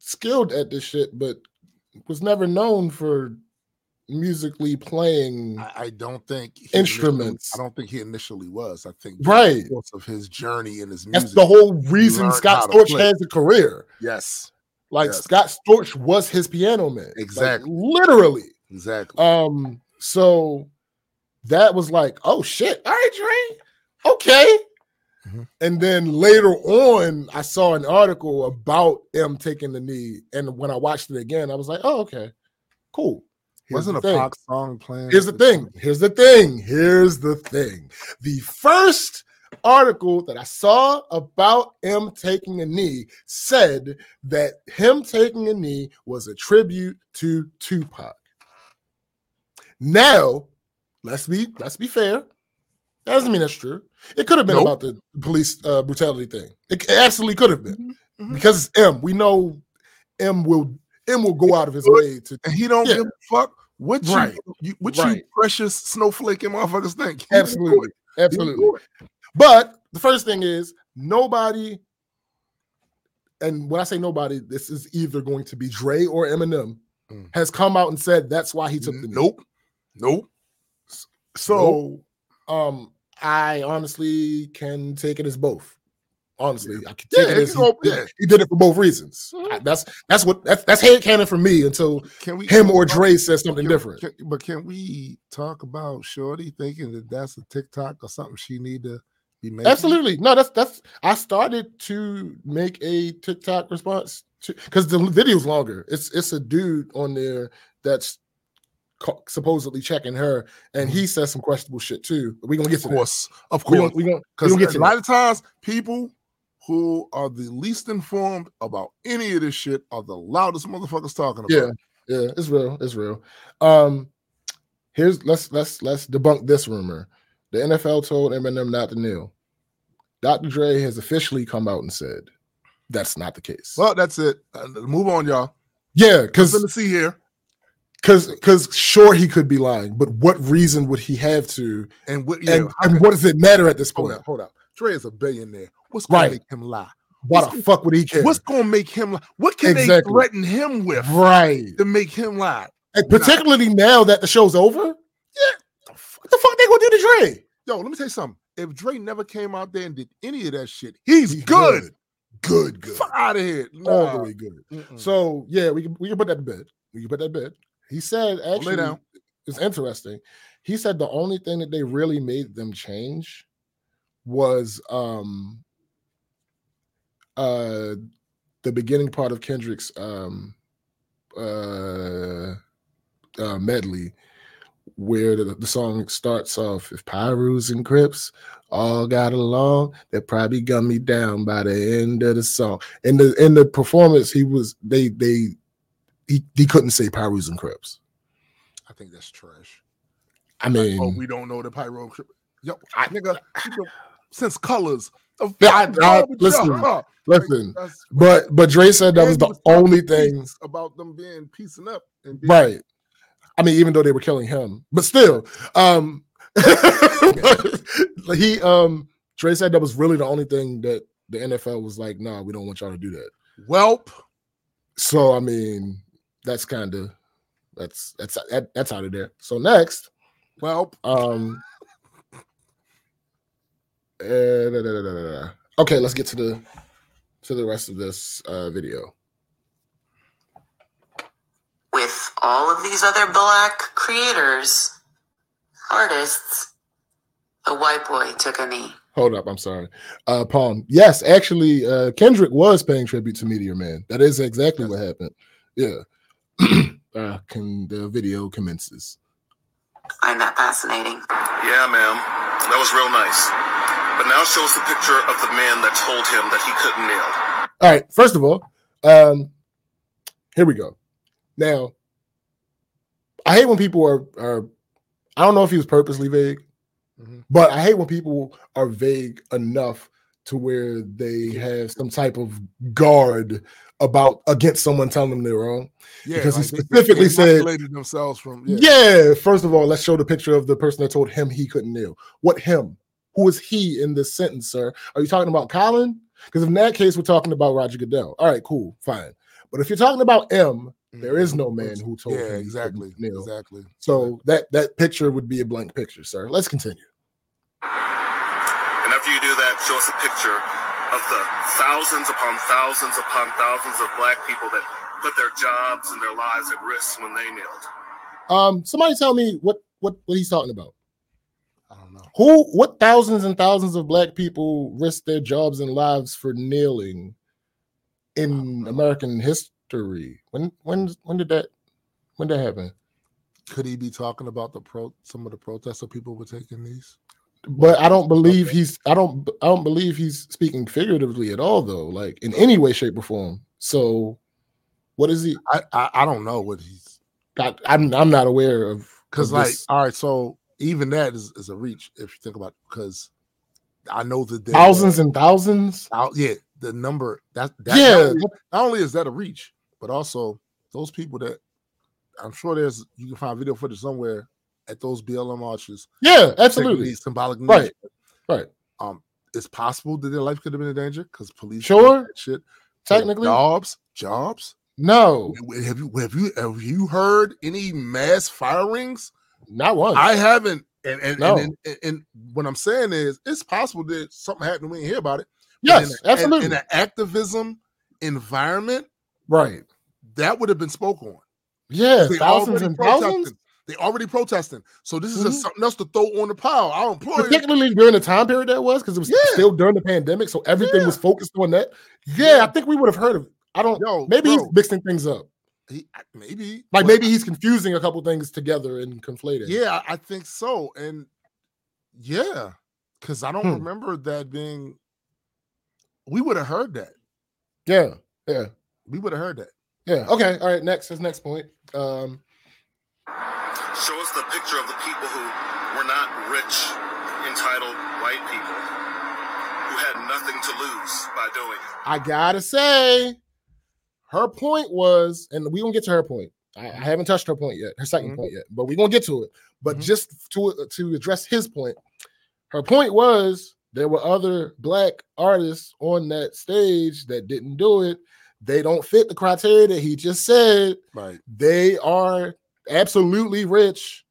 skilled at this shit, but was never known for musically playing. I, I don't think Instruments. I don't think he initially was. I think Right. of his journey and his music. That's the whole reason Scott Storch has a career. yes, Like Yes. Scott Storch was his piano man. Like, Exactly. literally. exactly. Um, so that was like, oh shit, all right, Dre, okay. Mhm. And then later on, I saw an article about him taking the knee, and when I watched it again, I was like, oh, okay, cool. Here's Wasn't a thing. Pac song playing? Here's the thing. Here's the thing. Here's the thing. The first article that I saw about him taking a knee said that him taking a knee was a tribute to Tupac. Now, let's be let's be fair. That doesn't mean that's true. It could have been Nope. about the police uh, brutality thing. It it absolutely could have been Mhm. because it's M. We know M will M will go out of his way to And he don't Yeah. give a fuck what you, Right. you what Right. you precious snowflake and motherfuckers think. He will absolutely, it. He will absolutely. But the first thing is nobody, and when I say nobody, this is either going to be Dre or Eminem, Mm. has come out and said that's why he took the knee. Nope. Nope. So, um, I honestly can take it as both. Honestly, I can take it it as he, yeah. he did it for both reasons. Mhm. I- that's that's what that's that's head canon for me until Can we him can or talk- Dre says something can- different. can- but can we talk about Shorty thinking that that's a TikTok or something she need to be making? Absolutely. No, that's that's I started to make a TikTok response to because the video's longer. It's it's a dude on there that's supposedly checking her, and he says some questionable shit too. We're gonna get Of to course. Of that. We're course. gonna, we gonna, Because a lot of times, people who are the least informed about any of this shit are the loudest motherfuckers talking about. Yeah. Yeah, it's real. It's real. Um, here's let's let's let's debunk this rumor. The NFL told Eminem not to kneel. Dr. Dre has officially come out and said that's not the case. Well, that's it. Uh, move on, y'all. yeah, because to see here. Because because sure he could be lying, but what reason would he have to? And what? Yeah, and, and could- what does it matter at this hold point? up, hold up. Dre is a billionaire. What's gonna Right. make him lie? Why the fuck would he care? What's gonna make him lie? What can they threaten him with right? to make him lie? And particularly now that the show's over. Yeah. What the fuck they gonna do to Dre? Yo, let me tell you something. If Dre never came out there and did any of that shit, he's, He's good. Good, good. Fuck out of here. All the way good. Mm-mm. So yeah, we can we can put that to bed. We can put that to bed. He said actually it's interesting. He said the only thing that they really made them change was um uh the beginning part of Kendrick's um uh, uh medley where the, the song starts off if Pirus and Crips all got along, they probably gun me down by the end of the song. In the in the performance, he was they they he, he couldn't say Pirus and Crips. I think that's trash. I mean, oh, we don't know the pyro. Yo, I, nigga, since colors I- I- listen, huh? listen. That's- But but Dre said that was the he talking only thing. about them being piecing up and being, Right. I mean, even though they were killing him, but still, um, he um Dre said that was really the only thing that the NFL was like, nah, we don't want y'all to do that. Welp. So I mean, that's kind of that's that's that, that's out of there. So next, well, um, eh, da, da, da, okay, let's get to the to the rest of this uh, video. With all of these other black creators, artists, a white boy took a knee. Hold up, I'm sorry. Uh Palm. Yes, actually, uh Kendrick was paying tribute to Meteor Man. That is exactly what happened. Yeah. uh can the video commences. Find that fascinating. Yeah, ma'am. That was real nice. But now show us a picture of the man that told him that he couldn't kneel. All right, first of all, um here we go. Now, I hate when people are are I don't know if he was purposely vague, Mhm. but I hate when people are vague enough to where they have some type of guard about against someone telling them they're wrong. Yeah, Because he like they- specifically said- themselves from yeah. Yeah. First of all, let's show the picture of the person that told him he couldn't kneel. What him? Who is he in this sentence, sir? Are you talking about Colin? Because in that case, we're talking about Roger Goodell. All right, cool, fine. But if you're talking about M, there is no man who told Mm-hmm. Yeah, him he exactly. Exactly. So that that picture would be a blank picture, sir. Let's continue. And after you do that, show us a picture of the thousands upon thousands upon thousands of black people that put their jobs and their lives at risk when they kneeled. Um, somebody tell me what what what he's talking about. I don't know. Who what thousands and thousands of black people risked their jobs and lives for kneeling in American history? When when when did that when did that happen? Could he be talking about the pro some of the protests that people were taking these? But I don't believe Okay. he's I don't I don't believe he's speaking figuratively at all though, like in any way, shape, or form. So what is he? I I, I don't know what he's I, I'm I'm not aware of because like this. all right, so even that is, is a reach if you think about because I know that thousands and thousands. out yeah the number that, that Yeah, not, only, not only is that a reach but also those people that I'm sure there's you can find video footage somewhere at those BLM marches Yeah, absolutely. symbolic. Right, right. Um, it's possible that their life could have been in danger because police Sure. shit. Technically, jobs, jobs. no, Have you have you have you heard any mass firings? not one. I haven't. And and, No. and, and, and what I'm saying is, it's possible that something happened. We didn't hear about it. Yes, in a- absolutely. In, in an activism environment, right. that would have been spoken on. Yeah, thousands and thousands. They already protesting. So this is Mhm. just something else to throw on the pile. Our employers. Particularly during the time period that was, because it was Yeah. still during the pandemic, so everything Yeah. was focused on that. Yeah. I think we would have heard of. It. I don't. know. maybe bro, he's mixing things up. he- maybe Like maybe he's confusing a couple things together and conflating. Yeah, I I think so. And yeah, because I don't Hmm. remember that being. We would have heard that. yeah, yeah, We would have heard that. yeah. Okay, all right. Next, his next point. Um, Show us the picture of the people who were not rich, entitled white people who had nothing to lose by doing it. I gotta say, her point was, and we gonna get to her point. I, I haven't touched her point yet, her 2nd Mhm. point yet, but we're gonna get to it. But Mhm. just to to address his point, her point was there were other black artists on that stage that didn't do it. They don't fit the criteria that he just said. Right. They are absolutely rich.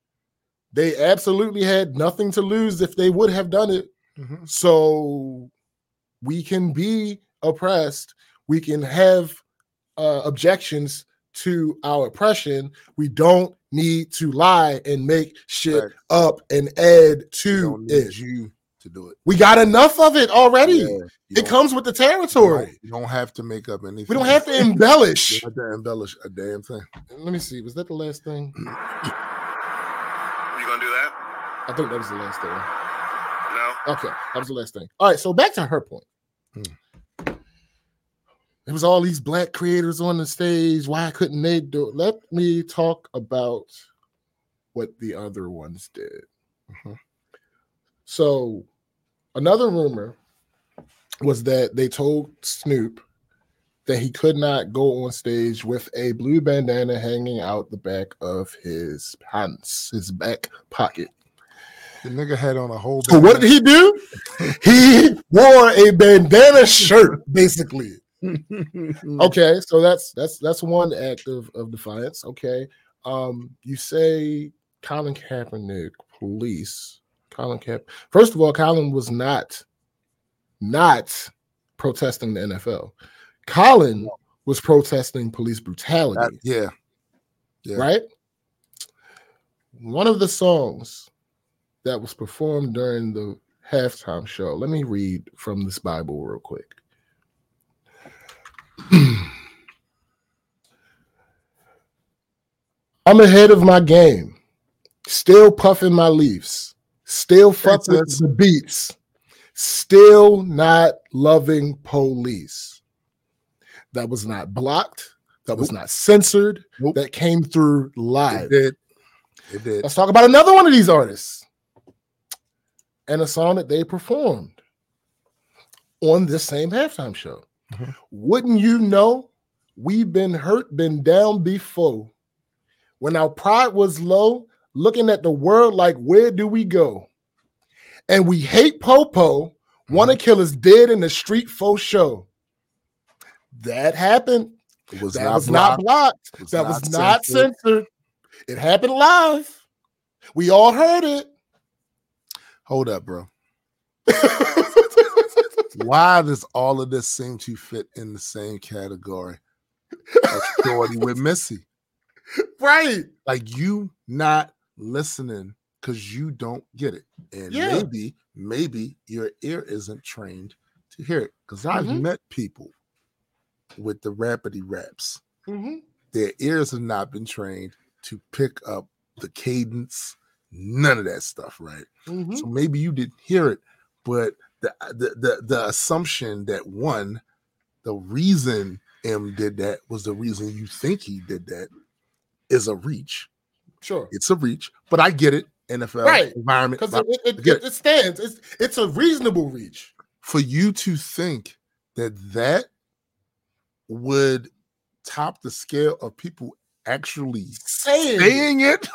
They absolutely had nothing to lose if they would have done it. Mhm. So we can be oppressed. We can have uh, objections to our oppression. We don't need to lie and make shit Right. up and add to it. you to do it. We got enough of it already. Yeah, It comes with the you don't- territory. You don't have to make up anything. We don't have to You embellish. don't have to embellish a damn thing. Let me see. Was that the last thing? You gonna do that? I think that was the last thing. No? Okay, that was the last thing. All right, so back to her point. Hmm. It was all these black creators on the stage. Why couldn't they do it? Let me talk about what the other ones did. Mhm. So another rumor was that they told Snoop that he could not go on stage with a blue bandana hanging out the back of his pants, his back pocket. The nigga had on a whole. So what did he do? He wore a bandana shirt, basically. Okay, so that's that's that's one act of, of defiance. Okay. Um, you say Colin Kaepernick, police. Colin Kaep. First of all, Colin was not not protesting the NFL. Colin was protesting police brutality, That- yeah. yeah. right? One of the songs that was performed during the halftime show. Let me read from this Bible real quick. I'm ahead of my game, still puffing my leaves, still fucking sense. the beats, still not loving police. That was not blocked. That was not censored. Nope. That came through It live. did. It did. Let's talk about another one of these artists and a song that they performed on this same halftime show. Mhm. Wouldn't you know we've been hurt, been down before? When our pride was low, looking at the world like, where do we go? And we hate Popo, want to mm-hmm. kill us dead in the street for show. That happened. It was that not was blocked. not blocked. Was That not was not censored. censored. It happened live. We all heard it. Hold up, bro. Why does all of this seem to fit in the same category as Shorty with Missy? right. Like you not listening because you don't get it. And Yeah. maybe, maybe your ear isn't trained to hear it. Because I've Mhm. met people with the rapidy raps. Mhm. Their ears have not been trained to pick up the cadence, none of that stuff, right? Mhm. So maybe you didn't hear it, but the the the, the assumption that one, the reason M did that was the reason you think he did that is a reach. Sure. It's a reach, but I get it. NFL Right. environment. Because it, it, it, it stands. It's it's a reasonable reach. for you to think that that would top the scale of people actually Saying it. saying it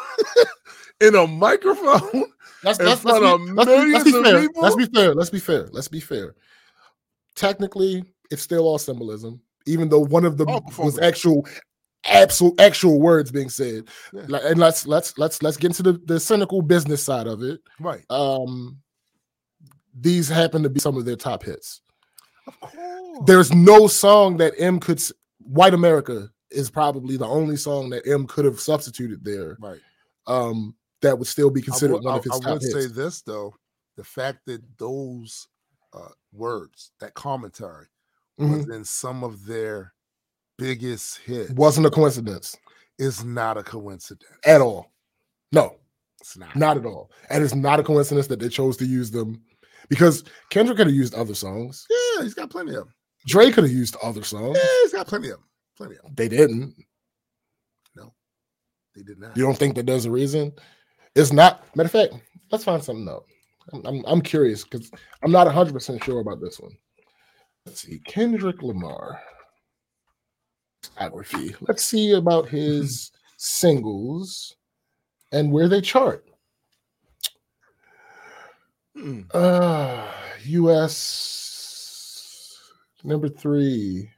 in a microphone. Let's, in let's, let's, front of be, let's, be, let's be fair. people? Let's be fair. Let's be fair. Let's be fair. Technically, it's still all symbolism, even though one of them All was actual, actual, actual words being said. Yeah. And let's let's let's let's get into the, the cynical business side of it. Right. Um, these happen to be some of their top hits. Of course. There's no song that M could. White America is probably the only song that M could have substituted there. right. Um, that would still be considered would, one I- of his I top would hits. say this though: the fact that those uh, words, that commentary, Mhm. was in some of their biggest hits, Wasn't a coincidence It's not a coincidence at all. No, It's not. not at all. And it's not a coincidence that they chose to use them because Kendrick could have used other songs. Yeah, he's got plenty of them. Dre could have used other songs. Yeah, he's got plenty of them. Plenty of them. They didn't. No, they did not. You don't think that there's a reason? It's not. Matter of fact, let's find something out. I'm, I'm, I'm curious because I'm not 100% sure about this one. Let's see. Kendrick Lamar. Discography. Let's see about his singles and where they chart. Mm. Uh US number three.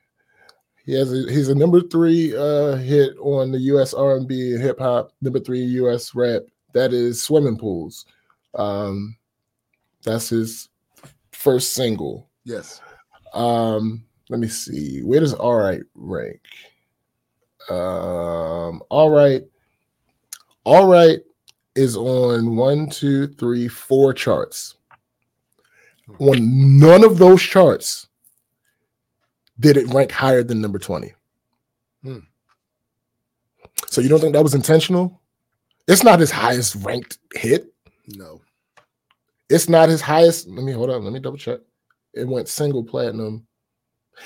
He has a he's a number three uh hit on the US R&B and hip hop, number three US rap. That is swimming pools. Um that's his first single. Yes. Um let me see. Where does all right rank? Um all right. All right is on one, two, three, four charts. On none of those charts did it rank higher than number 20. Hmm. So you don't think that was intentional? It's not his highest ranked hit. No. It's not his highest. Let me hold on. Let me double check. It went single platinum.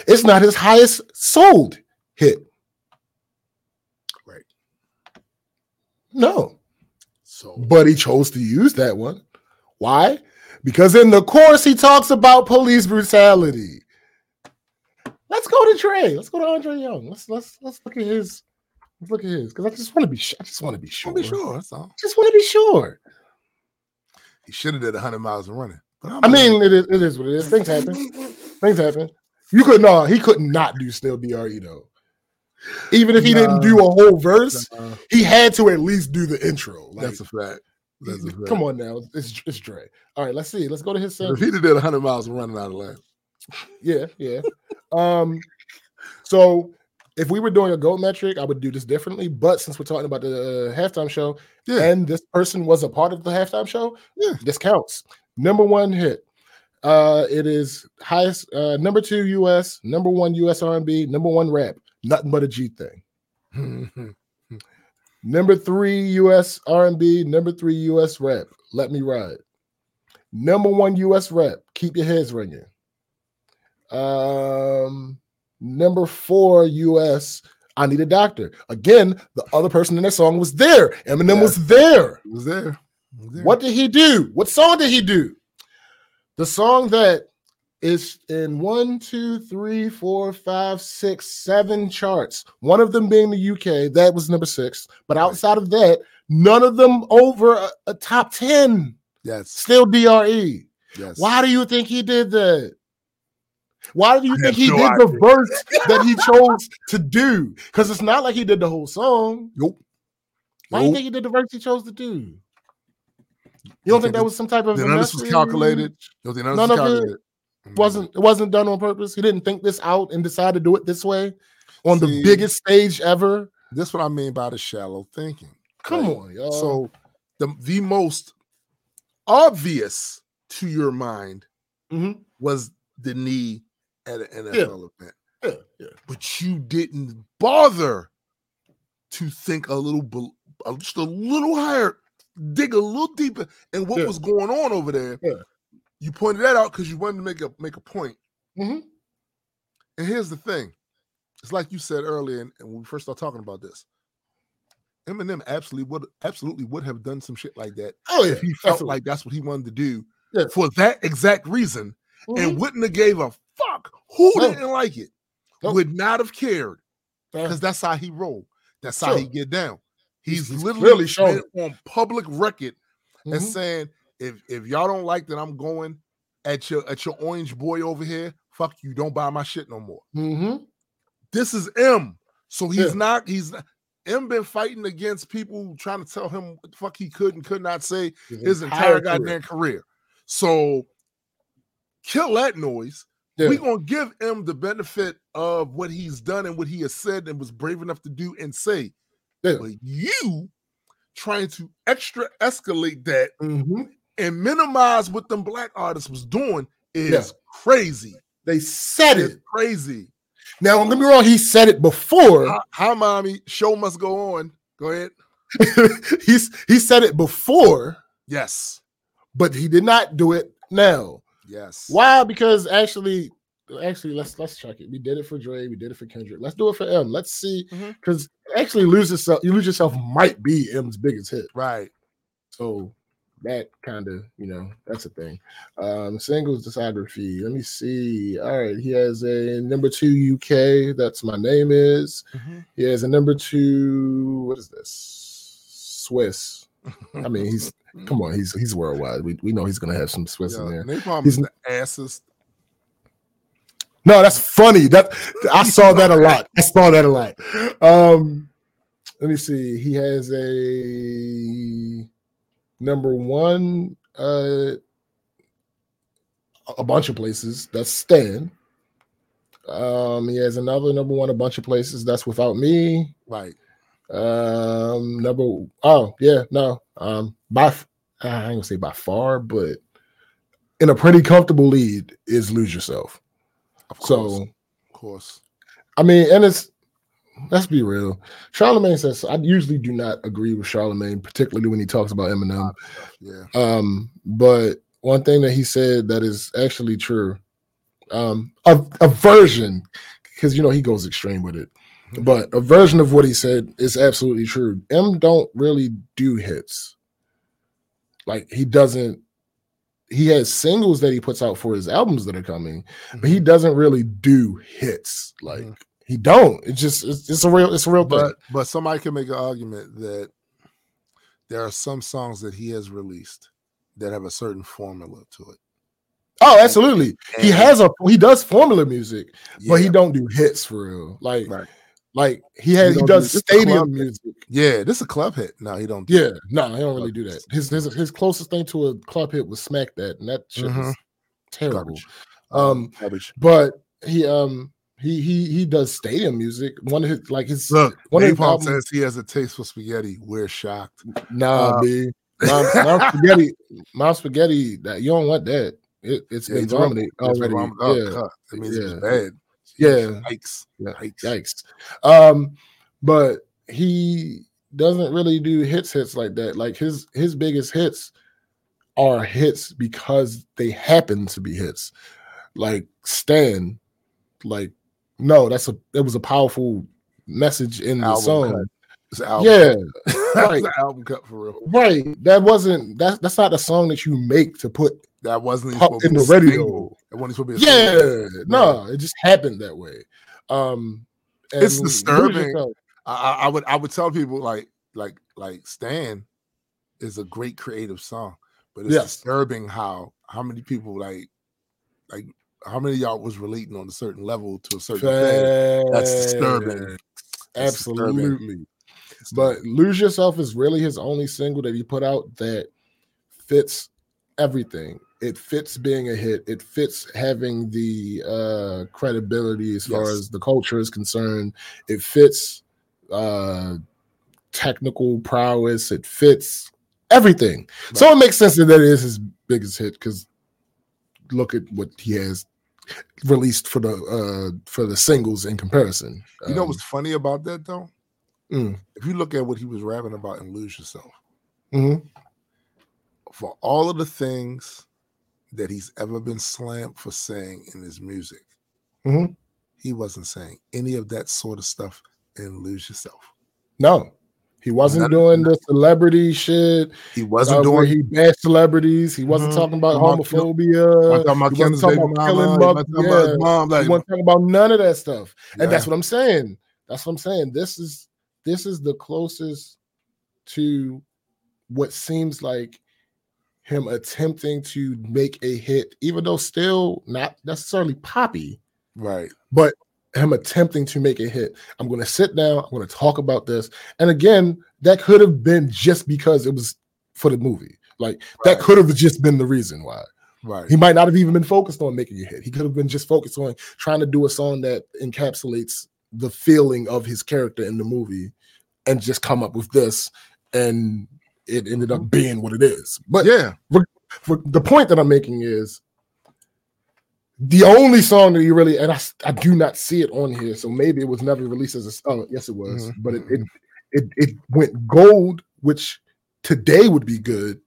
It's not his highest sold hit. Right. No. So but he chose to use that one. Why? Because in the course he talks about police brutality. Let's go to Dre. Let's go to Andre Young. Let's let's let's look at his. Let's look at his because I just want to be. Sure. I just want to be sure. Be sure. That's all. Just want to be sure. He should have did 100 miles and running. I mean, it is, it is what it is. Things happen. Things happen. You could no, he could not do still DRE though. Even if he didn't do a whole verse, uh, he had to at least do the intro. Like, that's a fact. That's a fact. come on now, it's it's Dre. All right, let's see. Let's go to his If he'd have did 100 miles and running out of land, Yeah, yeah. Um, so if we were doing a gold metric, I would do this differently. But since we're talking about the uh, halftime show, yeah, and this person was a part of the halftime show, Yeah. this counts. Number one hit. Uh, it is highest uh, number two US, number one US R&B, number one rap. Nothing but a G thing. Number three US R&B, number three US rap. Let me ride. Number one US rap. Keep your heads ringing. Um, number four US. I need a doctor. Again, the other person in that song was there. Eminem Yeah. was there. He was there. He was there. What did he do? What song did he do? The song that is in one, two, three, four, five, six, seven charts. One of them being the UK, that was number six. But outside of that, none of them over a, a top 10. Yes. Still DRE. Yes. Why do you think he did that? Why do you I think he no did idea. the verse that he chose to do? Because it's not like he did the whole song. Nope. Why do you think he did the verse he chose to do? You don't think that was some type of None of this was calculated. You don't think none, None of of it was? Mm. wasn't it wasn't done on purpose. He didn't think this out and decide to do it this way on the biggest stage ever. This what I mean by the shallow thinking. Come Right. on, y'all. So the the most obvious to your mind Mhm. was the knee at an NFL event, yeah, yeah. but you didn't bother to think a little, just a little higher, dig a little deeper, and what Yeah. was going on over there. Yeah. You pointed that out because you wanted to make a make a point. Mhm. And here's the thing: it's like you said earlier, and, and when we first started talking about this. Eminem absolutely would absolutely would have done some shit like that Oh yeah, if he felt absolutely. like that's what he wanted to do Yeah. for that exact reason Mhm. and wouldn't have gave a fuck who No. didn't like it Nope. would not have cared because that's how he rolled that's how he get down he's, He's- literally shown on public record and Mhm. saying if if y'all don't like that i'm going at your at your orange boy over here fuck you don't buy my shit no more Mhm. this is M. So he's Yeah. not, he's not, M been fighting against people trying to tell him what fuck he could and could not say his entire career. goddamn career. So kill that noise. Yeah. We're gonna give him the benefit of what he's done and what he has said and was brave enough to do and say. Yeah. But you trying to extra escalate that Mhm. and minimize what them black artists was doing is Yeah. crazy. They said It's it. crazy. Now, don't get me wrong. He said it before. Hi, hi, mommy. Show must go on. Go ahead. He's he said it before, Yes. but he did not do it now. Yes. Why? Because actually, actually, let's let's check it. We did it for Dre. We did it for Kendrick. Let's do it for M. Let's see. Because actually, lose yourself. You lose yourself might be M's biggest hit. Right. So that kind of you know that's a thing. Um, singles discography. Let me see. All right, he has a number two UK. That's my name is. He has a number two. What is this? Swiss. I mean, he's come on. He's he's worldwide. We we know he's gonna have some Swiss in there. Napalm He's is the asses. No, that's funny. That I saw that a lot. I saw that a lot. Um, let me see. He has a number one, uh, a bunch of places. That's Stan. Um, he has another number one, a bunch of places. That's without me. Right. Um, number oh yeah, no. Um, by I ain't gonna say by far, but in a pretty comfortable lead is lose yourself. Of course. So of course. I mean, and it's let's be real. Charlemagne says I usually do not agree with Charlemagne, particularly when he talks about Eminem. Yeah. Um, but one thing that he said that is actually true, um, a, a version, because you know he goes extreme with it, but a version of what he said is absolutely true. M don't really do hits. Like he doesn't. He has singles that he puts out for his albums that are coming, but Mm-hmm. he doesn't really do hits. Like Mhm. he don't. It's just it's, it's a real it's a real thing. But but somebody can make an argument that there are some songs that he has released that have a certain formula to it. Oh, absolutely. He And- has a he does formula music, but he don't do hits for real. Like Right. Like he has he don't does do- stadium music. yeah, this is a club hit. No, he don't. do Yeah, that. no, he don't really do that. His his his closest thing to a club hit was Smack That, and that shit was Mhm. terrible. Garbage. Um, garbage. but he um he he he does stadium music. One of his like his Look, one of his albums- says he has a taste for spaghetti. We're shocked. nah, uh, B. Mom, mom spaghetti, mom spaghetti. That you don't want that. It, it's Yeah, been vomited It's already. wrong. Oh, yeah, means it was yeah. bad. Yeah. Yikes. Yeah. Yikes. Yikes. Um, but he doesn't really do hits hits like that. Like his his biggest hits are hits because they happen to be hits. Like Stan, like no, that's a it was a powerful message in the Album song. cut. It's an album Yeah, right. album cut for real. right. That wasn't that's that's not a song that you make to put That wasn't supposed to in be the radio. It wasn't supposed to be. Yeah, no, it just happened that way. Um, It's disturbing. I, I- would I would tell people like like like Stan is a great creative song, but it's Yes. disturbing how how many people like like how many of y'all was relating on a certain level to a certain thing. That's disturbing. Facts. That's disturbing. Absolutely. But Lose Yourself is really his only single that he put out that fits everything. It fits being a hit. It fits having the uh credibility as far as the culture is concerned. It fits uh technical prowess. It fits everything. So it makes sense that that is his biggest hit because look at what he has released for the uh for the singles in comparison. you know Um, what's funny about that though? Mm. If you look at what he was rapping about and lose yourself, mhm. For all of the things that he's ever been slammed for saying in his music, Mhm. he wasn't saying any of that sort of stuff in lose yourself. No, he wasn't None- doing the celebrity shit. He wasn't uh, doing where he bashed celebrities. He wasn't Mhm. talking about Talking about kill- homophobia. Wasn't talking about he wasn't talking about killing mama. mob- Wasn't talking about his mom. Like, he wasn't talking about none of that stuff. And that's what I'm saying. That's what I'm saying. This is this is the closest to what seems like him attempting to make a hit, even though still not necessarily poppy, right. but him attempting to make a hit. I'm going to sit down. I'm going to talk about this. And again, that could have been just because it was for the movie. Like that could have just been the reason why. Right. He might not have even been focused on making a hit. He could have been just focused on trying to do a song that encapsulates the feeling of his character in the movie and just come up with this. And it ended up being what it is. But yeah. for the point that I'm making is the only song that he really and I, I do not see it on here, so maybe it was never released as a song. Yes, it was, Mhm, but it, it it it went gold, which today would be good,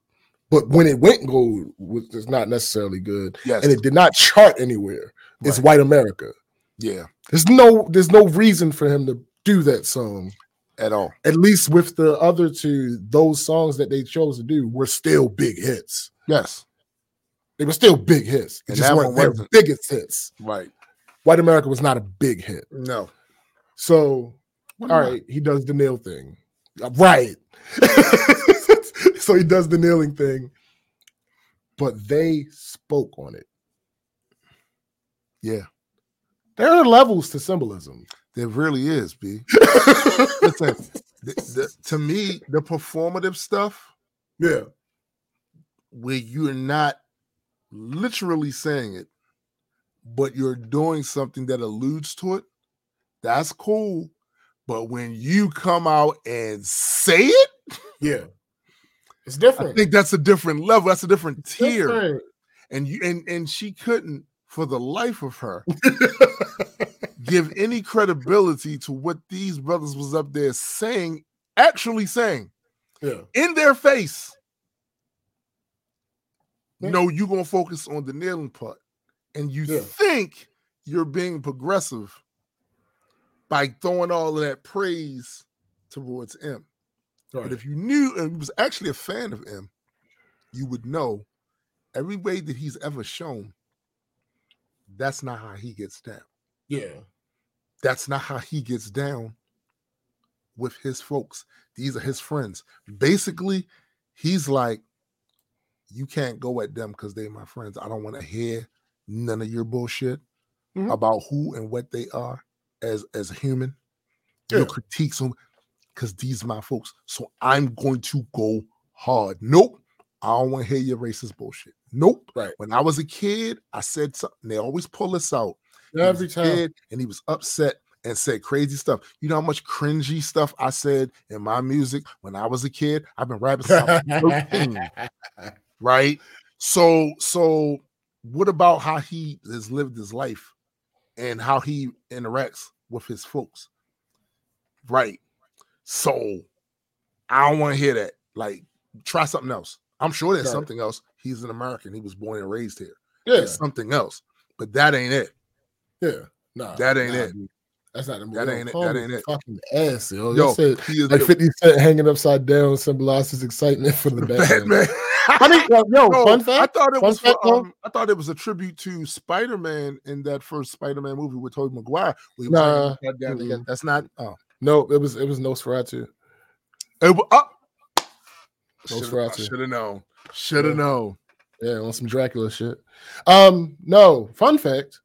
but when it went gold, was not necessarily good, Yes. and it did not chart anywhere. It's White America. yeah. There's no there's no reason for him to do that song. At all. At least with the other two, those songs that they chose to do were still big hits. Yes. They were still big hits. It And just weren't their wasn't. biggest hits. Right. White America was not a big hit. No. So, Why all right, he does the nail thing. Right. so he does the kneeling thing. But they spoke on it. Yeah. There are levels to symbolism. There really is, B. Listen, the, the, to me, the performative stuff yeah. where you're not literally saying it, but you're doing something that alludes to it, that's cool. But when you come out and say it, Yeah. It's different. I think that's a different level. That's a different tier. different. And you and and she couldn't, for the life of her, give any credibility to what these brothers was up there saying, actually saying yeah. in their face. Yeah. No, you're gonna focus on the kneeling part, and you Yeah. think you're being progressive by throwing all of that praise towards M. Right. But if you knew and was actually a fan of M, you would know every way that he's ever shown, that's not how he gets down. Yeah. That's not how he gets down with his folks. These are his friends. Basically, he's like, you can't go at them because they're my friends. I don't want to hear none of your bullshit Mhm. about who and what they are as as a human. Your Yeah. critiques them because these are my folks. So I'm going to go hard. Nope. I don't want to hear your racist bullshit. Nope. Right. When I was a kid, I said something. They always pull us out. Every time. and he was upset and said crazy stuff. You know how much cringy stuff I said in my music when I was a kid? I've been rapping since I was 13, right? So, so what about how he has lived his life and how he interacts with his folks? Right. So I don't want to hear that. Like, try something else. I'm sure there's it. something else. He's an American. He was born and raised here. yeah. There's something else, but that ain't it. Yeah. Nah, That ain't nah, it. dude. That's not the movie. That Yo, ain't it. That ain't it. Fucking ass, yo. Yo, Yo, said, he is like the 50 Cent hanging upside down symbolized his excitement for the Batman. Batman. I think, yo, yo, No, fun I thought it fun was. fact, um, I thought it was a tribute to Spider Man in that first Spider Man movie with Tobey Maguire. where he was hanging Nah, again. That's not. Oh, No, it was it was Nosferatu. it, wa- oh. Nosferatu. Should have known. Should have Yeah. known. Yeah, on some Dracula shit. Um, no, fun fact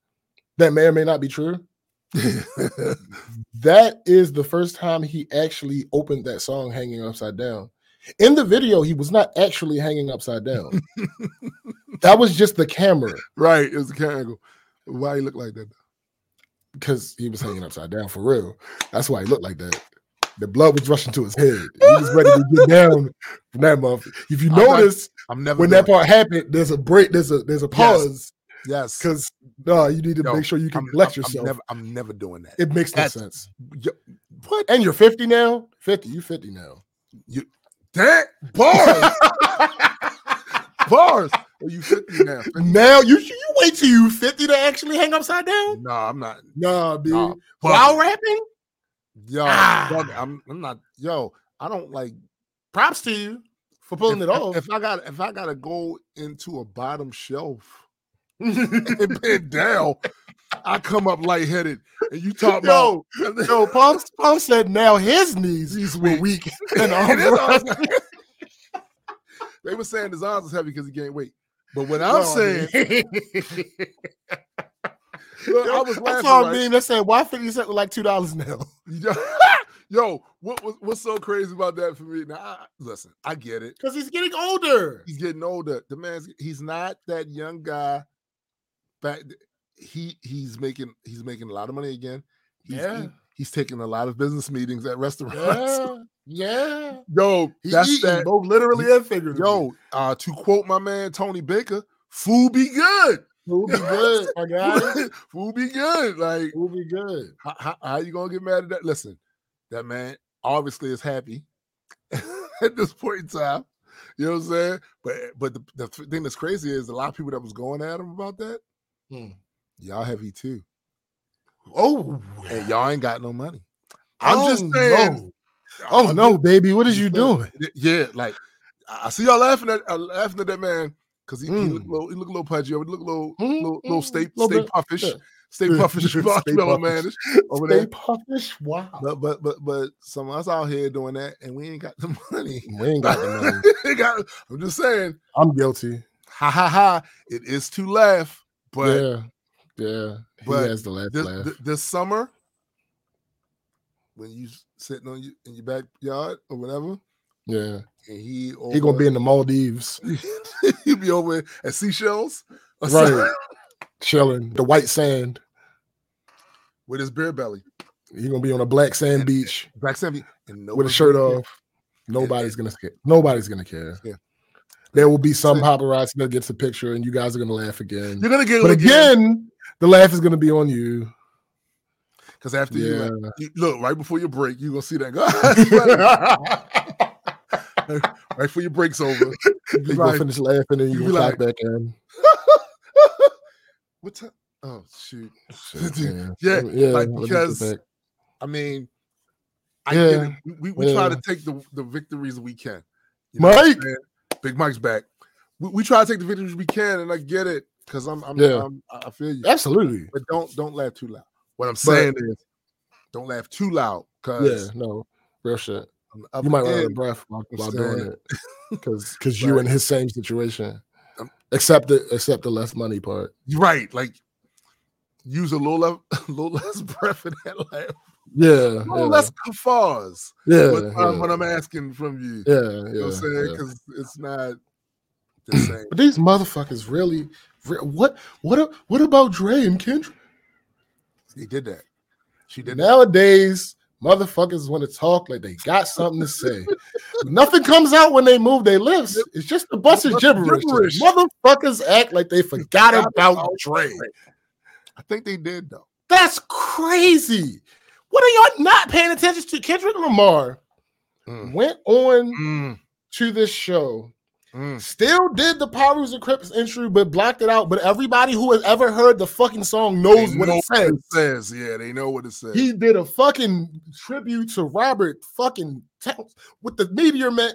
that may or may not be true. That is the first time he actually opened that song hanging upside down. In the video, he was not actually hanging upside down. that was just the camera right, it was the camera angle. Why he looked like that? because he was hanging upside down for real. That's why he looked like that. The blood was rushing to his head. He was ready to get down from that month. If you I'm not- notice, I'm never when that part happened, there's a break, there's a there's a pause Yes, because no, you need to No, make sure you can I'm, collect I'm- I'm yourself. never, I'm never doing that. it makes no sense. Yo, what? And you're 50 now? 50, you 50 now. You that bars, bars. Are you 50 now? 50? Now you you wait till you 50 to actually hang upside down? No, I'm not. Nah, dude. Nah, While rapping? Yo, Ah. I'm, I'm not. Yo, I don't like Props to you for pulling if, it off. If I got, if I gotta go into a bottom shelf and bend down, I come up lightheaded, and you talk Yo, about. Yo, Pump, Pump said now his knees were weak. And arms they were saying his arms was heavy because he gained weight. But what I'm No, saying, look, I was laughing. I saw a right? meme that said, why 50 Cent like $2 now? Yo, Yo, what, what what's so crazy about that for me? Now, I, listen, I get it. Because he's getting older. He's getting older. The man's he's not that young guy. Back he he's making he's making a lot of money again. He's, Yeah. he- he's taking a lot of business meetings at restaurants. Yeah. Yeah. Yo, He's that's eating, that. both literally and figuratively. Yo, uh, to quote my man Tony Baker, food be good. We'll be good, my guy. food be good. Like, We'll be good. how, how, how you gonna get mad at that? Listen, that man obviously is happy at this point in time. You know what I'm saying? But but the, the thing that's crazy is a lot of people that was going at him about that. Hmm. Y'all heavy too, Oh, and y'all ain't got no money. I'm Oh, just saying. no. Oh no, baby, what is you doing? Yeah, like I see y'all laughing at uh, laughing at that man because he, he look Mm. a little he look a little pudgy. He look a little Mm, little, little mm, stay little stay bit, puffish, yeah. stay puffish, Stay marshmallow man over Stay there. puffish. Wow. But but but but some of us out here doing that, and we ain't got the money. We ain't got the money. Got- I'm just saying, I'm guilty. ha ha ha. It is to laugh, but yeah, yeah. He but has the laugh. this, laugh. th- this summer, when you sitting on you in your backyard or whatever, yeah, and he he gonna be in the Maldives, he'll be over at Seychelles, or right? something Chilling the white sand. with his beer belly, He gonna be on a black sand beach black sand, and with a shirt off. Nobody's gonna care. Nobody's gonna care. Yeah. There will be some paparazzi that gets a picture, and you guys are gonna laugh again. You're gonna get But it again, the laugh is gonna be on you. because after you, Yeah. you look right before your break, you're gonna see that guy right before your break's over. You you like, finish laughing, and you clap like- back in. what time? Oh shoot! Yeah, Yeah, yeah. like, let because. I mean, I Yeah. We, we, we try to take the, the victories we can. You know Mike! Big Mike's back. we, we try to take the victories we can, and I get it because I'm, I'm, Yeah. I'm, I feel you. Absolutely. But don't don't laugh too loud. What I'm saying is, don't laugh too loud Yeah, because no, real shit. yeah. You might run out of breath while, while doing it, because because you in Right. his same situation, Um, except the except the less money part. right. Like use a little a little less breath in that laugh. Yeah, A little yeah, less guffaws. yeah, what, uh, yeah, what I'm asking from you. yeah, You know what yeah, I'm saying? yeah. Because it's not the same. But these motherfuckers really, re- what what what about Dre and Kendrick? He did that. She did that. Nowadays, motherfuckers want to talk like they got something to say. Nothing comes out when they move their lips. It's just a bunch of gibberish. gibberish. Motherfuckers act like they forgot about Dre. I think they did though. That's crazy. What are y'all not paying attention to? Kendrick Lamar Mm. went on Mm, to this show, mm. still did the Pirus and Crips intro, but blocked it out. But everybody who has ever heard the fucking song knows They what know it says. says. Yeah, they know what it says. He did a fucking tribute to Robert fucking Towns with the Meteor Man,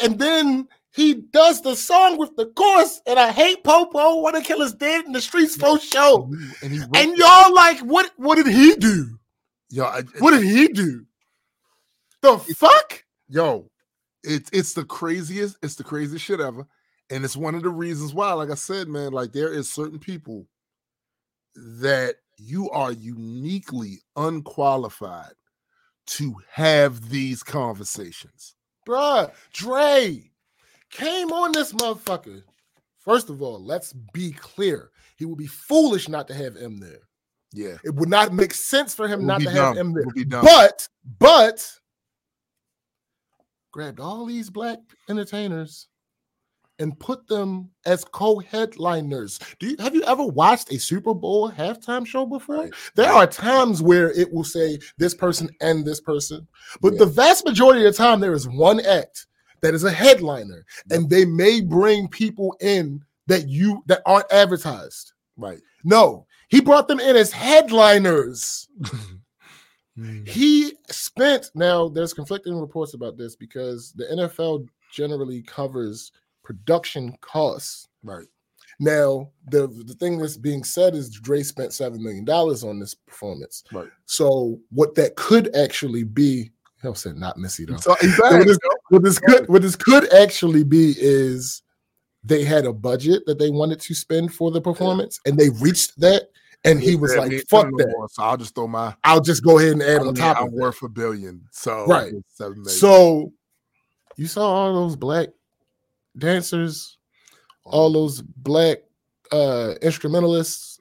and then he does the song with the chorus. And I hate Popo. Of the killers dead in the streets for show. and he, and he wrote- And y'all like, what? What did he do? Yo, I, What did he do? The fuck? yo, it's it's the craziest, it's the craziest shit ever. And it's one of the reasons why, like I said, man, like there is certain people that you are uniquely unqualified to have these conversations. Bruh, Dre came on this motherfucker. First of all, let's be clear. He would be foolish not to have M there. Yeah. It would not make sense for him not to have dumb. M It there. But, but, grabbed all these black entertainers and put them as co-headliners. Do you have you ever watched a Super Bowl halftime show before? Right. There are times where it will say this person and this person, but Yeah. the vast majority of the time there is one act that is a headliner, and they may bring people in that you that aren't advertised. Right. No, he brought them in as headliners. Mm. He spent now there's conflicting reports about this because the NFL generally covers production costs. Right. Now, the the thing that's being said is Dre spent seven million dollars on this performance. Right. So what that could actually be, he'll say not Missy though. So, exactly. what, this, what this could what this could actually be is they had a budget that they wanted to spend for the performance, and they reached that, and he was Yeah, like, "Fuck that! more, So I'll just throw my I'll just go ahead and add I on top I'm of it." worth a billion. So Right. So you saw all those black dancers, all those black uh instrumentalists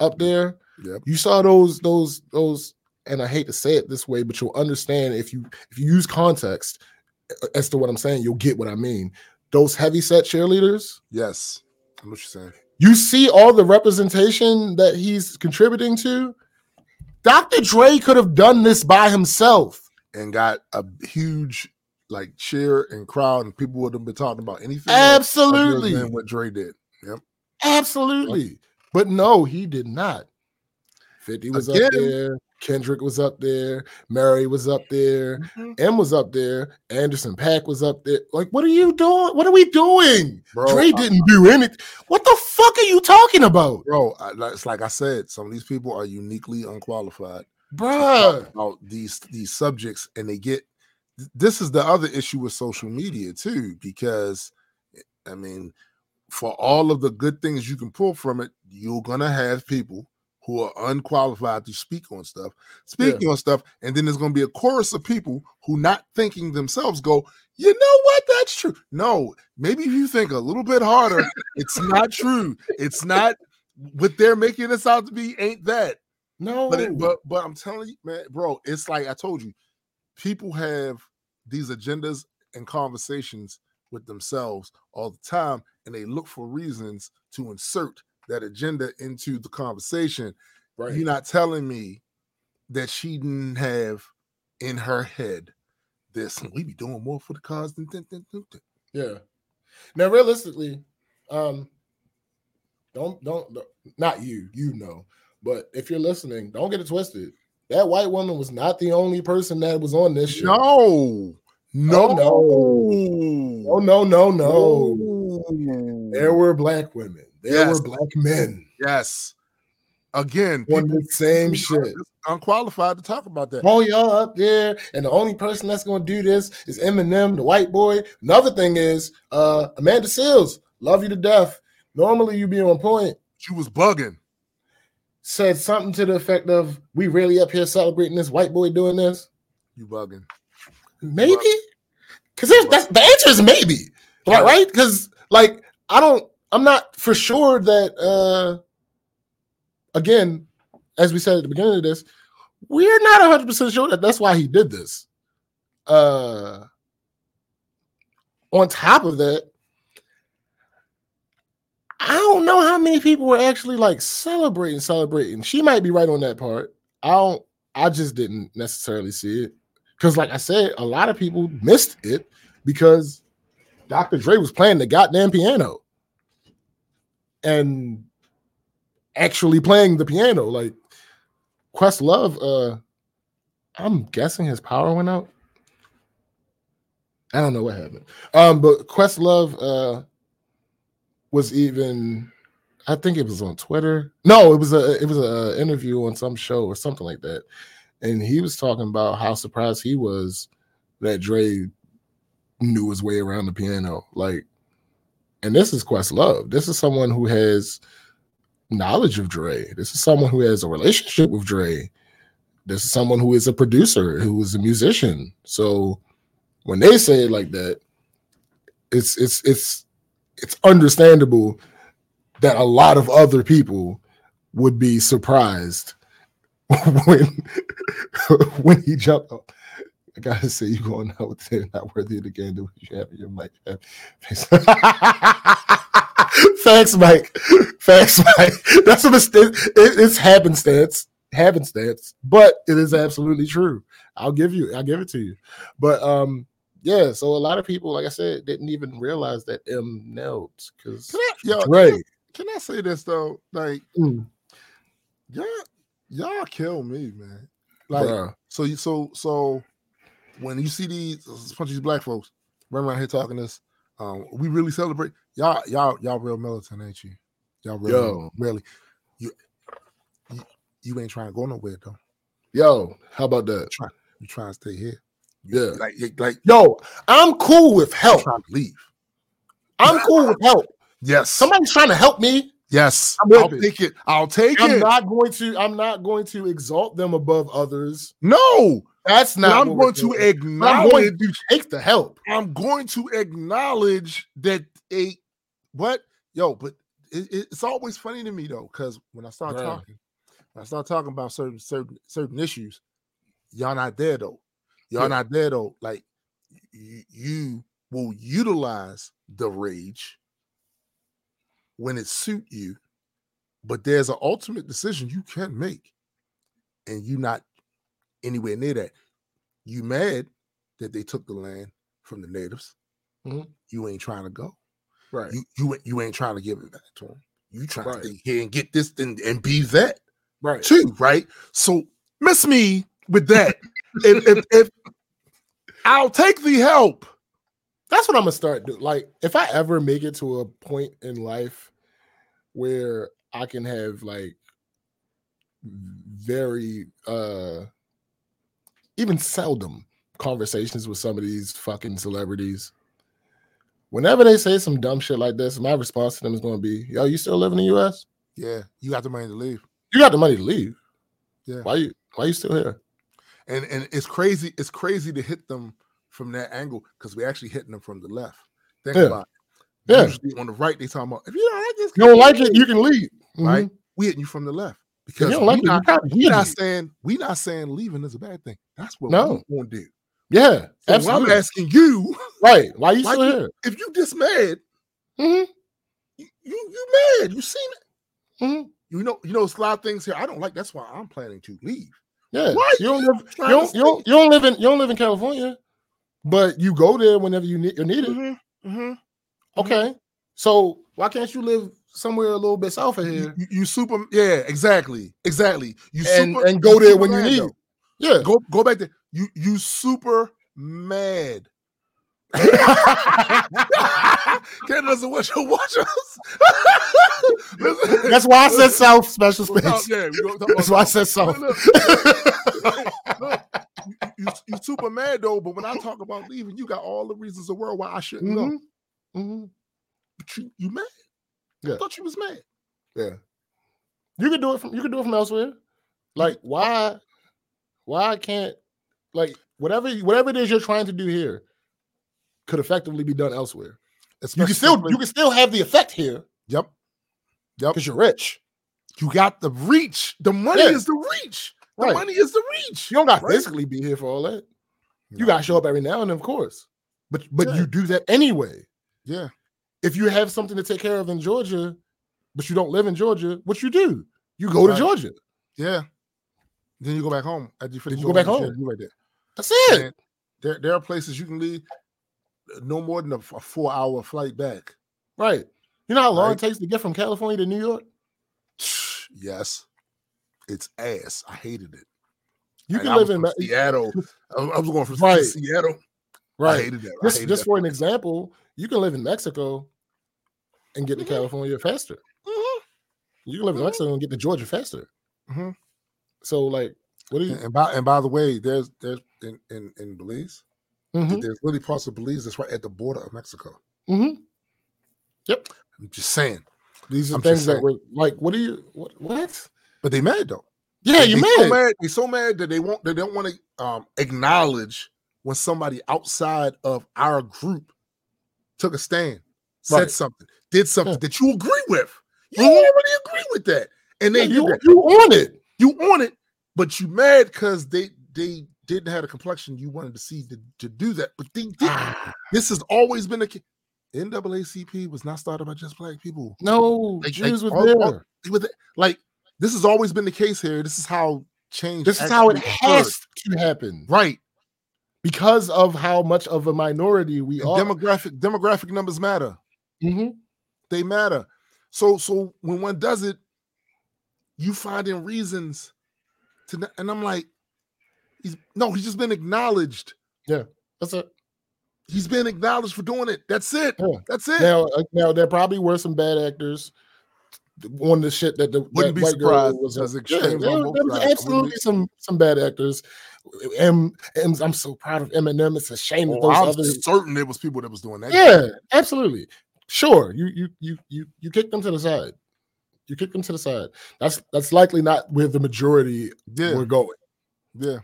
up there. Yep. You saw those those those and I hate to say it this way, but you'll understand if you if you use context as to what I'm saying, you'll get what I mean. Those heavy set cheerleaders, yes, I know what you're saying. You see all the representation that he's contributing to. Dr. Dre could have done this by himself. And got a huge like cheer and crowd, and people would have been talking about anything. Absolutely. than what Dre did. Yep. Absolutely. But no, he did not. 50 was up there. Kendrick was up there. Mary was up there. Mm-hmm. M was up there. Anderson .Paak was up there. Like, what are you doing? What are we doing? Bro, Dre didn't do anything. What the fuck are you talking about? Bro, I, like- it's like I said, some of these people are uniquely unqualified bro. about these these subjects, and they get. This is the other issue with social media too, because I mean, for all of the good things you can pull from it, you're gonna have people who are unqualified to speak on stuff, speaking on stuff, and then there's gonna be a chorus of people who, not thinking themselves, go, you know what? That's true. No, maybe if you think a little bit harder, it's not true. It's not what they're making this out to be. Ain't that? No. But it, but but I'm telling you, man, bro, it's like I told you, people have these agendas and conversations with themselves all the time, and they look for reasons to insert that agenda into the conversation. right. You're not telling me that she didn't have in her head this. We be doing more for the cause than, than, than, than, than." Yeah. Now, realistically, um, don't don't don't- not you, you know, but if you're listening, don't get it twisted. That white woman was not the only person that was on this show. No, no, no. Oh no, no, no. Ooh. There were black women. There Yes. were black men Yes. Again, on the same shit. unqualified to talk about that. Oh, y'all up there, and the only person that's gonna do this is Eminem, the white boy. Another thing is uh Amanda Seales, love you to death. Normally you be on point. She was bugging. Said something to the effect of, "We really up here celebrating this white boy doing this." You bugging. Maybe, because that's the answer is maybe, right? Right? Because like I don't, I'm not for sure that. uh Again, as we said at the beginning of this, we're not 100 percent sure that that's why he did this. Uh On top of that, I don't know how many people were actually like celebrating, celebrating. She might be right on that part. I don't. I just didn't necessarily see it because, like I said, a lot of people missed it because Dr. Dre was playing the goddamn piano and actually playing the piano. Like Questlove, uh, I'm guessing his power went out. I don't know what happened. Um, but Questlove uh was even I think it was on Twitter. No, it was a it was a interview on some show or something like that. And he was talking about how surprised he was that Dre knew his way around the piano. Like, and this is Questlove. This is someone who has knowledge of Dre. This is someone who has a relationship with Dre. This is someone who is a producer, who is a musician. So when they say it like that, it's it's it's it's understandable that a lot of other people would be surprised when when he jumped up. I gotta say, you going out with it, not worthy of the game that you have in your mic. Thanks, Mike. Thanks, Mike. That's a mistake. It, it's happenstance, happenstance, but it is absolutely true. I'll give you, I'll give it to you. But um, yeah. So a lot of people, like I said, didn't even realize that M nailed because Can I, can, can I say this though? Like, Mm. y'all, y'all kill me, man. Like, Bruh. so you, so, so when you see these of these black folks running around here talking this, um, we really celebrate y'all, y'all, y'all real militant, ain't you? Y'all real, Yo. really. You, you, you ain't trying to go nowhere though. Yo, how about that? You trying to stay here. Yeah. Like, like Yo, I'm cool with help. trying to leave. I'm cool with help. Yes. Somebody's trying to help me. yes. I'm I'll take it. I'll take I'm it. not going to. I'm not going to exalt them above others. no. That's not. I'm going to. But I'm going to take the help. I'm going to acknowledge that a what yo, but it, it- it's always funny to me though, because when I start talking, when I start talking about certain certain certain issues, y'all not there though. Y'all Yeah. not there though. Like you, you will utilize the rage when it suit you, but there's an ultimate decision you can make, and you not anywhere near that. You mad that they took the land from the natives. Mhm. You ain't trying to go. Right. You you ain't- you ain't trying to give it back to them. You trying Right. to stay here and get this and, and be that right. too, right? So miss me with that. if, if, if I'll take the help. That's what I'm gonna start doing. Like, if I ever make it to a point in life where I can have like very uh even seldom conversations with some of these fucking celebrities. Whenever they say some dumb shit like this, my response to them is gonna be, Yo, you still live in the US? Yeah, you got the money to leave. You got the money to leave. Yeah. Why you why you still here? And and it's crazy, it's crazy to hit them from that angle because we're actually hitting them from the left. Think Yeah. about it. Yeah. Usually on the right, they talking about if you don't like this, You don't like it, you can leave. right? Mhm. We hitting you from the left because you like we it, you not, we not saying we not saying leaving is a bad thing. That's what No. we want to do. Yeah, So absolutely. I'm asking you, right. Why you still here? if you just mad, Mhm. you you, you mad. You seen it. Mhm. You know, you know, it's a lot of things here I don't like. That's why I'm planning to leave. Yeah, Why you don't live. You don't, you don't. You don't live in. You don't live in California, but you go there whenever you need. You need it. Mhm, mhm. Okay, so why can't you live somewhere a little bit south of here you, you super, yeah, exactly, exactly. You and super, and go there when you need it? Yeah. Go go back there. You you super mad Canada doesn't want you to watch us. That's why I said South special talk- space. yeah, we gonna talk about That's why I said South. Look, look, you, you, you super mad though, but when I talk about leaving, you got all the reasons in the world why I shouldn't go. Mhm. Mhm. But you, you mad? Yeah. I thought you was mad. Yeah. You could do it from you could do it from elsewhere. Like why why can't like whatever whatever it is you're trying to do here could effectively be done elsewhere. You can still you can still have the effect here Yep. Yep. because you're rich. You got the reach. The money Yeah. is the reach. The Right. money is the reach. You don't got to Right. physically be here for all that. You got to show up every now and then, of course. But but Yeah. you do that anyway. Yeah. If you have something to take care of in Georgia, but you don't live in Georgia, what you do? You go to Georgia. Yeah. Then you go back home after you finish. you go back home. You right there. That's it. And there, there are places you can leave uh, no more than a four hour flight back. Right. You know how long Right. it takes to get from California to New York? Yes. It's ass. I hated it. You And can I live in Seattle. I was going from Right. Seattle. I right. hated that. I Just, hated just that. for an example, you can live in Mexico and get to Mhm. California faster. Mhm. You can live in Mhm. Mexico and get to Georgia faster. Mhm. So, like, what do you? And, and by and by the way, there's there's in in, in Belize, Mhm, there's really parts of Belize that's right at the border of Mexico. mhm. I'm just saying. These are I'm things that were like, what are you? What? what? But they mad though. Yeah, They- you they mad? So mad. They so mad that they won't. They don't want to um, acknowledge when somebody outside of our group took a stand, said Right. something, did something Yeah. that you agree with. You Mhm. already agree with that, and then Yeah, you, you on it? You on it, but you mad because they they didn't have a complexion you wanted to see to, to do that, but they did. Ah, This has always been a case. NAACP was not started by just black people. no, Like- Jews like were all- there. all- With it- like this has always been the case here. This is how change. this is how it has to happen Right. because of how much of a minority we And are. demographic demographic numbers matter. Mhm. They matter. So so when one does it, you finding reasons to and I'm like, he's no, he's just been acknowledged. Yeah, that's it. He's been acknowledged for doing it. That's it. Yeah. That's it. Now, uh, now there probably were some bad actors on the shit that the Wouldn't that be white girl surprised was. because Yeah, there, there was sides. I wouldn't absolutely some some bad actors. M, M's, I'm so proud of Eminem. It's a shame that Oh, those I'm others. certain there was people that was doing that. Yeah, absolutely. Sure, you you you you you kick them to the side. You kick them to the side. That's that's likely not where the majority yeah, were going. yeah.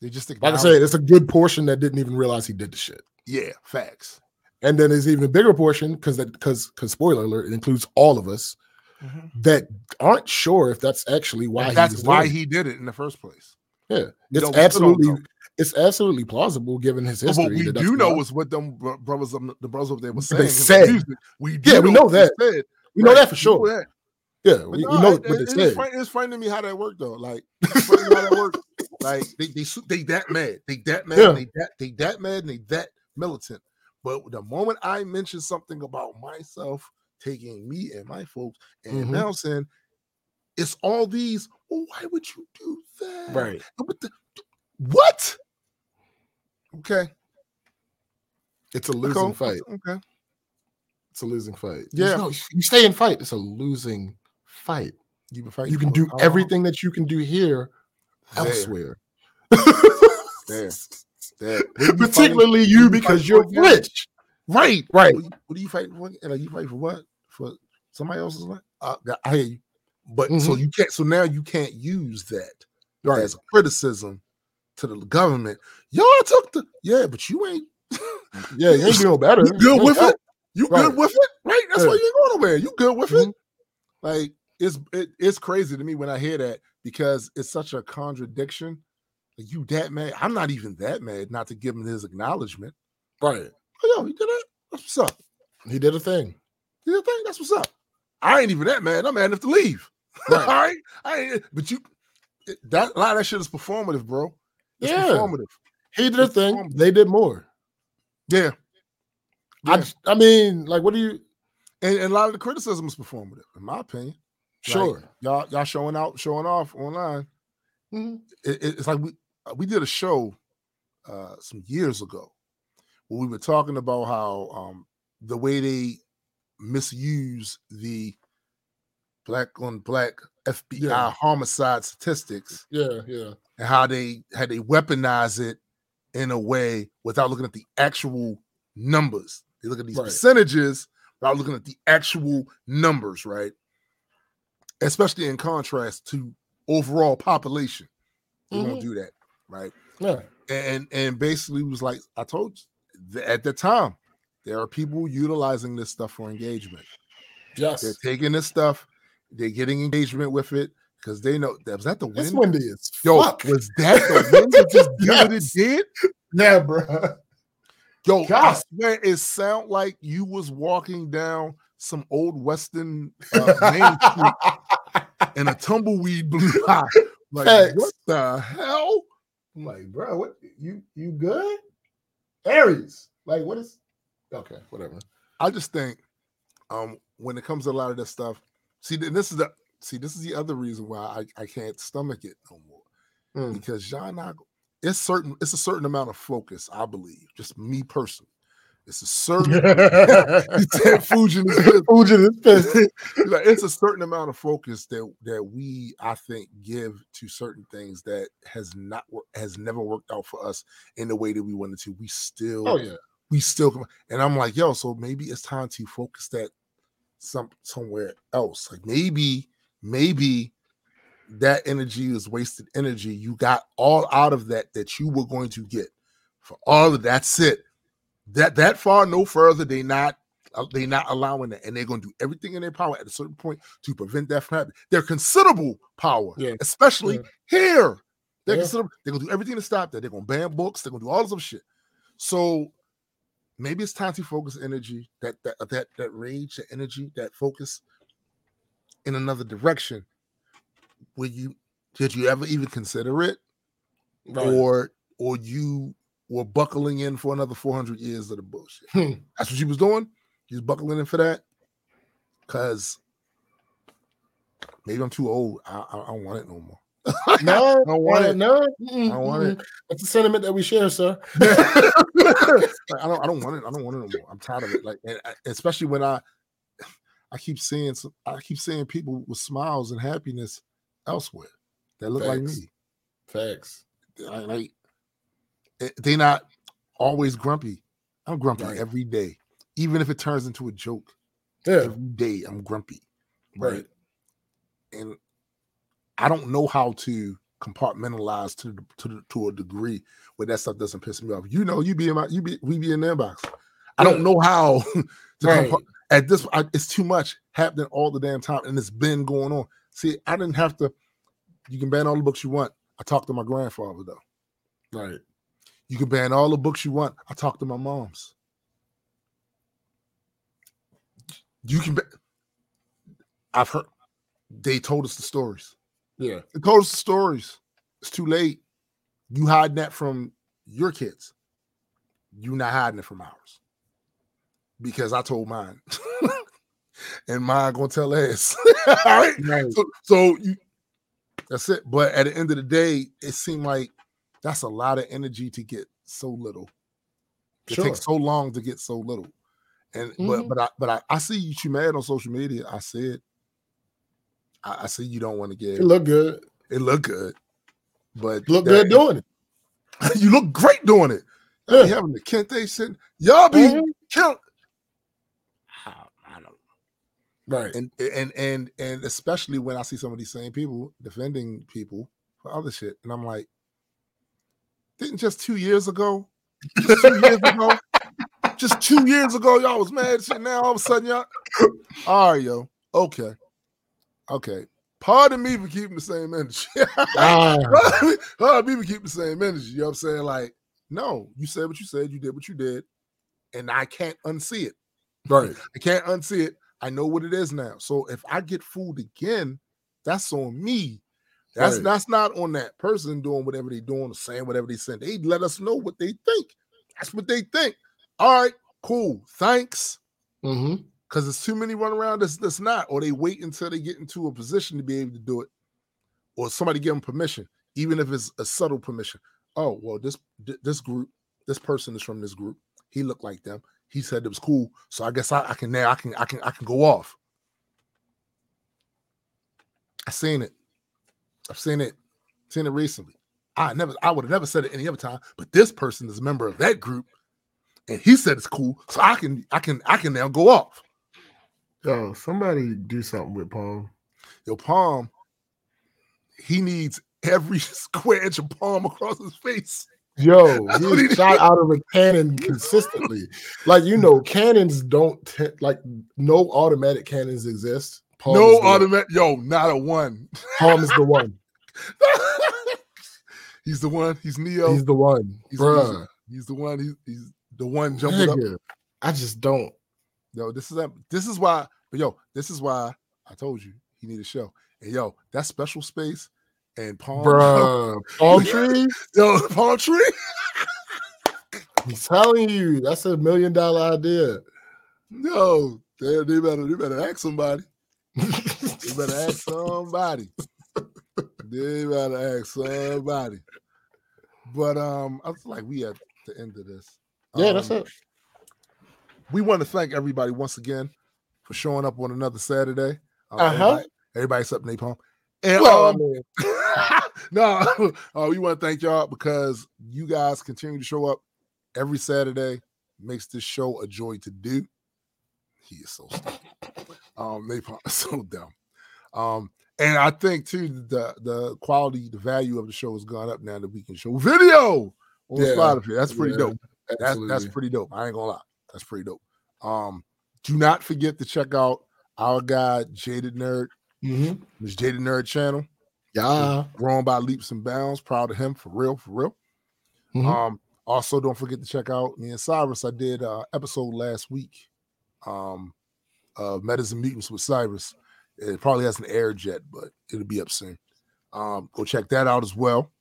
They just think Like I said, it's a good portion that didn't even realize he did the shit. yeah, facts. And then there's even a bigger portion because that because because spoiler alert, it includes all of us mm-hmm. that aren't sure if that's actually why that's why he did it in the first place. Yeah, You it's know, we still don't absolutely. It's absolutely plausible given his But history. what we do know is what them brothers, the brothers up there were saying. in the said. music. We do Yeah, we know that. said. we know that for sure. that. Yeah, we, no, know it, what they it- it's, said. funny, it's funny to me how that worked though. Like, funny how that worked. Like they they they that mad, they that mad, Yeah. they that they that mad, and they that militant. But the moment I mention something about myself taking me and my folks and Mhm. announcing, it's all these. Well, why would you do that? Right. What? The, what? Okay. It's a losing okay, fight. Okay. It's a losing fight. Yeah. No, you stay in fight. It's a losing fight. You've You can do everything that you can do here There, elsewhere. There. there. You Particularly you you because you're for again? rich. Right. Right. What, you- are you fighting for? And are you fighting for what? For somebody else's life? Uh, I hear you. But so Mhm. you can't. So now you can't use that Right. as a criticism to the government. Y'all took the yeah, but you ain't. Yeah, you ain't doing better. You good with it? You Right. good with it? Right. That's why you ain't going nowhere. You good with it? Mhm. Like it's it, it's crazy to me when I hear that because it's such a contradiction. Like, you that mad? I'm not even that mad. Not to give him his acknowledgement. Right. Oh, yo, he did it. That's what's up. He did a thing. You know, thing? That's what's up. I ain't even that mad. I'm mad enough to leave. Right. All right. I ain't, but you that a lot of that shit is performative, bro. It's Yeah. performative. He did a thing. They did more. Yeah. I, Yeah. I mean, like, what do you? And, and a lot of the criticism is performative, in my opinion. Like, Sure. y'all y'all showing out, showing off online. Mhm. It- it- it's like we uh, we did a show uh some years ago where we were talking about how um, the way they misuse the black on black FBI Yeah. homicide statistics Yeah, yeah. and how they how they weaponize it in a way without looking at the actual numbers. They look at these Right. percentages without looking at the actual numbers, right? Especially in contrast to overall population. They won't Mhm. do that, right? Yeah. And and basically was like I told you at the time, there are people utilizing this stuff for engagement. Yes. They're taking this stuff, they're getting engagement with it because they know that was that the wind. windy as Yo, fuck. was that the wind that just did what it did? yeah, bro. Yo, I swear it sound like you was walking down some old western uh, main street and a tumbleweed blew by. Like Facts. what the hell? I'm like, bro, what you you good? Aries. Like, what is okay, whatever. I just think um when it comes to a lot of this stuff, see, and this is the see, this is the other reason why I, I can't stomach it no more. Mm. Because John it's certain it's a certain amount of focus, I believe. Just me personally. It's a certain Ted Fugin is pissed. like, it's a certain amount of focus that that we I think give to certain things that has not has never worked out for us in the way that we wanted to. We still Oh yeah. we still and I'm like, yo, so maybe it's time to focus that some somewhere else. Like maybe, maybe that energy is wasted energy. You got all out of that that you were going to get for all of that's it. That that far, no further. They not uh, they not allowing that, and they're going to do everything in their power at a certain point to prevent that from happening. They're considerable power, Yeah. especially here. They're Yeah. considerable. They're gonna do everything to stop that. They're gonna ban books. They're gonna do all this other shit. So maybe it's time to focus energy, that that that that rage, that energy, that focus in another direction. Will you did you ever even consider it? Right. Or or you were buckling in for another 400 years of the bullshit. Hmm. That's what you was doing. You was buckling in for that. Cause maybe I'm too old. I, I, I don't want it no more. no, I don't want it. no, mm-mm, I don't want it. That's a sentiment that we share, sir. Like, I don't. I don't want it. I don't want it no more. I'm tired of it. Like, I- especially when I, I keep seeing, some, I keep seeing people with smiles and happiness elsewhere that look like me. Facts. I, like, eh, they not always grumpy. I'm grumpy Right. every day, even if it turns into a joke. Yeah. Every day I'm grumpy, Right. And I don't know how to compartmentalize to to to a degree where that stuff doesn't piss me off. You know, you be in my, you be, we be in the inbox. I don't know how to Right. compart- at this. I, it's too much happening all the damn time, and it's been going on. See, I didn't have to. You can ban all the books you want. I talked to my grandfather though. Right. You can ban all the books you want. I talked to my moms. You can. Ban- I've heard. They told us the stories. Yeah. Told us the stories. It's too late. You hiding that from your kids. You not hiding it from ours. Because I told mine. and mine gonna tell ass. All right. Right. So, so you that's it. But at the end of the day, it seemed like that's a lot of energy to get so little. It Sure. takes so long to get so little. And Mhm. but but I but I, I see you you mad on social media. I said I, I see you don't want to get It look good. it look good. But Look that- good doing it. you look great doing it. You Yeah. be having the Kente sitting, y'all be Mhm. kill. I, I don't Right. and and and and especially when I see some of these same people defending people for other shit, and I'm like, didn't just two years ago, just two years ago, just two years ago, y'all was mad shit. Now all of a sudden, y'all, all right, yo, okay, okay. Pardon me for keeping the same energy. Ah, Pardon me- pardon me for keeping the same energy. You know what I'm saying? Like, no, you said what you said, you did what you did, and I can't unsee it. right. I can't unsee it. I know what it is now. So if I get fooled again, that's on me. That's Right. that's not on that person doing whatever they're doing or saying whatever they said. They let us know what they think. That's what they think. All right, cool. Thanks. Mm-hmm. Because there's too many run around that's, that's not, or they wait until they get into a position to be able to do it, or somebody give them permission, even if it's a subtle permission. Oh, well, this this group, this person is from this group. He looked like them. He said it was cool. So I guess I, I can now I can I can I can go off. I seen it. I've seen it, seen it recently. I never I would have never said it any other time, but this person is a member of that group and he said it's cool. So I can I can I can now go off. Yo, somebody do something with Palm. Yo, Palm, he needs every square inch of palm across his face. Yo, he's shot out of a cannon consistently. Like you know, cannons don't t- like no automatic cannons exist. Palm no automatic, yo, not a one. Palm is the one. he's the one. He's Neo. He's the one, He's, bruh. he's the one. He's, he's the one jumping up. I just don't, Yo, this is this is why. But yo, this is why I told you he need a show. And yo, that special space and palm, bruh. Palm tree. yo, palm tree. I'm telling you, that's a million dollar idea. No, they, they better they better ask somebody. They better ask somebody. they better ask somebody. But um, I feel like we at the end of this. yeah, that's Um, it. We want to thank everybody once again for showing up on another Saturday. Um, Uh-huh. everybody, everybody except Napalm. And Well, um, no, uh, we want to thank y'all because you guys continue to show up every Saturday. Makes this show a joy to do. He is so stupid. Um, Napalm is so dumb. Um, and I think too the the quality, the value of the show has gone up now that we can show video on Yeah, Spotify. That's pretty yeah, dope. That's that's pretty dope. I ain't gonna lie. That's pretty dope. Um, do not forget to check out our guy Jaded Nerd, Mhm. his Jaded Nerd channel. Yeah. Growing by leaps and bounds. Proud of him for real, for real. Mhm. Um, also don't forget to check out me and Cyrus. I did uh episode last week. Um of Medicine Mutants with Cyrus. It probably hasn't aired yet, but it'll be up soon. Um, go check that out as well.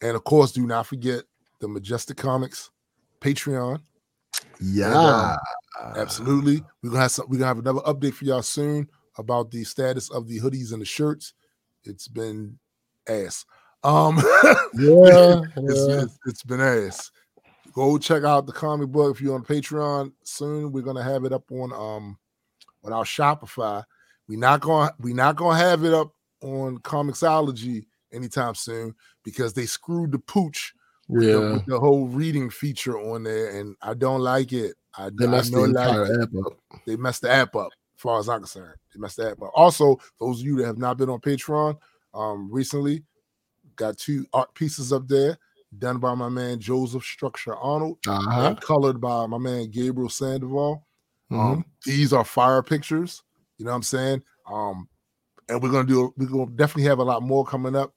And of course, do not forget the Majestic Comics Patreon. Yeah. Absolutely. We're gonna have some, we're gonna have another update for y'all soon about the status of the hoodies and the shirts. It's been ass. Um Yeah. it's, yeah. it's, it's been ass. Go check out the comic book if you're on Patreon soon. We're gonna have it up on um on our Shopify. We're not gonna we not gonna have it up on Comixology anytime soon because they screwed the pooch with, the, with the whole reading feature on there, and I don't like it. I, They I messed the don't like entire app up. They messed the app up, as far as I'm concerned. They messed the app up. Also, those of you that have not been on Patreon, um, recently got two art pieces up there done by my man Joseph Structure Arnold Uh-huh. and colored by my man Gabriel Sandoval. Mhm. Um, these are fire pictures. You know what I'm saying? Um, and we're gonna do. We're gonna definitely have a lot more coming up.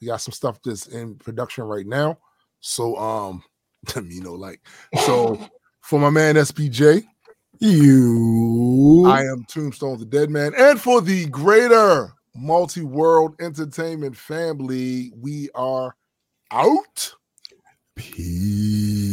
We got some stuff that's in production right now. So, um, you know, like so for my man SPJ, You. I am Tombstone the Dead Man, and for the greater multi-world entertainment family, we are out. Peace.